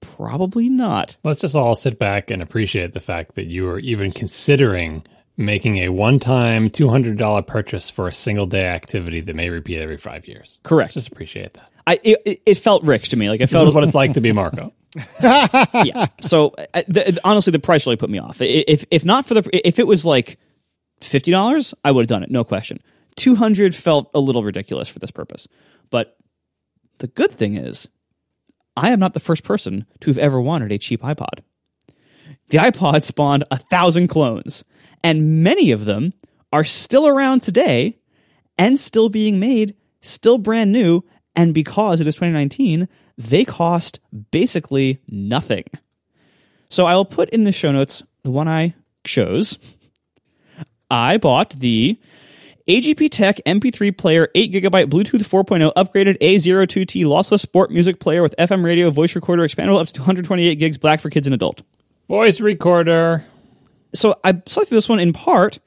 Probably not. Let's just all sit back and appreciate the fact that you are even considering making a one-time $200 purchase for a single day activity that may repeat every five years. Correct. Let's just appreciate that. I it, it- it felt rich to me. Like it felt what it's like to be Marco. Yeah. So uh, the, honestly, the price really put me off. If if not for the if it was like fifty dollars, I would have done it, no question. Two hundred felt a little ridiculous for this purpose. But the good thing is, I am not the first person to have ever wanted a cheap iPod. The iPod spawned a thousand clones, and many of them are still around today and still being made, still brand new. And because it is 2019, they cost basically nothing. So I will put in the show notes the one I chose. I bought the AGPTEK MP3 player 8GB Bluetooth 4.0 upgraded A02T lossless sport music player with FM radio, voice recorder, expandable up to 128 gigs, black for kids and adult. Voice recorder. So I selected this one in part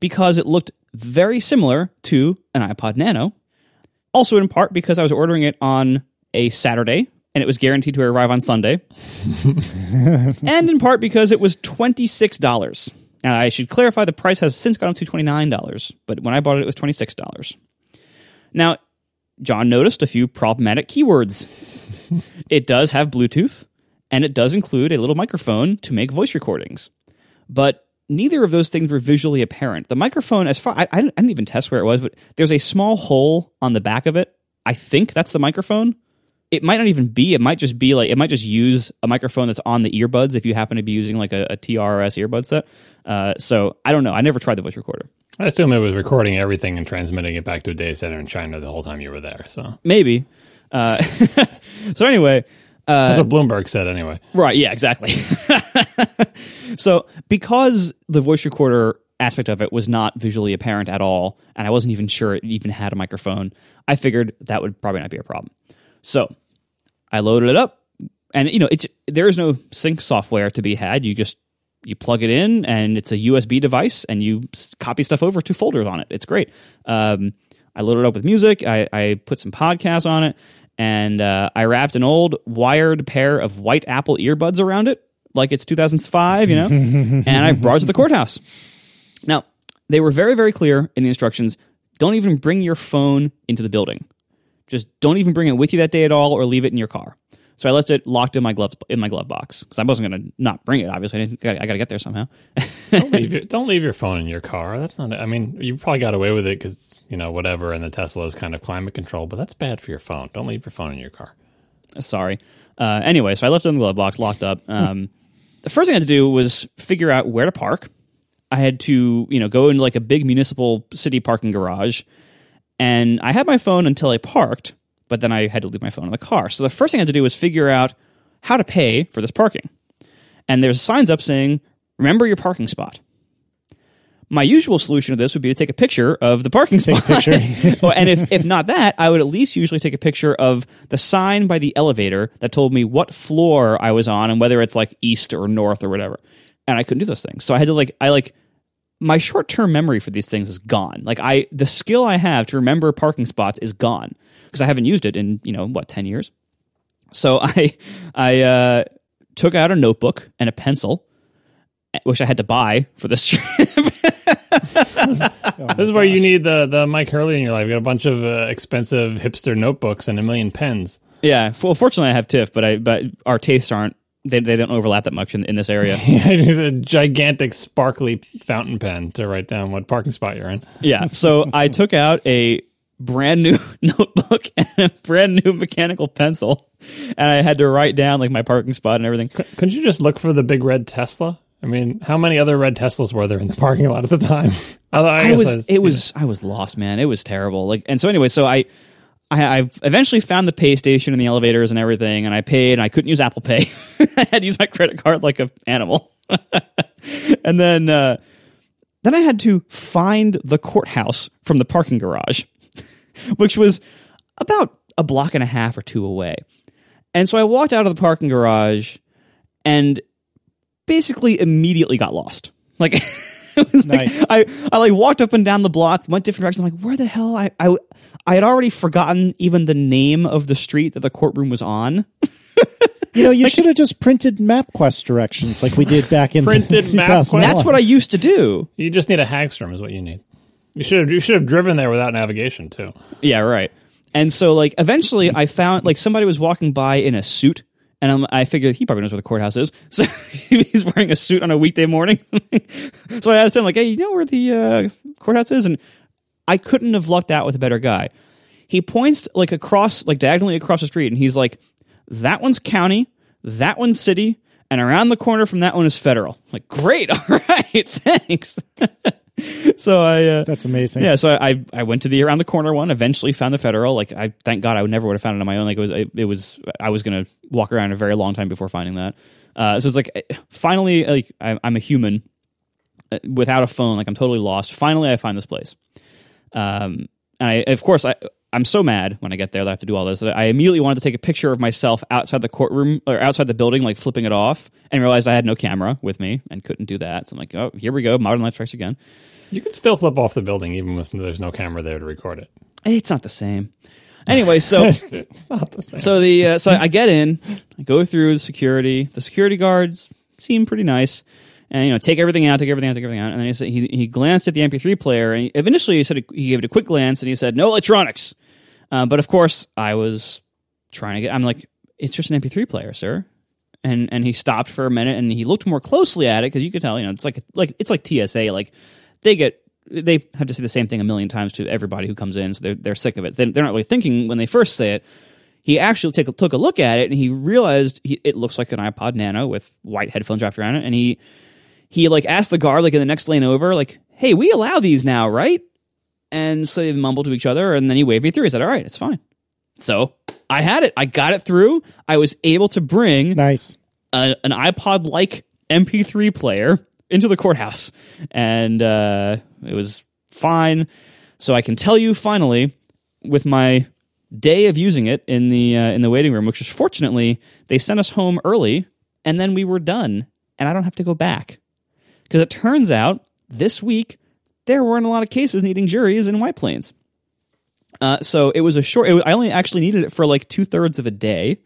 because it looked very similar to an iPod Nano. Also in part because I was ordering it on a Saturday and it was guaranteed to arrive on Sunday. and in part because it was $26. Now, I should clarify the price has since gone up to $29, but when I bought it, it was $26. Now, John noticed a few problematic keywords. it does have Bluetooth, and it does include a little microphone to make voice recordings. But neither of those things were visually apparent. The microphone, as far I, I, didn't, I didn't even test where it was, but there's a small hole on the back of it. I think that's the microphone. It might not even be. It might just be like it might just use a microphone that's on the earbuds if you happen to be using like a, a TRS earbud set. Uh, so I don't know. I never tried the voice recorder. I assume it was recording everything and transmitting it back to a data center in China the whole time you were there. So Maybe. Uh, so anyway, that's what Bloomberg said anyway. Right. Yeah. Exactly. so because the voice recorder aspect of it was not visually apparent at all, and I wasn't even sure it even had a microphone, I figured that would probably not be a problem. So I loaded it up, and you know, it's there is no sync software to be had. You just you plug it in, and it's a USB device, and you copy stuff over to folders on it. It's great. Um, I loaded it up with music. I, I put some podcasts on it, and uh, I wrapped an old wired pair of white Apple earbuds around it, like it's 2005, you know, and I brought it to the courthouse. Now, they were very, very clear in the instructions don't even bring your phone into the building. Just don't even bring it with you that day at all or leave it in your car. So I left it locked in my glove in my glove box because I wasn't going to not bring it. Obviously, I, didn't, I got to get there somehow. Don't leave, your, don't leave your phone in your car. That's not. I mean, you probably got away with it because you know whatever, and the Tesla is kind of climate control. But that's bad for your phone. Don't leave your phone in your car. Sorry. Uh, anyway, so I left it in the glove box, locked up. Um, the first thing I had to do was figure out where to park. I had to, you know, go into like a big municipal city parking garage, and I had my phone until I parked, but then I had to leave my phone in the car. So the first thing I had to do was figure out how to pay for this parking. And there's signs up saying, "Remember your parking spot." My usual solution to this would be to take a picture of the parking spot. picture. And if, if not that, I would at least usually take a picture of the sign by the elevator that told me what floor I was on and whether it's like east or north or whatever. And I couldn't do those things. So I had to like, I like, my short term memory for these things is gone. Like, I, the skill I have to remember parking spots is gone because I haven't used it in, you know, what, 10 years? So I, I, uh, took out a notebook and a pencil, which I had to buy for this trip. This is where you need the the Mike Hurley in your life. You got a bunch of uh, expensive hipster notebooks and a million pens. Yeah, well, fortunately, I have Tiff, but I but our tastes aren't they, they don't overlap that much in, in this area. A gigantic, sparkly fountain pen to write down what parking spot you're in. yeah, so I took out a brand new notebook and a brand new mechanical pencil, and I had to write down like my parking spot and everything. Couldn't you just look for the big red Tesla? I mean, how many other red Teslas were there in the parking lot at the time? I, I guess was it was I was lost, man. It was terrible. Like, and so anyway, so I. I, I eventually found the pay station and the elevators and everything, and I paid. and I couldn't use Apple Pay. I had to use my credit card like an animal. and then, uh, then I had to find the courthouse from the parking garage, which was about a block and a half or two away. And so I walked out of the parking garage and basically immediately got lost. Like, it was like- I, I like walked up and down the block, went different directions. I'm like, where the hell? I, I, I had already forgotten even the name of the street that the courtroom was on. You know, you should have just printed MapQuest directions like we did back in Printed 2001. MapQuest? That's what I used to do. You just need a Hagstrom, is what you need. You should have you should have driven there without navigation too. Yeah, right. And so, like, eventually, I found like somebody was walking by in a suit, and I'm, I figured he probably knows where the courthouse is. So he's wearing a suit on a weekday morning. so I asked him, like, "Hey, you know where the uh, courthouse is?" And I couldn't have lucked out with a better guy. He points like across, like diagonally across the street, and he's like, "That one's county, that one's city, and around the corner from that one is federal." I'm like, great, all right, thanks. so I, uh, That's amazing. yeah, so I I went to the around the corner one. Eventually, found the federal. Like I thank God I would never would have found it on my own. Like it was it, it was I was gonna walk around a very long time before finding that. Uh, so it's like eh, finally like I, I'm a human uh, without a phone. Like I'm totally lost. Finally, I find this place. Um, and I of course I. I'm so mad when I get there that I have to do all this that I immediately wanted to take a picture of myself outside the courtroom or outside the building, like flipping it off, and realized I had no camera with me and couldn't do that. So I'm like, oh, here we go, modern life strikes again. You can still flip off the building even if there's no camera there to record it. It's not the same. Anyway, so It's, not the same. so the uh, so I get in, I go through the security. The security guards seem pretty nice, and you know take everything out, take everything out, take everything out. And then he said he, he glanced at the MP3 player, and initially he said he gave it a quick glance, and he said no electronics. Uh, but of course, I was trying to get. I'm like, it's just an MP3 player, sir. And and he stopped for a minute, and he looked more closely at it because you could tell, you know, it's like like it's like TSA, like they get they have to say the same thing a million times to everybody who comes in, so they're they're sick of it. They, they're not really thinking when they first say it. He actually take, took a look at it and he realized he, it looks like an iPod Nano with white headphones wrapped around it. And he he like asked the guard like in the next lane over, like, "Hey, we allow these now, right?" And so they mumbled to each other, and then he waved me through. He said, "All right, it's fine." So I had it. I got it through. I was able to bring Nice. a, an iPod like MP3 player into the courthouse, and uh, it was fine. So I can tell you finally, with my day of using it in the uh, in the waiting room, which was fortunately they sent us home early, and then we were done, and I don't have to go back because it turns out this week there weren't a lot of cases needing juries in White Plains. Uh, so it was a short. It was, I only actually needed it for like two thirds of a day,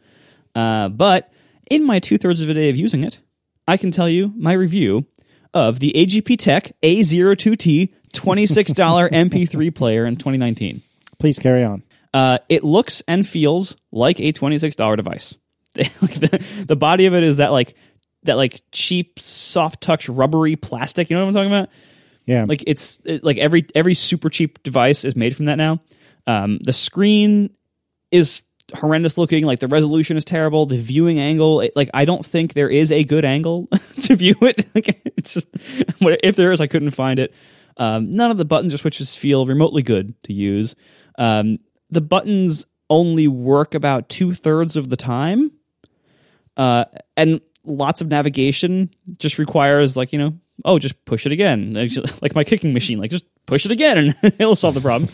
uh, but in my two thirds of a day of using it, I can tell you my review of the AGPTEK A02T $26 MP3 player in 2019. Please carry on. Uh, it looks and feels like a $26 device. The, the body of it is that like that like cheap soft touch rubbery plastic. You know what I'm talking about? Yeah. Like it's it, like every every super cheap device is made from that now. Um, the screen is horrendous looking. Like the resolution is terrible. The viewing angle, it, like I don't think there is a good angle to view it. Like it's just if there is, I couldn't find it. Um, none of the buttons or switches feel remotely good to use. Um, the buttons only work about two thirds of the time, uh, and lots of navigation just requires like you know oh just push it again. Like, my kicking machine like just push it again and it'll solve the problem.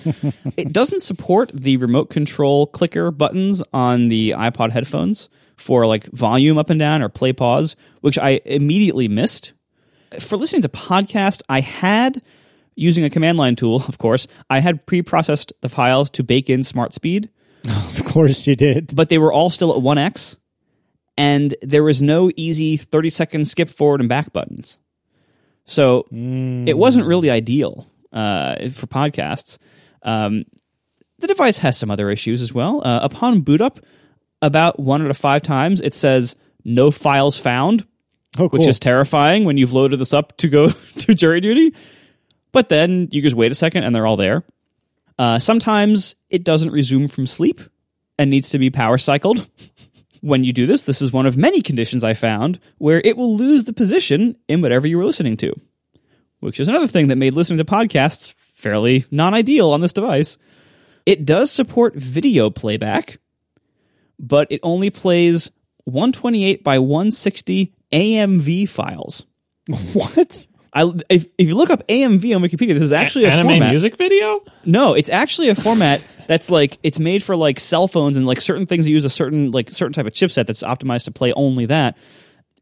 It doesn't support the remote control clicker buttons on the ipod headphones for like volume up and down or play pause which i immediately missed. For listening to podcast i had using a command line tool of course i had pre-processed the files to bake in smart speed. Of course you did. but they were all still at 1x and there was no easy 30 second skip forward and back buttons so it wasn't really ideal uh, for podcasts um, the device has some other issues as well uh, upon boot up about one out of five times it says no files found Oh, cool. which is terrifying when you've loaded this up to go to jury duty. But then you just wait a second and they're all there. Uh, sometimes it doesn't resume from sleep and needs to be power cycled. when you do this, this is one of many conditions I found where it will lose the position in whatever you were listening to, which is another thing that made listening to podcasts fairly non ideal on this device. It does support video playback, but it only plays 128 by 160 AMV files. what? I, if, if you look up AMV on Wikipedia, this is actually a Anime format. music video? No, it's actually a format that's like it's made for like cell phones and like certain things that use a certain like certain type of chipset that's optimized to play only that.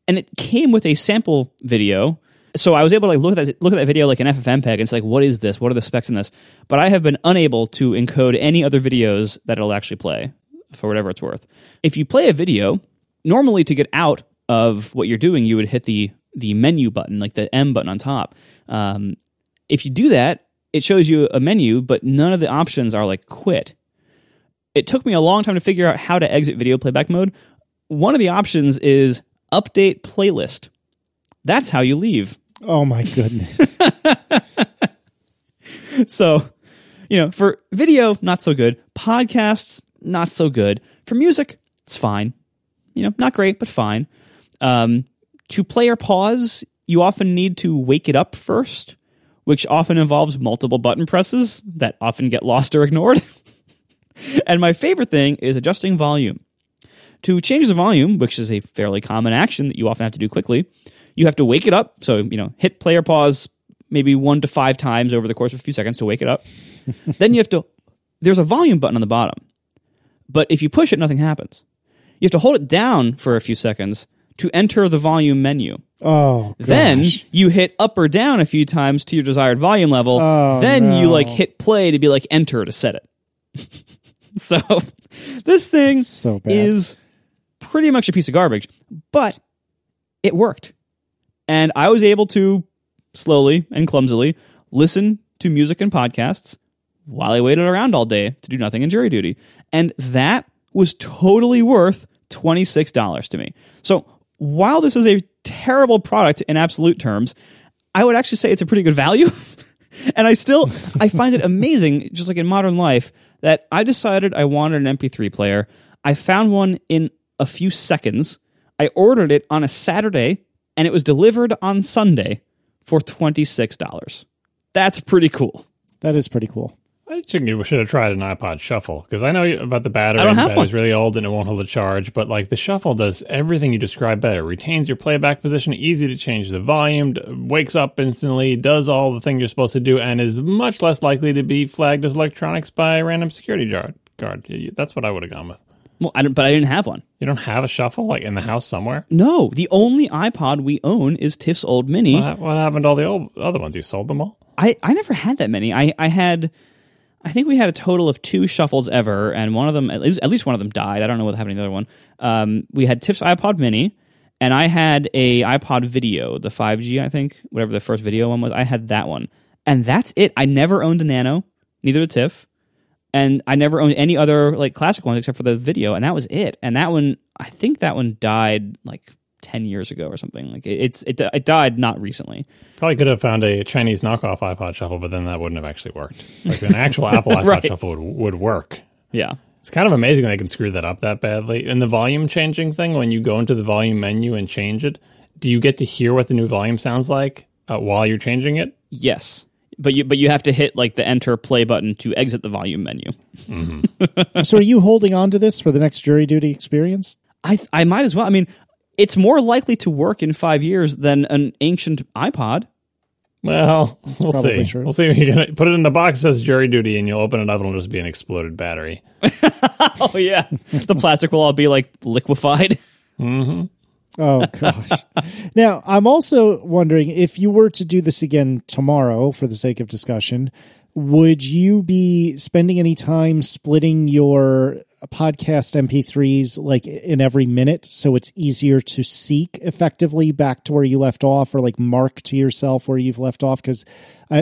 And it came with a sample video. So I was able to like look at that look at that video like an FFmpeg and it's like what is this? What are the specs in this? But I have been unable to encode any other videos that it'll actually play for whatever it's worth. If you play a video, normally to get out of what you're doing, you would hit the the menu button, like the M button on top. Um, if you do that, it shows you a menu, but none of the options are like quit. It took me a long time to figure out how to exit video playback mode. One of the options is update playlist. That's how you leave. Oh my goodness. So, you know, for video, not so good. Podcasts, not so good. For music, it's fine. You know, not great, but fine. Um, to play or pause, you often need to wake it up first, which often involves multiple button presses that often get lost or ignored. and my favorite thing is adjusting volume. To change the volume, which is a fairly common action that you often have to do quickly, you have to wake it up. So, you know, hit play or pause maybe one to five times over the course of a few seconds to wake it up. then you have to, there's a volume button on the bottom. But if you push it, nothing happens. You have to hold it down for a few seconds to enter the volume menu. Oh, gosh. Then you hit up or down a few times to your desired volume level. Oh, then you like hit play to be like enter to set it. so this thing So is pretty much a piece of garbage, but it worked. And I was able to slowly and clumsily listen to music and podcasts while I waited around all day to do nothing in jury duty. And that was totally worth $26 to me. So while this is a terrible product in absolute terms, I would actually say it's a pretty good value. and I still I find it amazing, just like in modern life, that I decided I wanted an MP3 player. I found one in a few seconds. I ordered it on a Saturday and it was delivered on Sunday for $26. That's pretty cool. That is pretty cool. I think you should have tried an iPod Shuffle because I know about the battery. I don't have battery's one. really old and it won't hold a charge. But like the Shuffle does everything you describe better. Retains your playback position, easy to change the volume, wakes up instantly, does all the thing you're supposed to do, and is much less likely to be flagged as electronics by a random security guard. Guard. That's what I would have gone with. Well, I don't, but I didn't have one. You don't have a Shuffle like in the house somewhere. No, the only iPod we own is Tiff's old Mini. What, what happened to all the old other ones? You sold them all. I, I never had that many. I, I had, I think we had a total of two shuffles ever, and one of them, at least, at least one of them died. I don't know what happened to the other one. Um, we had Tiff's iPod Mini, and I had a iPod Video, the 5G, I think, whatever the first video one was. I had that one, and that's it. I never owned a Nano, neither did Tiff, and I never owned any other like classic ones except for the video, and that was it. And that one, I think that one died like ten years ago or something. Like it, it's it, it died not recently. Probably could have found a Chinese knockoff iPod Shuffle, but then that wouldn't have actually worked. Like an actual Apple iPod Right. Shuffle would, would work. Yeah. It's kind of amazing they can screw that up that badly. And the volume changing thing, when you go into the volume menu and change it, do you get to hear what the new volume sounds like uh, while you're changing it? Yes. But you but you have to hit like the enter play button to exit the volume menu. so are you holding on to this for the next jury duty experience? I I might as well. I mean, it's more likely to work in 5 years than an ancient iPod. Well, we'll see. true. We'll see. You're gonna put it in the box that says jury duty, and you'll open it up, and it'll just be an exploded battery. Oh yeah. the plastic will all be like liquefied. Mm-hmm. Oh gosh. now, I'm also wondering if you were to do this again tomorrow for the sake of discussion, would you be spending any time splitting your podcast MP3s like in every minute so it's easier to seek effectively back to where you left off or like mark to yourself where you've left off cuz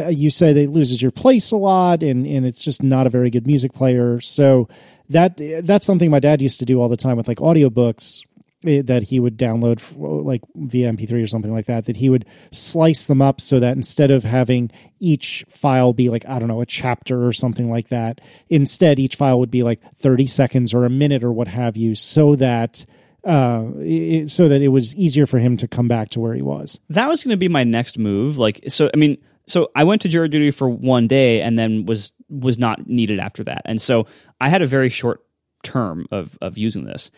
you say it loses your place a lot and and it's just not a very good music player. So that that's something my dad used to do all the time with like audiobooks that he would download like via MP3 or something like that, that he would slice them up so that instead of having each file be like, I don't know, a chapter or something like that, instead each file would be like 30 seconds or a minute or what have you, so that uh, it, so that it was easier for him to come back to where he was. that was going to be my next move. Like, so I mean, so I went to jury duty for one day and then was was not needed after that, and so I had a very short term of of using this.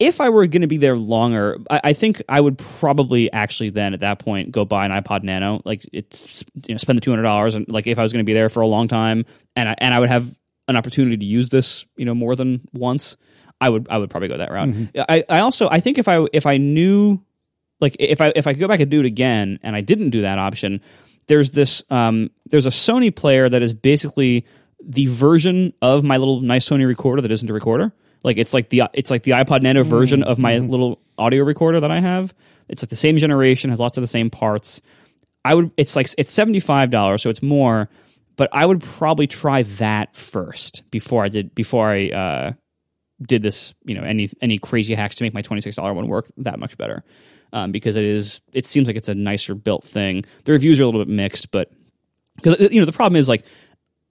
If I were going to be there longer, I, I think I would probably actually then at that point go buy an iPod Nano. Like, it's you know spend the two hundred dollars and like if I was going to be there for a long time and I, and I would have an opportunity to use this, you know, more than once. I would I would probably go that route. I, I also I think if I if I knew like if I if I could go back and do it again and I didn't do that option, there's this um there's a Sony player that is basically the version of my little nice Sony recorder that isn't a recorder. Like it's like the it's like the iPod Nano version of my little audio recorder that I have. It's like the same generation, has lots of the same parts. I would it's like it's seventy five dollars, so it's more. But I would probably try that first before I did before I uh, did this. You know, any any crazy hacks to make my twenty six dollar one work that much better. Um, because it is, it seems like it's a nicer built thing. The reviews are a little bit mixed, but because you know the problem is like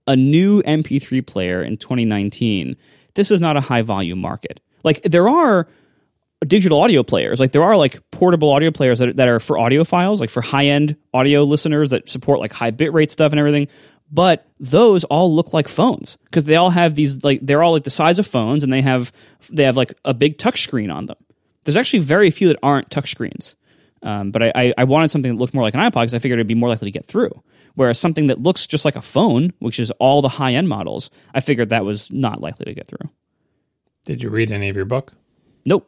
a new MP3 player in 2019. This is not a high volume market. Like there are digital audio players. Like there are like portable audio players that, that are for audio files, like for high end audio listeners that support like high bitrate stuff and everything. But those all look like phones because they all have these like they're all like the size of phones and they have they have like a big touch screen on them. There's actually very few that aren't touch screens. Um, but I, I wanted something that looked more like an iPod because I figured it'd be more likely to get through. Whereas something that looks just like a phone, which is all the high end models, I figured that was not likely to get through. Did you read any of your book? Nope.